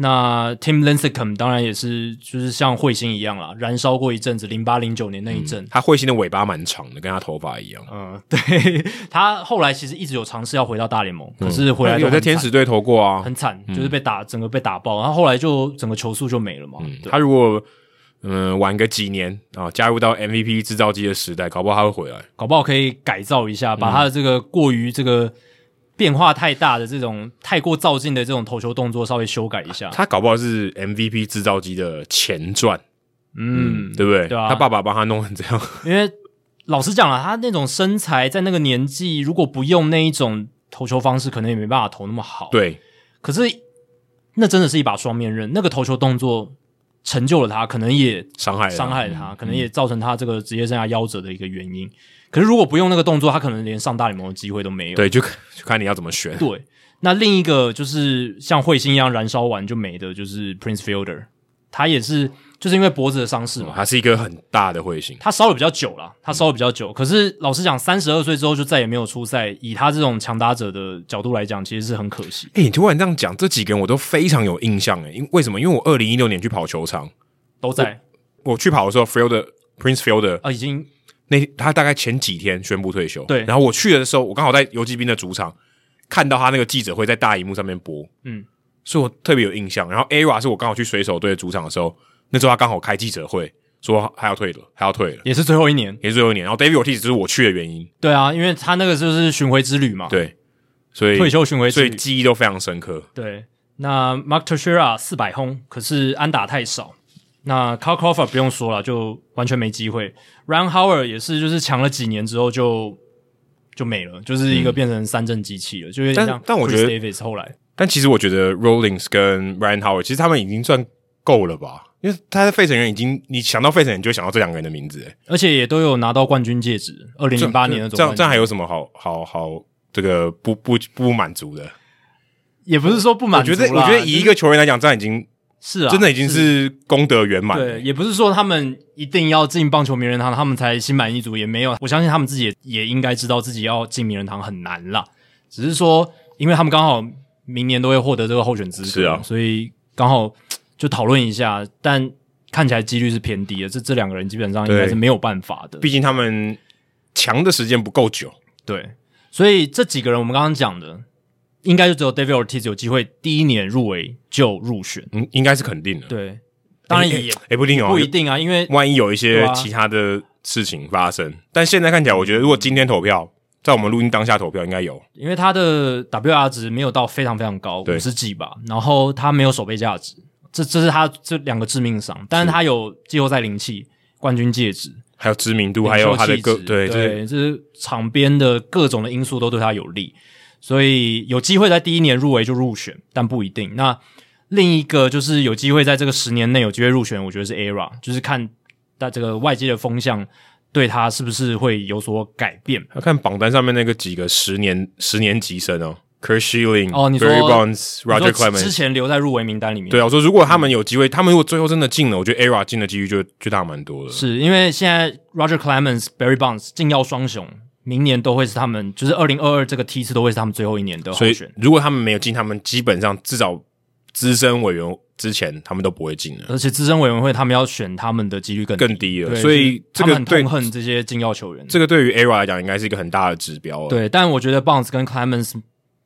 那 Tim Lincecum 当然也是，就是像彗星一样啦，燃烧过一阵子，零八零九年那一阵，嗯，他彗星的尾巴蛮长的，跟他头发一样。嗯，[laughs] 对，他后来其实一直有尝试要回到大联盟，嗯，可是回来有在天使队投过啊，很惨，就是被打，整个被打爆，然后后来就整个球速就没了嘛。嗯，他如果嗯晚个几年啊，加入到 MVP 制造机的时代，搞不好他会回来，搞不好可以改造一下，把他的这个过于这个。变化太大的这种太过造进的这种投球动作稍微修改一下，他搞不好是 MVP 制造机的前传，嗯，对不对？对啊，他爸爸帮他弄成这样。因为老实讲啊，他那种身材在那个年纪，如果不用那一种投球方式可能也没办法投那么好。对，可是那真的是一把双面刃，那个投球动作成就了他，可能也伤害伤害了他，嗯、可能也造成他这个职业生涯夭折的一个原因。可是如果不用那个动作，他可能连上大联盟的机会都没有。对，就 [laughs] 就看你要怎么选。对，那另一个就是像彗星一样燃烧完就没的，就是 Prince Fielder，他也是就是因为脖子的伤势嘛，他是一个很大的彗星，他烧的比较久了，他烧的比较久。嗯、可是老实讲，三十二岁之后就再也没有出赛，以他这种强打者的角度来讲，其实是很可惜。诶、欸，你突然这样讲，这几个人我都非常有印象诶，因为什么？因为我二零一六年去跑球场都在我，我去跑的时候，Fielder Prince Fielder 啊已经。那他大概前几天宣布退休，对。然后我去的时候，我刚好在游骑兵的主场看到他那个记者会在大荧幕上面播，嗯，所以我特别有印象。然后 ERA 是我刚好去水手队的主场的时候，那时候他刚好开记者会说还要退了，还要退了，也是最后一年，也是最后一年。然后 David Ortiz 就是我去的原因，对啊，因为他那个就是巡回之旅嘛，对，所以退休巡回之旅，所以记忆都非常深刻。对，那 Mark Teixeira 四百轰，可是安打太少。那 Carl Crawford 不用说了，就完全没机会。Ryan Howard 也是，就是强了几年之后就就没了，就是一个变成三振机器了，嗯、就有点像。但我觉得 Davis 后来，但其实我觉得 Rollings 跟 Ryan Howard 其实他们已经算够了吧？因为他在费城人已经，你想到费城人，你就想到这两个人的名字，而且也都有拿到冠军戒指，二零零八年的总冠军。这样这样还有什么好好好这个不不不满足的？也不是说不满足，我觉得我觉得以一个球员来讲，这样已经。是啊，真的已经是功德圆满。对，也不是说他们一定要进棒球名人堂，他们才心满意足，也没有。我相信他们自己也也应该知道自己要进名人堂很难啦。只是说，因为他们刚好明年都会获得这个候选资格，是啊，所以刚好就讨论一下。但看起来几率是偏低的，这这两个人基本上应该是没有办法的。毕竟他们强的时间不够久。对，所以这几个人我们刚刚讲的。应该就只有 David Ortiz 有机会第一年入围就入选，嗯，应该是肯定的。对，当然也也、欸、不一定哦，不一定啊，因为万一有一些其他的事情发生。啊、但现在看起来，我觉得如果今天投票，在我们录音当下投票，应该有，因为他的 WR 值没有到非常非常高，五十几吧，然后他没有守备价值，这这是他这两个致命伤。但是他有季后赛灵气、冠军戒指，还有知名度，还有他的各对对，就是场边的各种的因素都对他有利。所以有机会在第一年入围就入选，但不一定。那另一个就是有机会在这个十年内有机会入选，我觉得是 ERA，就是看在这个外界的风向对他是不是会有所改变。要看榜单上面那个几个十年十年级生哦说 Barry Bonds，Roger Clemens 之前留在入围名单里面。对啊，我说如果他们有机会，他们如果最后真的进了，我觉得 ERA 进的几率就就大蛮多的。是因为现在 Roger Clemens、Barry Bonds 竞耀双雄。明年都会是他们，就是二零二二这个梯次都会是他们最后一年的候选。如果他们没有进，他们基本上至少资深委员之前他们都不会进了。而且资深委员会他们要选他们的几率更更低了，所以这个他们很痛恨这些竞耀球员。这个对于 ERA 来讲应该是一个很大的指标。对，但我觉得 Bounce 跟 Clemens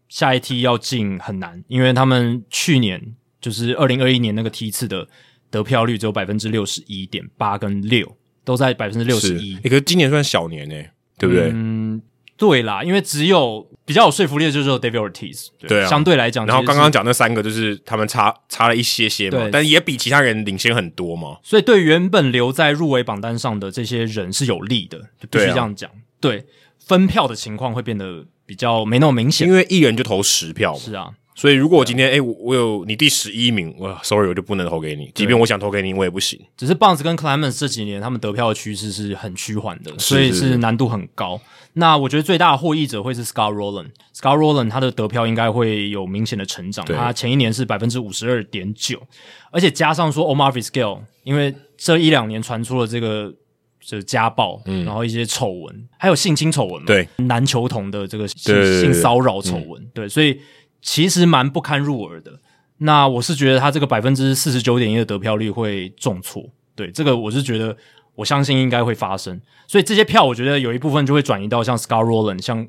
下一梯要进很难，因为他们去年就是二零二一年那个梯次的得票率只有百分之六十一点八跟六，都在百分之六十一。可是今年算小年诶、欸。对不对？嗯，对啦，因为只有比较有说服力的就是有 David Ortiz，对，对啊，相对来讲。然后刚刚讲那三个就是他们差差了一些些嘛，但也比其他人领先很多嘛。所以对原本留在入围榜单上的这些人是有利的，就必须这样讲。对，啊、对，分票的情况会变得比较没那么明显，因为一人就投十票嘛。是啊。所以，如果我今天哎、啊欸，我有你第十一名，哇，sorry，我就不能投给你。即便我想投给你，我也不行。只是 Bounce 跟 Clemens 这几年他们得票的趋势是很趋缓的，所以是难度很高。那我觉得最大的获益者会是 Scott Rolen。Scott Rolen 他的得票应该会有明显的成长。他前一年是百分之五十二点九，而且加上说 Omar Vizquel，因为这一两年传出了这个就是家暴，嗯，然后一些丑闻，还有性侵丑闻嘛，对，男球童的这个性性骚扰丑闻，对，所以。其实蛮不堪入耳的。那我是觉得他这个百分之四十九点一的得票率会重挫。对，这个我是觉得，我相信应该会发生。所以这些票，我觉得有一部分就会转移到像 Scott Rolen、像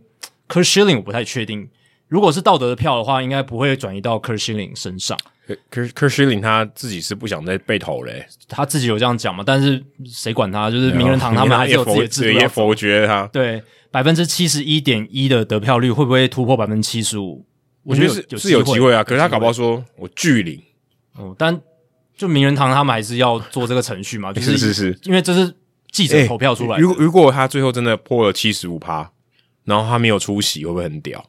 Curt Schilling，我不太确定。如果是道德的票的话，应该不会转移到 Curt Schilling 身上。Curt Schilling 他自己是不想再被投嘞，他自己有这样讲嘛？但是谁管他？就是名人堂他们还是有自己的制度，也否决他。对，百分之七十一点一的得票率会不会突破百分之七十五？我觉得是是有机会啊，可是他搞不好说我拒领，哦，但就名人堂他们还是要做这个程序嘛，就是是是，因为这是记者投票出来的。如果如果他最后真的破了七十五趴，然后他没有出席，会不会很屌？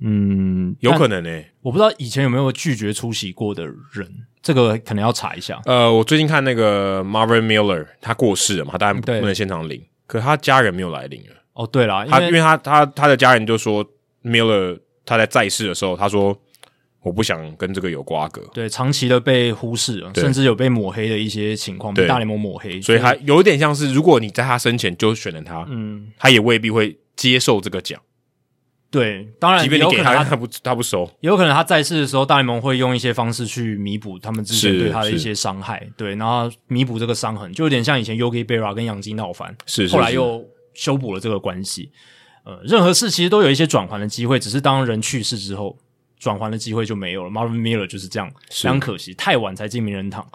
嗯，有可能诶、欸，我不知道以前有没有拒绝出席过的人，这个可能要查一下。呃，我最近看那个 Marvin Miller，他过世了嘛，他当然不能现场领，可他家人没有来领了。哦，对了，他因为他他他的家人就说 Miller 他在在世的时候，他说。我不想跟这个有瓜葛，对，长期的被忽视了，甚至有被抹黑的一些情况，被大联盟抹黑，所以他有点像是，如果你在他生前就选了他，嗯，他也未必会接受这个奖。对，当然，即便你给他，他不他不收，也有可能他在世的时候，大联盟会用一些方式去弥补他们之前对他的一些伤害，对，然后弥补这个伤痕，就有点像以前 Yogi Berra 跟杨基闹翻，是，后来又修补了这个关系。呃，任何事其实都有一些转圜的机会，只是当人去世之后。转圜的机会就没有了。Marvin Miller 就是这样，非常可惜，太晚才进名人堂。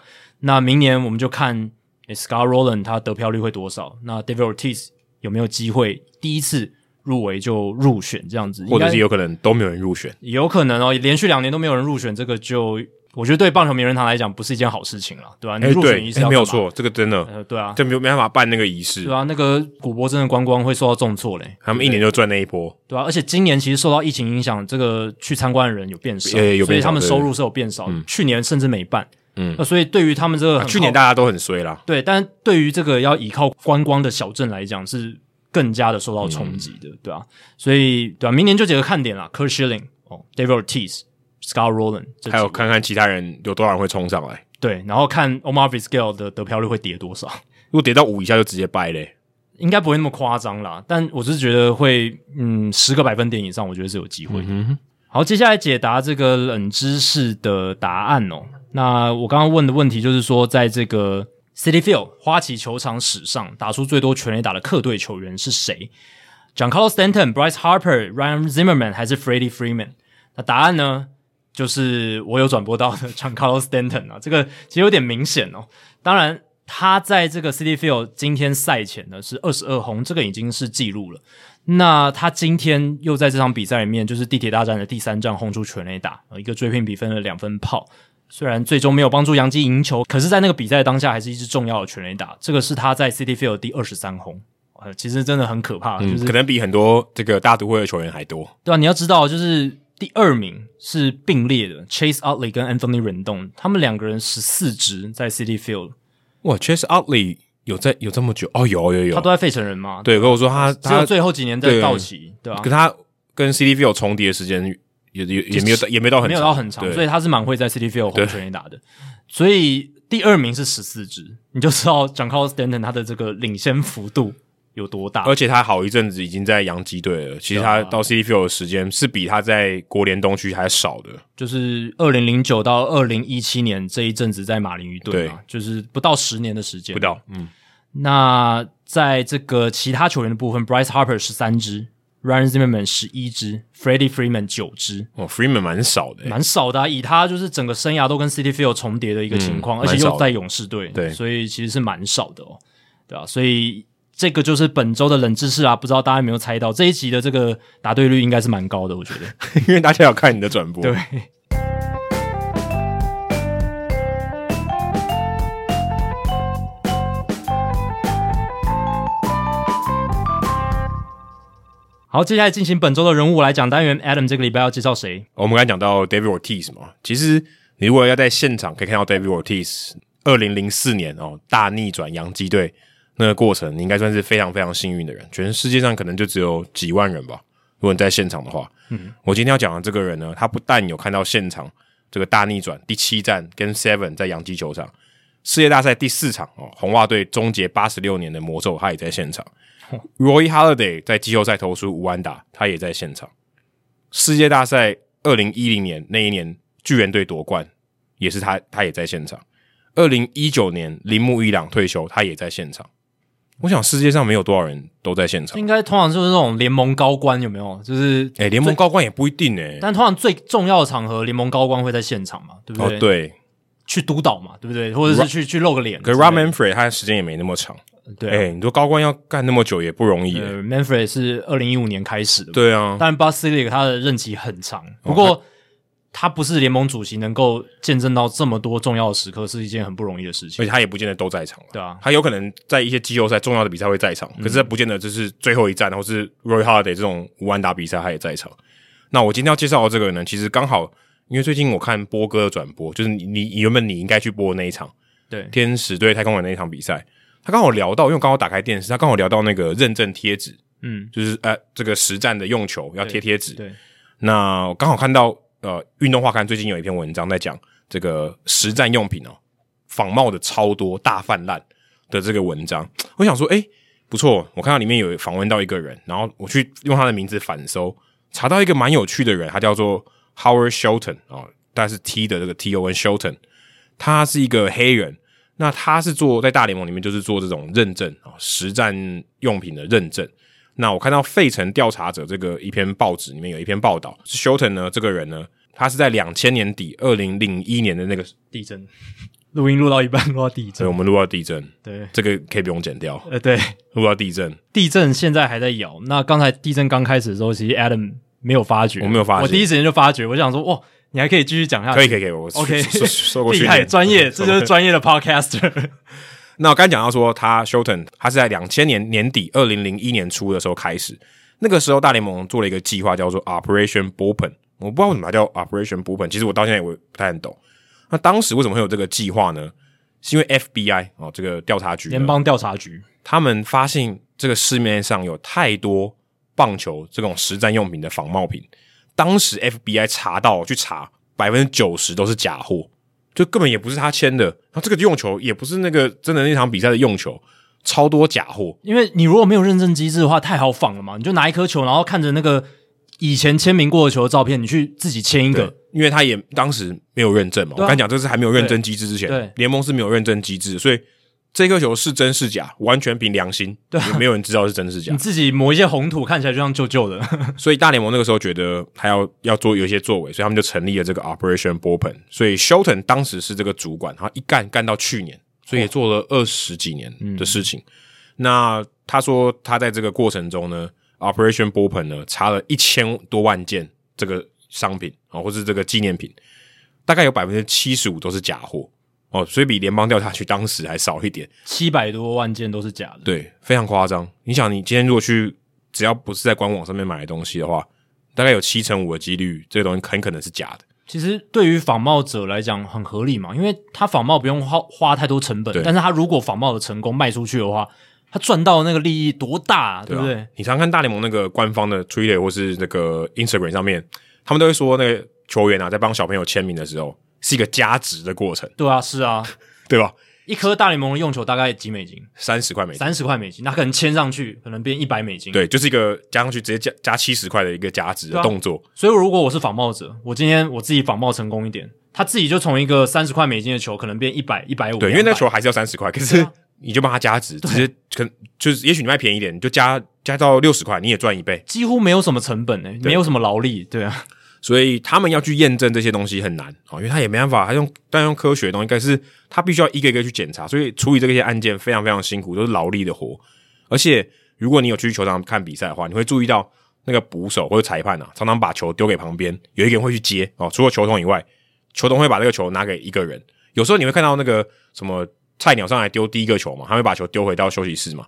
那明年我们就看 Scott Rolen 他得票率会多少。那 David Ortiz 有没有机会第一次入围就入选这样子？或者是有可能都没有人入选？有可能哦，连续两年都没有人入选，这个就。我觉得对棒球名人堂来讲不是一件好事情了，对吧、啊？你入选仪式、欸欸、没有错，这个真的，呃、对啊，就没有没办法办那个仪式，对啊，那个古柏真的观光会受到重挫嘞，他们一年就赚那一波，对啊，而且今年其实受到疫情影响，这个去参观的人有变少，欸、有变少，所以他们收入是有变少，去年甚至没办，嗯，那所以对于他们这个、啊，去年大家都很衰啦，对，但对于这个要依靠观光的小镇来讲，是更加的受到冲击的，嗯、对啊，所以对啊，明年就几个看点啦，Curt Schilling 哦，David Ortiz。Scott Rolen，还有看看其他人有多少人会冲上来，对，然后看 Omar Vizquel 的得票率会跌多少。[laughs] 如果跌到五以下就直接掰嘞，应该不会那么夸张啦。但我只是觉得会，嗯，十个百分点以上，我觉得是有机会的。嗯哼。好，接下来解答这个冷知识的答案哦。那我刚刚问的问题就是说，在这个 City Field 花旗球场史上打出最多全垒打的客队球员是谁？Giancarlo Stanton、Bryce Harper、Ryan Zimmerman 还是 Freddie Freeman？那答案呢？就是我有转播到的 Giancarlo Stanton 啊，这个其实有点明显哦。当然，他在这个 City Field 今天赛前呢是二十二轰，这个已经是记录了。那他今天又在这场比赛里面，就是地铁大战的第三战轰出全垒打，一个追平比分的两分炮。虽然最终没有帮助洋基赢球，可是在那个比赛当下还是一支重要的全垒打。这个是他在 City Field 第二十三轰，呃，其实真的很可怕，嗯，就是可能比很多这个大都会的球员还多。对啊，你要知道就是。第二名是并列的，Chase Utley 跟 Anthony Rendon，他们两个人十四支在 Citi Field。哇，Chase Utley 有在有这么久哦，有有有，他都在费城人吗？对，跟我说他只有最后几年在道奇，对吧？跟他跟 Citi Field 重叠的时间也也也没有也没到很长，没有到很长，所以他是蛮会在 Citi Field 轰全垒打的。所以第二名是十四支，你就知道 Giancarlo Stanton 他的这个领先幅度。有多大？而且他好一阵子已经在洋基队了。其实他到 City Field 的时间是比他在国联东区还少的。就是二零零九到二零一七年这一阵子在马林鱼队嘛，就是不到十年的时间。不到，嗯。那在这个其他球员的部分，Bryce Harper 十三支，Ryan Zimmerman 十一支，Freddie Freeman 九支。哦，Freeman 蛮少的，蛮少的啊。以他就是整个生涯都跟 City Field 重叠的一个情况，嗯，而且又在勇士队，对，所以其实是蛮少的哦。对啊，所以。这个就是本周的冷知识啊，不知道大家有没有猜到？这一集的这个答对率应该是蛮高的，我觉得，[laughs] 因为大家要看你的转播。对。好，接下来进行本周的人物来讲单元。Adam 这个礼拜要介绍谁？我们刚才讲到 David Ortiz 嘛，其实你如果要在现场可以看到 David Ortiz，二零零四年哦，大逆转洋基队。那个过程，你应该算是非常非常幸运的人。全世界上可能就只有几万人吧。如果你在现场的话，嗯，我今天要讲的这个人呢，他不但有看到现场这个大逆转第七战跟 Seven 在洋基球场，世界大赛第四场哦，红袜队终结八十六年的魔咒，他也在现场。哦、Roy Halladay 在季后赛投出五安打，他也在现场。世界大赛二零一零年那一年巨人队夺冠，也是他，他也在现场。二零一九年铃木一朗退休，他也在现场。我想世界上没有多少人都在现场，应该通常就是那种联盟高官有没有？就是诶联盟高官也不一定诶，但通常最重要的场合，联盟高官会在现场嘛，对不对？哦，对，去督导嘛，对不对？或者是去去露个脸。可是 Rob Manfred 他的时间也没那么长，对、啊，诶你说高官要干那么久也不容易。Manfred 是二零一五年开始的，对啊，但 Bud Selig 他的任期很长，不过。哦他不是联盟主席，能够见证到这么多重要的时刻，是一件很不容易的事情。而且他也不见得都在场，对啊，他有可能在一些季后赛重要的比赛会在场，嗯、可是他不见得就是最后一战，或是 Roy Halladay 这种无安打比赛他也在场。那我今天要介绍的这个呢，其实刚好因为最近我看波哥的转播，就是你你原本你应该去播的那一场，对，天使对太空人那一场比赛，他刚好聊到，因为我刚好打开电视，他刚好聊到那个认证贴纸，嗯，就是呃这个实战的用球要贴贴纸，对，那我刚好看到呃运动画刊最近有一篇文章在讲这个实战用品哦，仿冒的超多大泛滥的这个文章，我想说，诶、欸不错，我看到里面有访问到一个人，然后我去用他的名字反搜，查到一个蛮有趣的人，他叫做 Howard Shelton 啊，大概是 T 的这个 T O N Shelton，他是一个黑人，那他是做在大联盟里面就是做这种认证啊，实战用品的认证。那我看到费城调查者这个一篇报纸里面有一篇报道，是 Shelton 呢这个人呢，他是在两千年底二零零一年的那个地震。录音录到一半，录到地震。对，我们录到地震。对，这个可以不用剪掉。呃，对，录到地震。地震现在还在摇。那刚才地震刚开始的时候，其实 Adam 没有发觉，我没有发觉。我第一时间就发觉，我想说，哇，你还可以继续讲下去。可以，可以，可以。我 OK，说过去。厉害，专业，这就是 [laughs] 专业的 Podcaster。那我刚讲到说，他 Shelton，他是在两千年年底，二零零一年初的时候开始。那个时候，大联盟做了一个计划，叫做 Operation Bullpen。我不知道为什么它叫 Operation Bullpen，其实我到现在也不太懂。那当时为什么会有这个计划呢？是因为 FBI 哦，这个调查局，联邦调查局，他们发现这个市面上有太多棒球这种实战用品的仿冒品。当时 FBI 查到去查，百分之九十都是假货，就根本也不是他签的。然后这个用球也不是那个真的那场比赛的用球，超多假货。因为你如果没有认证机制的话，太好仿了嘛，你就拿一颗球，然后看着那个。以前签名过的球的照片，你去自己签一个，因为他也当时没有认证嘛。啊、我刚讲这是还没有认证机制之前，对联盟是没有认证机制，所以这颗球是真是假，完全凭良心，对、啊，也没有人知道是真是假。你自己抹一些红土，看起来就像旧旧的。[laughs] 所以大联盟那个时候觉得他要要做有一些作为，所以他们就成立了这个 Operation Bullpen。所以 Shelton 当时是这个主管，他一干干到去年，所以也做了二十几年的事情。哦嗯、那他说他在这个过程中呢。Operation Bullpen 呢，查了一千多万件这个商品啊，或是这个纪念品，大概有百分之七十五都是假货哦，所以比联邦调查局当时还少一点，七百多万件都是假的，对，非常夸张。你想，你今天如果去，只要不是在官网上面买的东西的话，大概有七成五的几率，这个东西很可能是假的。其实对于仿冒者来讲很合理嘛，因为他仿冒不用花花太多成本，但是他如果仿冒的成功卖出去的话。他赚到那个利益多大，对不对？你常看大联盟那个官方的 Twitter 或是那个 Instagram 上面，他们都会说那个球员啊，在帮小朋友签名的时候，是一个加值的过程。对啊，是啊，[laughs] 对吧？一颗大联盟的用球大概几美金？三十块美金。三十块美金，那可能签上去，可能变一百美金。对，就是一个加上去直接加加七十块的一个加值的动作。所以如果我是仿冒者，我今天我自己仿冒成功一点，他自己就从一个三十块美金的球，可能变一百一百五。对，因为那球还是要三十块，可是。你就帮他加值，直接可能就是，也许你卖便宜一点，你就加加到六十块，你也赚一倍，几乎没有什么成本诶、欸，没有什么劳力，对啊，所以他们要去验证这些东西很难啊，因为他也没办法，他用但用科学的东西，但是他必须要一个一个去检查，所以处理这些案件非常非常辛苦，都是劳力的活。而且如果你有去球场看比赛的话，你会注意到那个捕手或者裁判啊，常常把球丢给旁边，有一个人会去接哦，除了球童以外，球童会把这个球拿给一个人，有时候你会看到那个什么。菜鸟上来丢第一个球嘛，他会把球丢回到休息室嘛。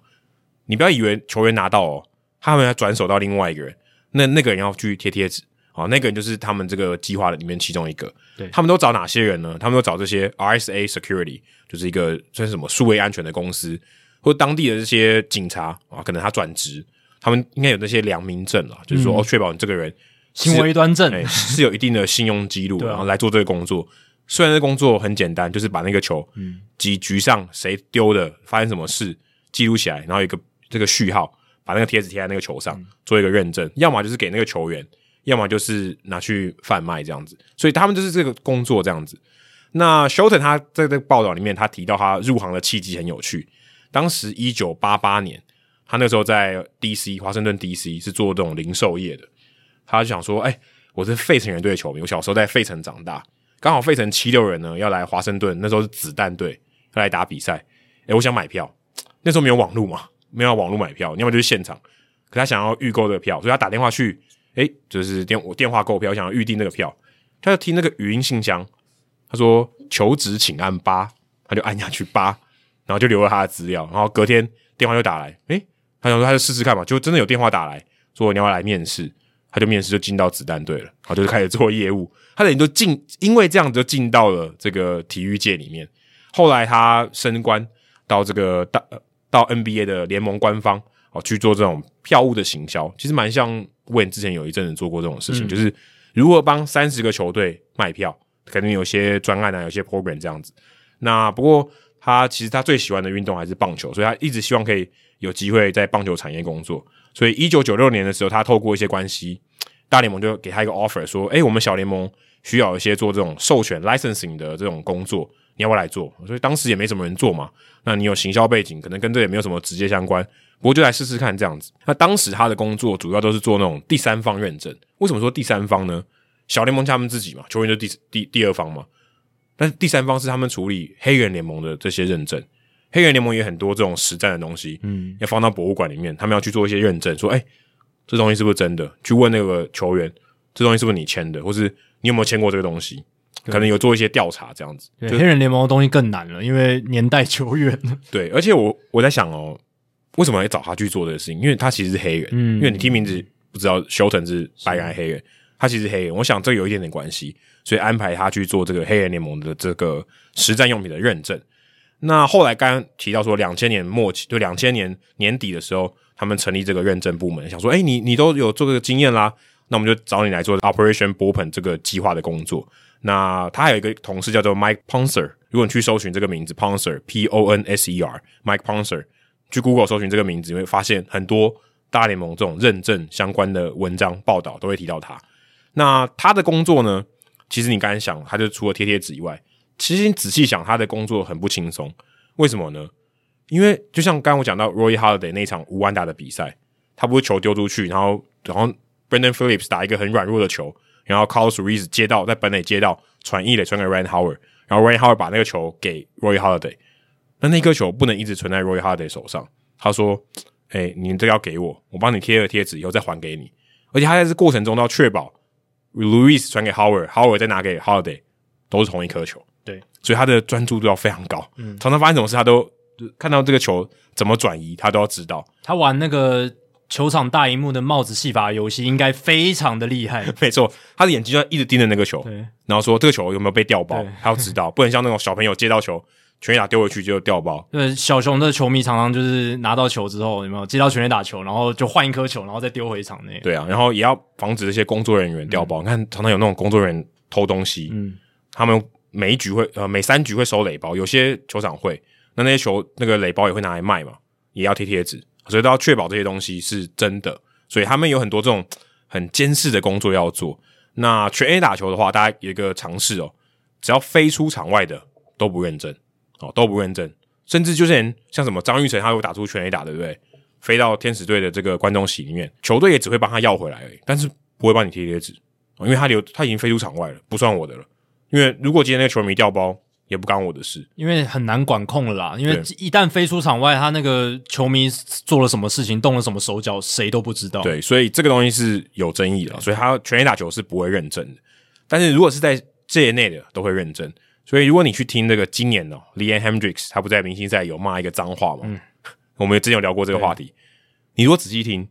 你不要以为球员拿到哦，他们要转手到另外一个人，那那个人要去贴贴纸啊，那个人就是他们这个计划的里面其中一个。对，他们都找哪些人呢？他们都找这些 RSA Security，就是一个算是什么数位安全的公司，或当地的这些警察啊，可能他转职，他们应该有那些良民证啊，就是说、嗯、哦，确保你这个人行为端正，欸、是有一定的信用记录，[laughs] 然后来做这个工作。虽然这工作很简单，就是把那个球，嗯，及局上谁丢的，发生什么事记录起来，然后一个这个序号，把那个贴纸贴在那个球上，嗯、做一个认证。要么就是给那个球员，要么就是拿去贩卖这样子。所以他们就是这个工作这样子。那 Shelton 他在这个报道里面，他提到他入行的契机很有趣。当时一九八八年，他那时候在 DC 华盛顿 DC 是做这种零售业的。他就想说，哎、我是费城人队的球迷，我小时候在费城长大。刚好费城七六人呢要来华盛顿，那时候是子弹队要来打比赛。诶，我想买票，那时候没有网络嘛，没有网络买票，要么就是现场。可他想要预购这个票，所以他打电话去，诶，就是电我电话购票，想要预订那个票。他就听那个语音信箱，他说求职请按八，他就按下去八，然后就留了他的资料。然后隔天电话又打来，诶，他想说他就试试看嘛，就真的有电话打来说你要来面试。他就面试就进到子弹队了，然后就开始做业务。他等于就进，因为这样子就进到了这个体育界里面。后来他升官到这个到到 NBA 的联盟官方哦去做这种票务的行销，其实蛮像 Wayne 之前有一阵子做过这种事情，嗯、就是如何帮三十个球队卖票，肯定有些专案啊，有些 program 这样子。那不过他其实他最喜欢的运动还是棒球，所以他一直希望可以有机会在棒球产业工作。所以一九九六年的时候，他透过一些关系，大联盟就给他一个 offer，说：“诶，我们小联盟需要一些做这种授权 licensing 的这种工作。”你要不要来做？所以当时也没什么人做嘛。那你有行销背景，可能跟这也没有什么直接相关。不过就来试试看这样子。那当时他的工作主要都是做那种第三方认证。为什么说第三方呢？小联盟他们自己嘛，球员就第第第二方嘛。但是第三方是他们处理黑人联盟的这些认证。黑人联盟也很多这种实战的东西，嗯，要放到博物馆里面，他们要去做一些认证，说，哎，这东西是不是真的？去问那个球员，这东西是不是你签的，或是你有没有签过这个东西？可能有做一些调查这样子，对，黑人联盟的东西更难了，因为年代久远。对，而且我我在想哦，为什么要找他去做这个事情？因为他其实是黑人，嗯，因为你听名字不知道休腾是白人还是黑人，他其实是黑人。我想这有一点点关系，所以安排他去做这个黑人联盟的这个实战用品的认证。那后来刚刚提到说，两千年末期，就两千年年底的时候，他们成立这个认证部门，想说，哎，你你都有做这个经验啦，那我们就找你来做 Operation Bullpen 这个计划的工作。那他还有一个同事叫做 Mike Ponser，如果你去搜寻这个名字 Poncer，P O N S E R，Mike Poncer，去 Google 搜寻这个名字，你会发现很多大联盟这种认证相关的文章报道都会提到他。那他的工作呢，其实你刚才想，他就除了贴贴纸以外，其实你仔细想，他的工作很不轻松。为什么呢？因为就像刚刚我讲到 Roy Holiday 那场无安打的比赛，他不是球丢出去，然后然后 Brendan Phillips 打一个很软弱的球。然后 Carlos Ruiz 接到在本垒接到传一垒传给 Ryan Howard，然后 Ryan Howard 把那个球给 Roy Holiday 那那颗球不能一直存在 Roy Halladay 手上。他说：“哎，你这个要给我，我帮你贴了贴纸，以后再还给你。而且他在这过程中都要确保 Louis 传给 Howard，Howard 再拿给 Halladay，都是同一颗球。对，所以他的专注度要非常高。嗯，常常发生什么事，他都看到这个球怎么转移，他都要知道。他玩那个。”球场大荧幕的帽子戏法游戏应该非常的厉害。[laughs] 没错，他的眼睛就一直盯着那个球，然后说这个球有没有被掉包，他要知道，不能像那种小朋友接到球全垒打丢回去就掉包。对，小熊的球迷常常就是拿到球之后有没有接到全垒打球，然后就换一颗球，然后再丢回场内。对啊，然后也要防止这些工作人员掉包。嗯、你看，常常有那种工作人员偷东西，嗯，他们每一局会呃每三局会收垒包，有些球场会，那那些球那个垒包也会拿来卖嘛，也要贴贴纸。所以都要确保这些东西是真的，所以他们有很多这种很监视的工作要做。那全垒打球的话，大家有一个常识哦，只要飞出场外的都不认证哦，都不认证。甚至就是像什么张玉成，他有打出全垒打，对不对？飞到天使队的这个观众席里面，球队也只会帮他要回来而已，但是不会帮你贴贴纸，因为他留他已经飞出场外了，不算我的了。因为如果今天那个球迷掉包，也不干我的事，因为很难管控了啦。因为一旦飞出场外，他那个球迷做了什么事情，动了什么手脚，谁都不知道。对，所以这个东西是有争议的，所以他全垒打球是不会认证的。但是如果是在这业内的，都会认证。所以如果你去听那个今年的 Liam Hendriks，他不在明星赛有骂一个脏话嘛？嗯，[laughs] 我们之前有聊过这个话题。你如果仔细听，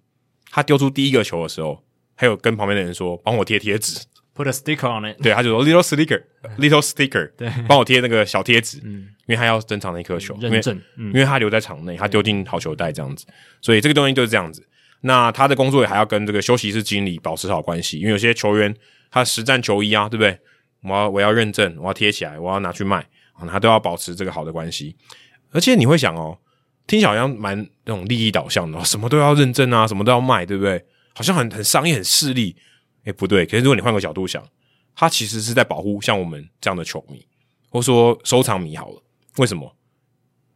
他丢出第一个球的时候，还有跟旁边的人说：“帮我贴贴纸。” Put a sticker on it。对，他就说 little sticker，little [laughs] sticker，对，帮我贴那个小贴纸，嗯，因为他要珍藏那颗球，认证，因为他留在场内，他丢进好球袋这样子，所以这个东西就是这样子。那他的工作也还要跟这个休息室经理保持好关系，因为有些球员他实战球衣啊，对不对？我要我要认证，我要贴起来，我要拿去卖，他都要保持这个好的关系。而且你会想哦，听起来好像蛮那种利益导向的，什么都要认证啊，什么都要卖，对不对？好像很很商业，很势利。诶，不对，可是如果你换个角度想，他其实是在保护像我们这样的球迷，或说收藏迷好了。为什么？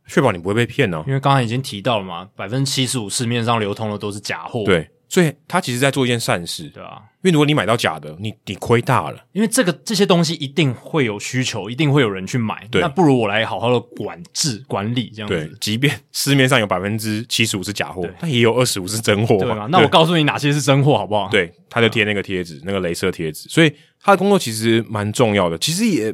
确保你不会被骗呢？因为刚才已经提到了嘛，百分之七十五市面上流通的都是假货。对。所以他其实在做一件善事，对啊，因为如果你买到假的，你你亏大了。因为这个这些东西一定会有需求，一定会有人去买。对，那不如我来好好的管制管理这样子。对，即便市面上有百分之七十五是假货，但也有二十五是真货。对吧？那我告诉你哪些是真货，好不好？对，他就贴那个贴纸，那个镭射贴纸。所以他的工作其实蛮重要的，其实也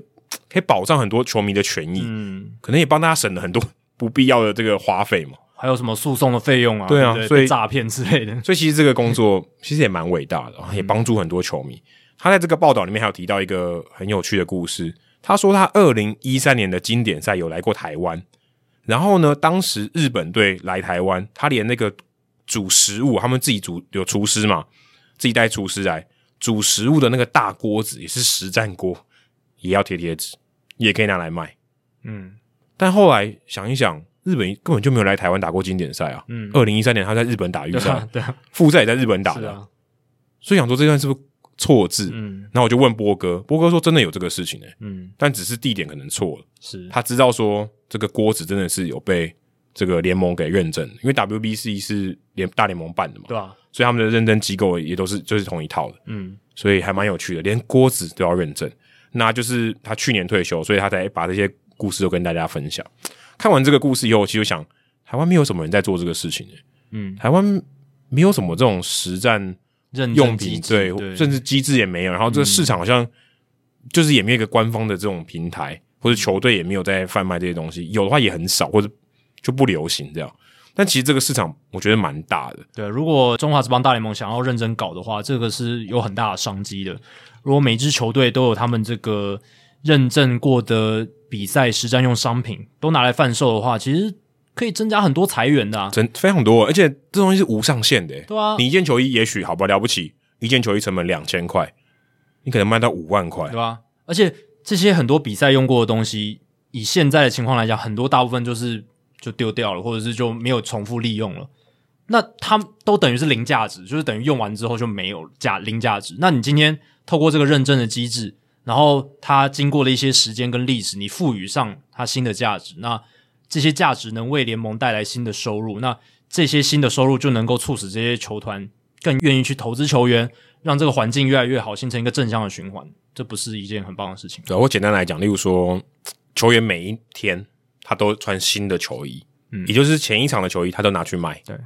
可以保障很多球迷的权益。嗯，可能也帮大家省了很多不必要的这个花费嘛。还有什么诉讼的费用啊？对啊，所以诈骗之类的。所以其实这个工作其实也蛮伟大的，也帮助很多球迷。他在这个报道里面还有提到一个很有趣的故事。他说他二零一三年的经典赛有来过台湾，然后呢，当时日本队来台湾，他连那个煮食物，他们自己煮有厨师嘛，自己带厨师来煮食物的那个大锅子也是实战锅，也要贴贴纸，也可以拿来卖。嗯，但后来想一想，日本根本就没有来台湾打过经典赛啊。嗯，二零一三年他在日本打预赛，对啊，对啊，复赛也在日本打的，啊、所以想说这段是不是？错字，嗯，然后我就问波哥，波哥说真的有这个事情诶、欸，嗯，但只是地点可能错了，是。他知道说这个锅子真的是有被这个联盟给认证，因为 WBC 是联大联盟办的嘛，对啊，所以他们的认证机构也都是就是同一套的，嗯，所以还蛮有趣的，连锅子都要认证，那就是他去年退休，所以他才把这些故事都跟大家分享。看完这个故事以后，我其实想，台湾没有什么人在做这个事情嗯，台湾没有什么这种实战。用品对，对，甚至机制也没有，然后这个市场好像就是也没有一个官方的这种平台，嗯、或者球队也没有在贩卖这些东西，有的话也很少，或者就不流行这样。但其实这个市场我觉得蛮大的。对，如果中华职棒大联盟想要认真搞的话，这个是有很大的商机的。如果每支球队都有他们这个认证过的比赛实战用商品都拿来贩售的话，其实。可以增加很多裁员的、啊，真非常多，而且这东西是无上限的。对啊，你一件球衣也许好不了不起，一件球衣成本两千块，你可能卖到五万块，对吧、啊？而且这些很多比赛用过的东西，以现在的情况来讲，很多大部分就是就丢掉了，或者是就没有重复利用了。那它都等于是零价值，就是等于用完之后就没有价零价值。那你今天透过这个认证的机制，然后它经过了一些时间跟历史，你赋予上它新的价值，那。这些价值能为联盟带来新的收入，那这些新的收入就能够促使这些球团更愿意去投资球员，让这个环境越来越好，形成一个正向的循环。这不是一件很棒的事情。对，我简单来讲，例如说，球员每一天他都穿新的球衣，嗯，也就是前一场的球衣他都拿去卖。对，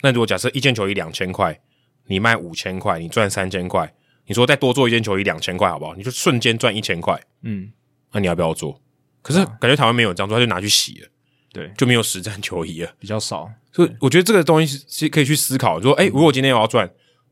那如果假设一件球衣两千块，你卖五千块，你赚三千块，你说再多做一件球衣两千块，好不好？你就瞬间赚一千块。嗯，那你要不要做？可是感觉台湾没有这样做，他就拿去洗了。对，就没有实战球衣了，比较少。所以我觉得这个东西是可以去思考，说，哎、欸，如果今天我要赚，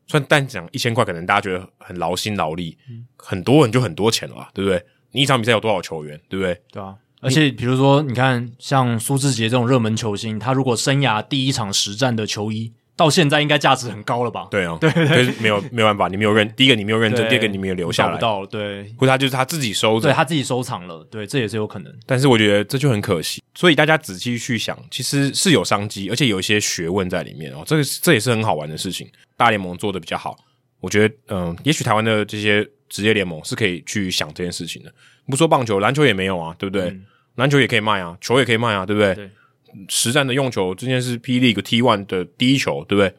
赚单讲一千块，可能大家觉得很劳心劳力，嗯，很多人就很多钱了吧，对不对？你一场比赛有多少球员，对不对？对啊。而且比如说，你看像苏志杰这种热门球星，他如果生涯第一场实战的球衣。到现在应该价值很高了吧？对啊、哦，对没有没有办法，你没有认，第一个你没有认证，第二个你没有留下来，找不到，对，或者他就是他自己收着，对他自己收藏了，对，这也是有可能。但是我觉得这就很可惜，所以大家仔细去想，其实是有商机，而且有一些学问在里面哦。这个这也是很好玩的事情。大联盟做的比较好，我觉得，嗯，也许台湾的这些职业联盟是可以去想这件事情的。不说棒球，篮球也没有啊，对不对？嗯、篮球也可以卖啊，球也可以卖啊，对不对？对，实战的用球，之前是 P League T1 的第一球，对不对？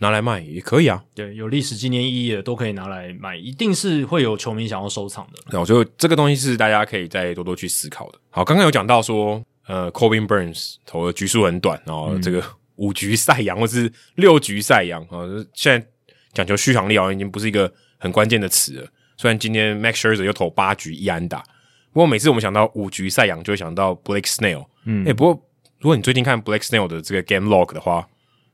拿来卖也可以啊，对，有历史纪念意义的都可以拿来卖，一定是会有球迷想要收藏的。对，我觉得这个东西是大家可以再多多去思考的。好，刚刚有讲到说，呃，Corbin Burnes 投的局数很短，然后这个五局赛扬或是六局赛扬啊，现在讲求续航力啊，已经不是一个很关键的词了。虽然今天 Max Scherzer 又投八局一安打，不过每次我们想到五局赛扬，就会想到 Blake Snell。嗯，诶、欸，不过如果你最近看 Blake Snell 的这个 Game Log 的话，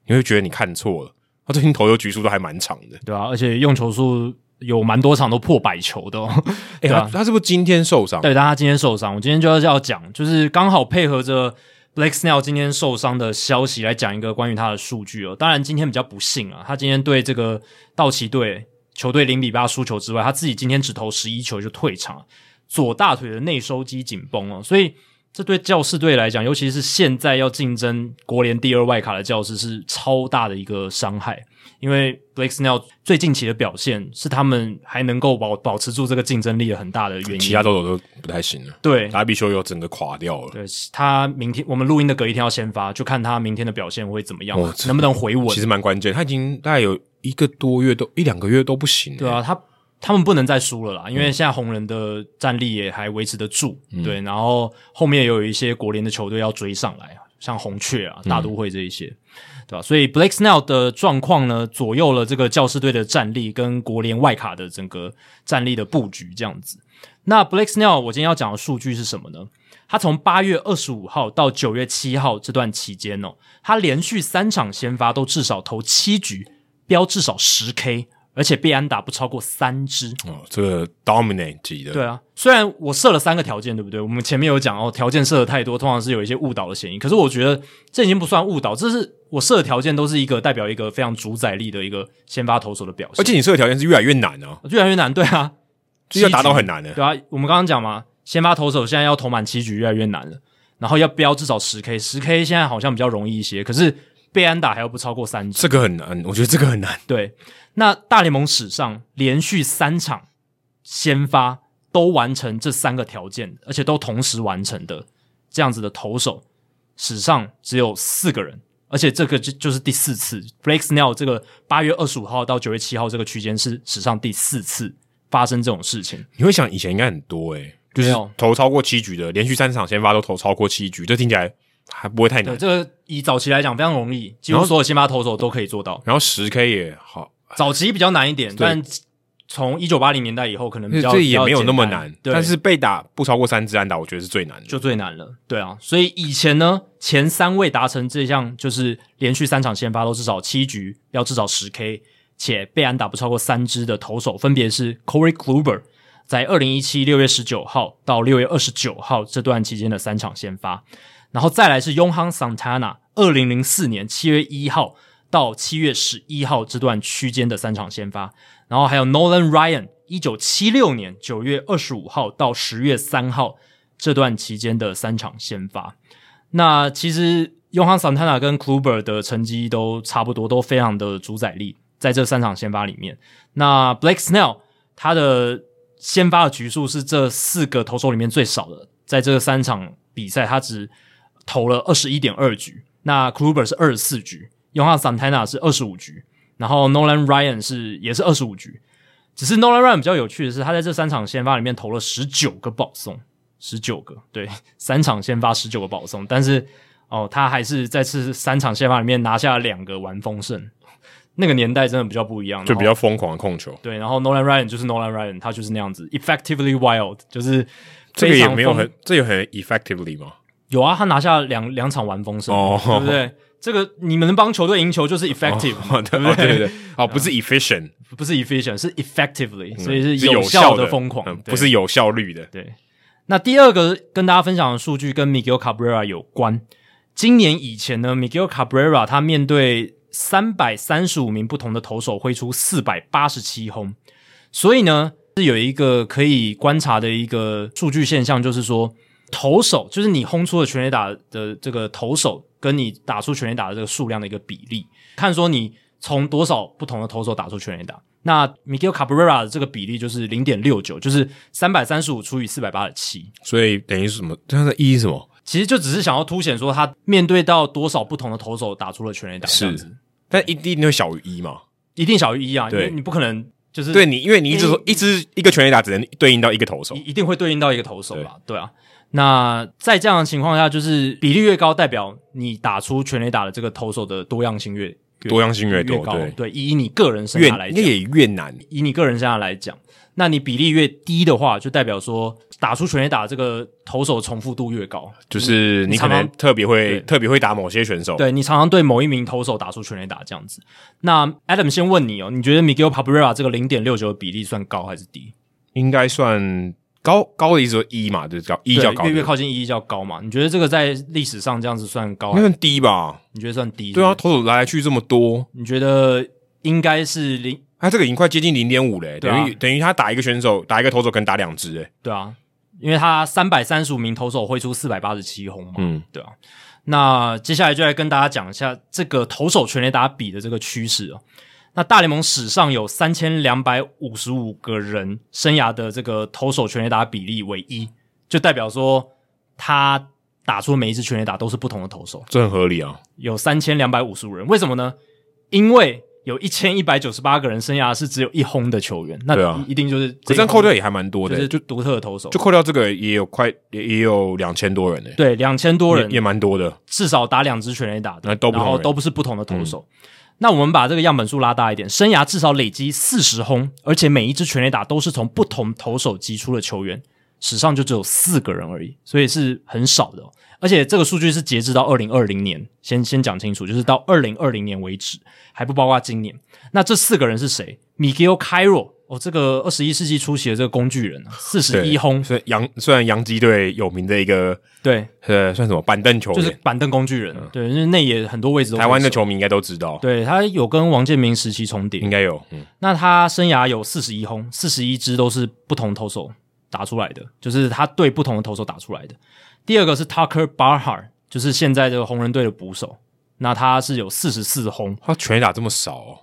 你会觉得你看错了。他最近投球局数都还蛮长的，对啊，而且用球数有蛮多场都破百球的哦。[laughs] 哎、欸，他他是不是今天受伤？对，但他今天受伤。我今天就要要讲，就是刚好配合着 Blake Snell 今天受伤的消息来讲一个关于他的数据哦。当然今天比较不幸啊，他今天对这个道奇队球队零比八输球之外，他自己今天只投十一球就退场，左大腿的内收肌紧绷哦，所以。这对教士队来讲，尤其是现在要竞争国联第二外卡的教士，是超大的一个伤害。因为 Blake Snell 最近期的表现是他们还能够保保持住这个竞争力的很大的原因。其他都有都不太行了。对，达比修有整个垮掉了。对，他明天我们录音的隔一天要先发，就看他明天的表现会怎么样，哦、能不能回稳。其实蛮关键，他已经大概有一个多月都一两个月都不行。对啊，他。他们不能再输了啦，因为现在红人的战力也还维持得住，嗯、对，然后后面也有一些国联的球队要追上来，像红雀啊、大都会这一些，嗯、对吧？所以 Blake Snell 的状况呢，左右了这个教士队的战力跟国联外卡的整个战力的布局这样子。那 Blake Snell 我今天要讲的数据是什么呢？他从八月二十五号到九月七号这段期间哦，他连续三场先发都至少投七局，飙至少十 K。而且被安打不超过三支哦，这个 dominate 级的。对啊，虽然我设了三个条件，对不对？我们前面有讲哦，条件设的太多，通常是有一些误导的嫌疑。可是我觉得这已经不算误导，这是我设的条件都是一个代表一个非常主宰力的一个先发投手的表现。而且你设的条件是越来越难哦，越来越难，对啊，就要达到很难的。对啊，我们刚刚讲嘛，先发投手现在要投满七局越来越难了，然后要标至少十 K，十 K 现在好像比较容易一些，可是被安打还要不超过三支，这个很难，我觉得这个很难。对。那大联盟史上连续三场先发都完成这三个条件，而且都同时完成的这样子的投手，史上只有四个人，而且这个就就是第四次。Blake Snell 这个八月二十五号到九月七号这个区间是史上第四次发生这种事情。你会想以前应该很多诶、欸，就是投超过七局的，连续三场先发都投超过七局，这听起来还不会太难。对，这个以早期来讲非常容易，几乎所有先发投手都可以做到。然后十 K 也好。早期比较难一点，但从一九八零年代以后，可能比较这也没有那么难。对，但是被打不超过三支安打，我觉得是最难的，就最难了。对啊，所以以前呢，前三位达成这项就是连续三场先发都至少七局，要至少十 K，且被安打不超过三支的投手，分别是 Corey Kluber，在二零一七六月十九号到六月二十九号这段期间的三场先发，然后再来是 Yohan Santana，二零零四年七月一号。到七月十一号这段区间的三场先发，然后还有 Nolan Ryan，一九七六年九月二十五号到十月三号这段期间的三场先发。那其实 Yohan Santana 跟 Kluber 的成绩都差不多，都非常的主宰力在这三场先发里面。那 Blake Snell 他的先发的局数是这四个投手里面最少的，在这三场比赛他只投了二十一点二局，那 Kluber 是二十四局。Yohan Santana 是二十五局，然后 Nolan Ryan 是也是二十五局，只是 Nolan Ryan 比较有趣的是，他在这三场先发里面投了十九个保送，十九个，对，[laughs] 三场先发十九个保送，但是哦，他还是在这三场先发里面拿下两个完封胜，那个年代真的比较不一样，就比较疯狂的控球，对，然后 Nolan Ryan 就是 Nolan Ryan，他就是那样子，effectively wild，就是这个也没有很，这有很 effectively 吗？有啊，他拿下两两场完封胜，哦，对不对？这个你们能帮球队赢球就是 effective，[laughs] 哦、对不对？对对对，哦，不是 efficient，不是 efficient，是 effectively，、嗯、所以是有效的疯狂，不是有效率的。对，那第二个跟大家分享的数据跟 Miguel Cabrera 有关。今年以前呢，Miguel Cabrera 他面对三百三十五名不同的投手挥出四百八十七轰，所以呢是有一个可以观察的一个数据现象，就是说投手就是你轰出的全垒打的这个投手。跟你打出全垒打的这个数量的一个比例，看说你从多少不同的投手打出全垒打，那 Miguel Cabrera 的这个比例就是零点六九，就是三百三十五除以四百八十七，所以等于是什么？这样的意义是什么？其实就只是想要凸显说他面对到多少不同的投手打出了全垒打这样子，但一定会小于一嘛？一定小于一啊，因为你不可能就是对你，因为你一直说一支一个全垒打只能对应到一个投手，一定会对应到一个投手吧？对啊。那在这样的情况下，就是比例越高，代表你打出全垒打的这个投手的多样性越，越多样性越多，越高。对，对，以你个人生涯来讲，越，也越难。以你个人生涯来讲，那你比例越低的话，就代表说打出全垒打的这个投手重复度越高。就是你可能特别会特别会打某些选手，对，你常常对某一名投手打出全垒打这样子。那 Adam 先问你哦，你觉得 Miguel Cabrera 这个零点六九的比例算高还是低？应该算。高高的意思说一嘛，就是高一较高，越越靠近一较高嘛。你觉得这个在历史上这样子算高算低吧？你觉得算低？对啊，投手来来去这么多，你觉得应该是零？他这个已经快接近零点五嘞，等于等于他打一个选手，打一个投手可能打两支诶。对啊，因为他三百三十五名投手挥出四百八十七轰嘛。嗯，对啊。那接下来就来跟大家讲一下这个投手全垒打比的这个趋势哦。那大联盟史上有三千两百五十五个人生涯的这个投手全垒打比例为一，就代表说他打出每一支全垒打都是不同的投手，这很合理啊。有三千两百五十五人，为什么呢？因为有一千一百九十八个人生涯是只有一轰的球员，那一定就是这样扣掉也还蛮多的，就是就独特的投手，就扣掉这个也有快也也有两千多人呢。对，两千多人。也蛮多的，至少打两支全垒打的，那都不然后都不是不同的投手。嗯、那我们把这个样本数拉大一点，生涯至少累积四十轰，而且每一支全垒打都是从不同投手击出的球员，史上就只有四个人而已，所以是很少的。而且这个数据是截至到二零二零年，先先讲清楚，就是到二零二零年为止，还不包括今年。那这四个人是谁？Miguel Cairo 哦，这个二十一世纪初期的这个工具人，四十一轰。所以洋虽然洋基队有名的一个对，呃，算什么板凳球员，就是板凳工具人。嗯、对，因为内野很多位置都。台湾的球迷应该都知道，对，他有跟王建民时期重叠，应该有。嗯，那他生涯有四十一轰，四十一支都是不同投手打出来的，就是他对不同的投手打出来的。第二个是 Tucker Barnhart。就是现在这个红人队的捕手，那他是有四十四轰，他全垒打这么少哦，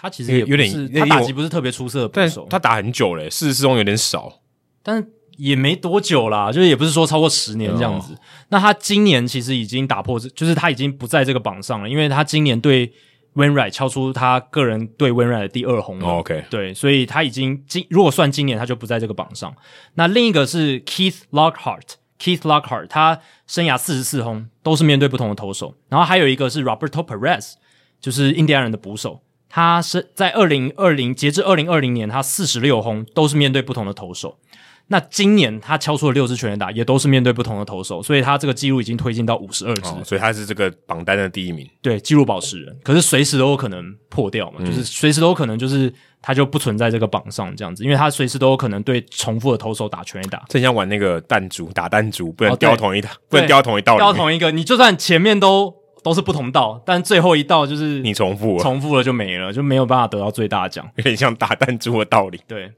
他其实也有点，他打击不是特别出色的捕手，他打很久嘞，四十四轰有点少，但也没多久啦，就是也不是说超过十年这样子。哦、那他今年其实已经打破，就是他已经不在这个榜上了，因为他今年对 Wainwright 敲出他个人对 Wainwright 的第二轰、哦、OK，对，所以他已经今如果算今年他就不在这个榜上。那另一个是 Keith Lockhart。Keith Lockhart，他生涯四十四轰，都是面对不同的投手。然后还有一个是 Roberto Perez，就是印第安人的捕手，他是在二零二零截至二零二零年，他四十六轰，都是面对不同的投手。那今年他敲出了六支全垒打，也都是面对不同的投手，所以他这个记录已经推进到五十二支，所以他是这个榜单的第一名。对，记录保持人，可是随时都有可能破掉嘛，嗯、就是随时都有可能就是他就不存在这个榜上这样子，因为他随时都有可能对重复的投手打全垒打。正像玩那个弹珠，打弹珠不能掉同一道，哦、不能掉同一道，掉同一个，你就算前面都都是不同道，但最后一道就是你重复了，重复了就没了，就没有办法得到最大奖，有点像打弹珠的道理。对。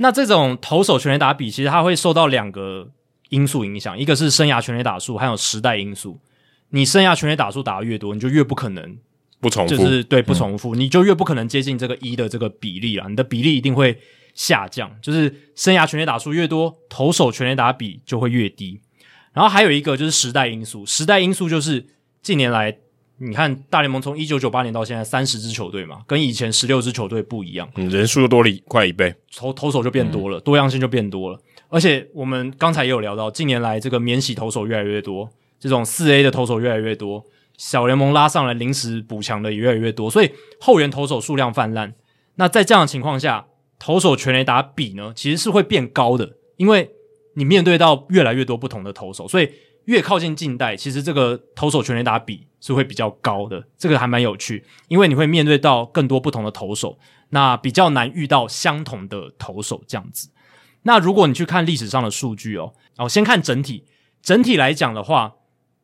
那这种投手全垒打比，其实它会受到两个因素影响，一个是生涯全垒打数，还有时代因素。你生涯全垒打数打得越多，你就越不可能不重复，就是对不重复，嗯、你就越不可能接近这个一的这个比例啊，你的比例一定会下降。就是生涯全垒打数越多，投手全垒打比就会越低。然后还有一个就是时代因素，时代因素就是近年来。你看，大联盟从一九九八年到现在三十支球队嘛，跟以前十六支球队不一样，嗯，人数又多了一快一倍，投投手就变多了，嗯、多样性就变多了。而且我们刚才也有聊到，近年来这个免洗投手越来越多，这种四 A 的投手越来越多，小联盟拉上来临时补强的也越来越多，所以后援投手数量泛滥。那在这样的情况下，投手全垒打比呢，其实是会变高的，因为你面对到越来越多不同的投手，所以。越靠近近代，其实这个投手全垒打比是会比较高的，这个还蛮有趣，因为你会面对到更多不同的投手，那比较难遇到相同的投手这样子。那如果你去看历史上的数据哦，哦，先看整体，整体来讲的话，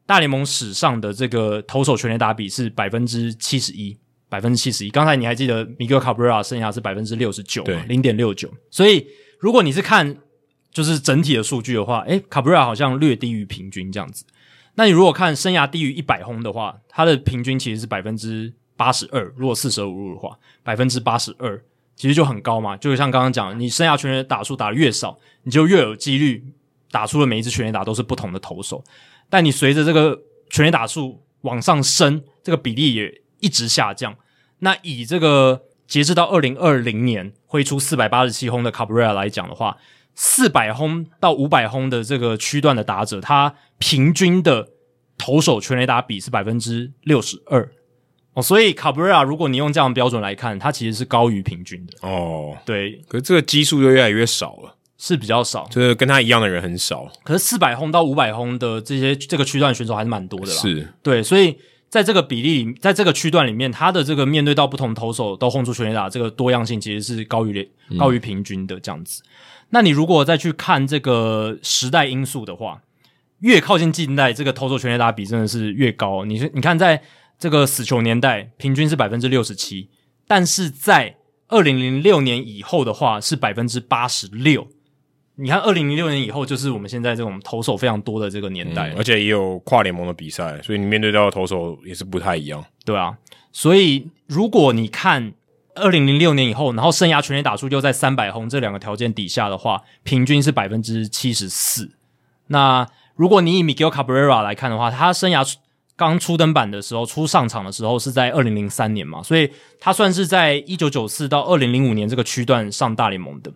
大联盟史上的这个投手全垒打比是百分之七十一，百分之七十一。刚才你还记得米格卡布瑞拉生涯是百分之六十九，对，零点六九。所以如果你是看。就是整体的数据的话，诶，卡布瑞拉好像略低于平均这样子。那你如果看生涯低于一百轰的话，它的平均其实是百分之八十二。如果四舍五入的话，百分之八十二其实就很高嘛。就像刚刚讲，你生涯全垒打数打得越少，你就越有几率打出的每一支全垒打都是不同的投手。但你随着这个全垒打数往上升，这个比例也一直下降。那以这个截至到二零二零年挥出四百八十七轰的卡布瑞拉来讲的话，四百轰到五百轰的这个区段的打者，他平均的投手全垒打比是百分之六十二哦，所以卡布瑞拉，如果你用这样的标准来看，他其实是高于平均的哦。对，可是这个基数就越来越少了，是比较少，就是跟他一样的人很少。可是四百轰到五百轰的这些这个区段选手还是蛮多的啦。是，对，所以在这个比例里，在这个区段里面，他的这个面对到不同投手都轰出全垒打，这个多样性其实是高于高于平均的这样子。那你如果再去看这个时代因素的话，越靠近近代，这个投手全垒打比真的是越高。你你看，在这个死球年代，平均是百分之六十七，但是在二零零六年以后的话是百分之八十六。你看，二零零六年以后就是我们现在这种投手非常多的这个年代，嗯，而且也有跨联盟的比赛，所以你面对到的投手也是不太一样，对啊。所以如果你看。二零零六年以后，然后生涯全垒打数又在三百轰这两个条件底下的话，平均是百分之七十四。那如果你以 Miguel Cabrera 来看的话，他生涯刚出登板的时候，初上场的时候是在二零零三年嘛，所以他算是在一九九四到二零零五年这个区段上大联盟的。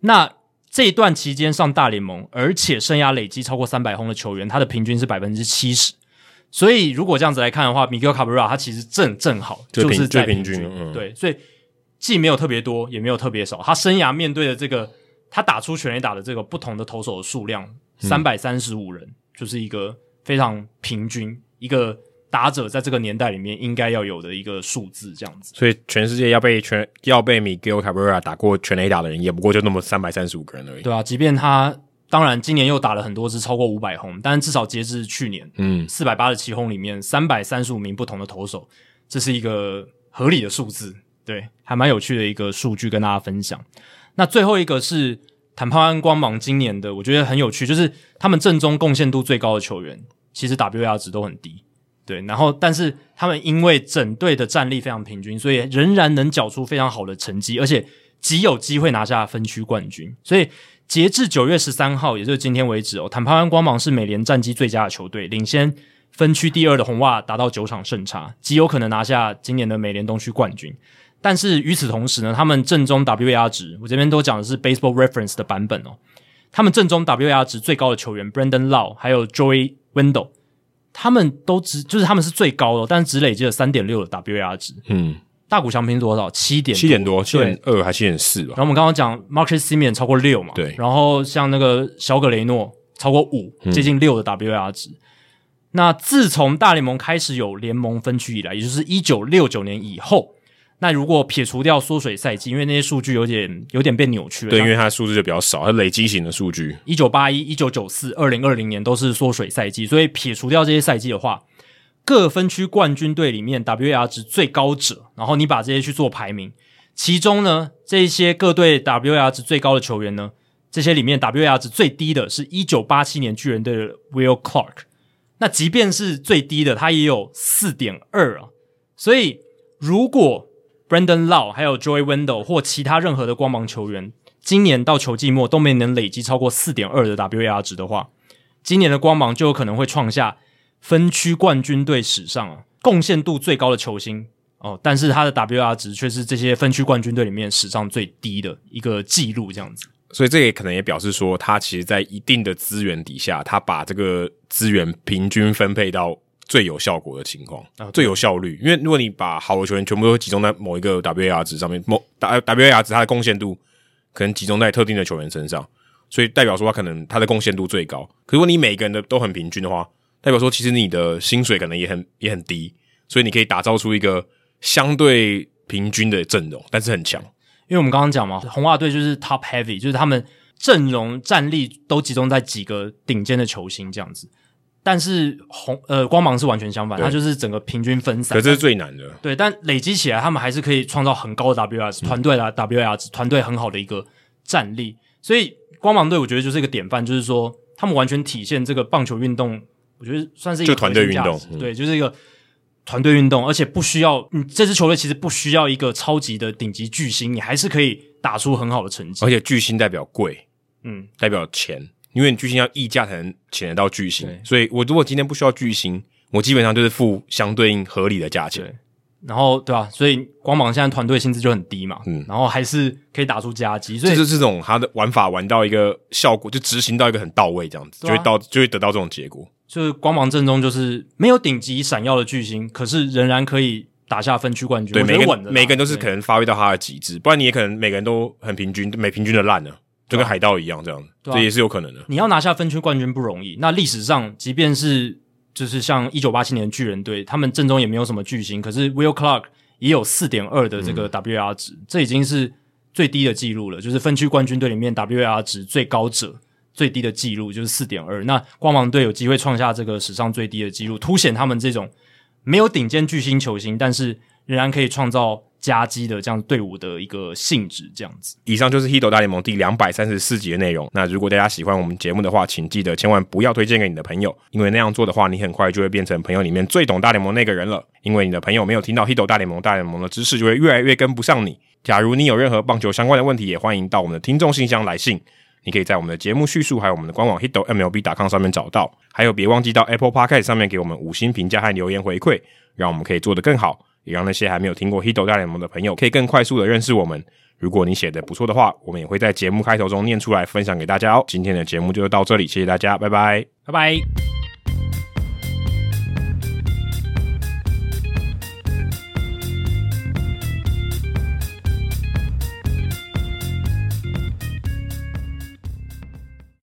那这一段期间上大联盟，而且生涯累积超过三百轰的球员，他的平均是百分之七十。所以如果这样子来看的话，Miguel Cabrera 他其实正正好就是在平均，嗯、对，所以既没有特别多，也没有特别少。他生涯面对的这个，他打出全垒打的这个不同的投手的数量，三百三十五人，嗯，就是一个非常平均，一个打者在这个年代里面应该要有的一个数字，这样子。所以全世界要被全要被 Miguel Cabrera 打过全垒打的人，也不过就那么三百三十五个人而已。对啊，即便他。当然，今年又打了很多支超过五百轰，但至少截至去年，嗯，四百八十七轰里面，三百三十五名不同的投手，这是一个合理的数字，对，还蛮有趣的一个数据跟大家分享。那最后一个是坦帕湾光芒今年的，我觉得很有趣，就是他们阵中贡献度最高的球员，其实 WAR 值都很低，对，然后但是他们因为整队的战力非常平均，所以仍然能缴出非常好的成绩，而且极有机会拿下分区冠军，所以。截至九月十三号，也就是今天为止哦，坦帕湾光芒是美联战绩最佳的球队，领先分区第二的红袜达到九场胜差，极有可能拿下今年的美联东区冠军。但是与此同时呢，他们正中 WAR 值，我这边都讲的是 Baseball Reference 的版本哦，他们正中 WAR 值最高的球员 Brandon Lau 还有 Joey Wendle，他们都只就是他们是最高的，但是只累积了三点六的 WAR 值，嗯。大谷翔平多少？七点七点多，七点二还七点四吧。然后我们刚刚讲 Marcus Simeon 超过六嘛，对。然后像那个小葛雷诺超过五，接近六的 WAR 值。嗯。那自从大联盟开始有联盟分区以来，也就是一九六九年以后，那如果撇除掉缩水赛季，因为那些数据有点有点被扭曲了，对，因为它数字就比较少，它累积型的数据。一九八一、一九九四、二零二零年都是缩水赛季，所以撇除掉这些赛季的话。各分区冠军队里面 WAR 值最高者，然后你把这些去做排名，其中呢，这些各队 WAR 值最高的球员呢，这些里面 WAR 值最低的是一九八七年巨人队的 Will Clark，那即便是最低的，他也有四点二啊。所以如果 Brandon Lowe 还有 Joy Wendle 或其他任何的光芒球员，今年到球季末都没能累积超过四点二的 WAR 值的话，今年的光芒就有可能会创下。分区冠军队史上啊，贡献度最高的球星哦，但是他的 WAR 值却是这些分区冠军队里面史上最低的一个记录，这样子。所以这也可能也表示说，他其实，在一定的资源底下，他把这个资源平均分配到最有效果的情况，啊，最有效率。因为如果你把好的球员全部都集中在某一个 WAR 值上面，某 WAR 值它的贡献度可能集中在特定的球员身上，所以代表说他可能他的贡献度最高。可如果你每个人的都很平均的话，代表说，其实你的薪水可能也很也很低，所以你可以打造出一个相对平均的阵容，但是很强。因为我们刚刚讲嘛，红袜队就是 top heavy，就是他们阵容战力都集中在几个顶尖的球星这样子。但是红呃光芒是完全相反，它就是整个平均分散。可这是最难的。对，但累积起来，他们还是可以创造很高的 WAR 团队的 WAR 团队很好的一个战力。所以光芒队我觉得就是一个典范，就是说他们完全体现这个棒球运动。我觉得算是一个团队运动，嗯，对，就是一个团队运动，而且不需要，你这支球队其实不需要一个超级的顶级巨星，你还是可以打出很好的成绩。而且巨星代表贵，嗯，代表钱，因为你巨星要溢价才能请得到巨星，所以我如果今天不需要巨星，我基本上就是付相对应合理的价钱。然后对吧、啊？所以光芒现在团队薪资就很低嘛，嗯，然后还是可以打出佳绩，所以就是这种他的玩法玩到一个效果，就执行到一个很到位，这样子、啊、就会到就会得到这种结果。就是光芒正中就是没有顶级闪耀的巨星，可是仍然可以打下分区冠军。对，每个每个人都是可能发挥到他的极致，不然你也可能每个人都很平均，每平均的烂了，就跟海盗一样这样，这、啊、也是有可能的。你要拿下分区冠军不容易，那历史上即便是就是像一九八七年巨人队，他们阵中也没有什么巨星，可是 Will Clark。也有四点二的这个 WAR 值，嗯，这已经是最低的记录了。就是分区冠军队里面 WAR 值最高者最低的记录就是四点二。那光芒队有机会创下这个史上最低的记录，凸显他们这种没有顶尖巨星球星，但是仍然可以创造佳绩的这样队伍的一个性质。这样子。以上就是《Hito 大联盟》第两百三十四集的内容。那如果大家喜欢我们节目的话，请记得千万不要推荐给你的朋友，因为那样做的话，你很快就会变成朋友里面最懂大联盟那个人了。因为你的朋友没有听到 Hito 大联盟，大联盟的知识就会越来越跟不上你。假如你有任何棒球相关的问题，也欢迎到我们的听众信箱来信。你可以在我们的节目叙述还有我们的官网 Hito MLB.com 上面找到。还有，别忘记到 Apple Podcast 上面给我们五星评价和留言回馈，让我们可以做得更好，也让那些还没有听过 Hito 大联盟的朋友可以更快速的认识我们。如果你写的不错的话，我们也会在节目开头中念出来分享给大家哦。今天的节目就到这里，谢谢大家，拜拜，拜拜。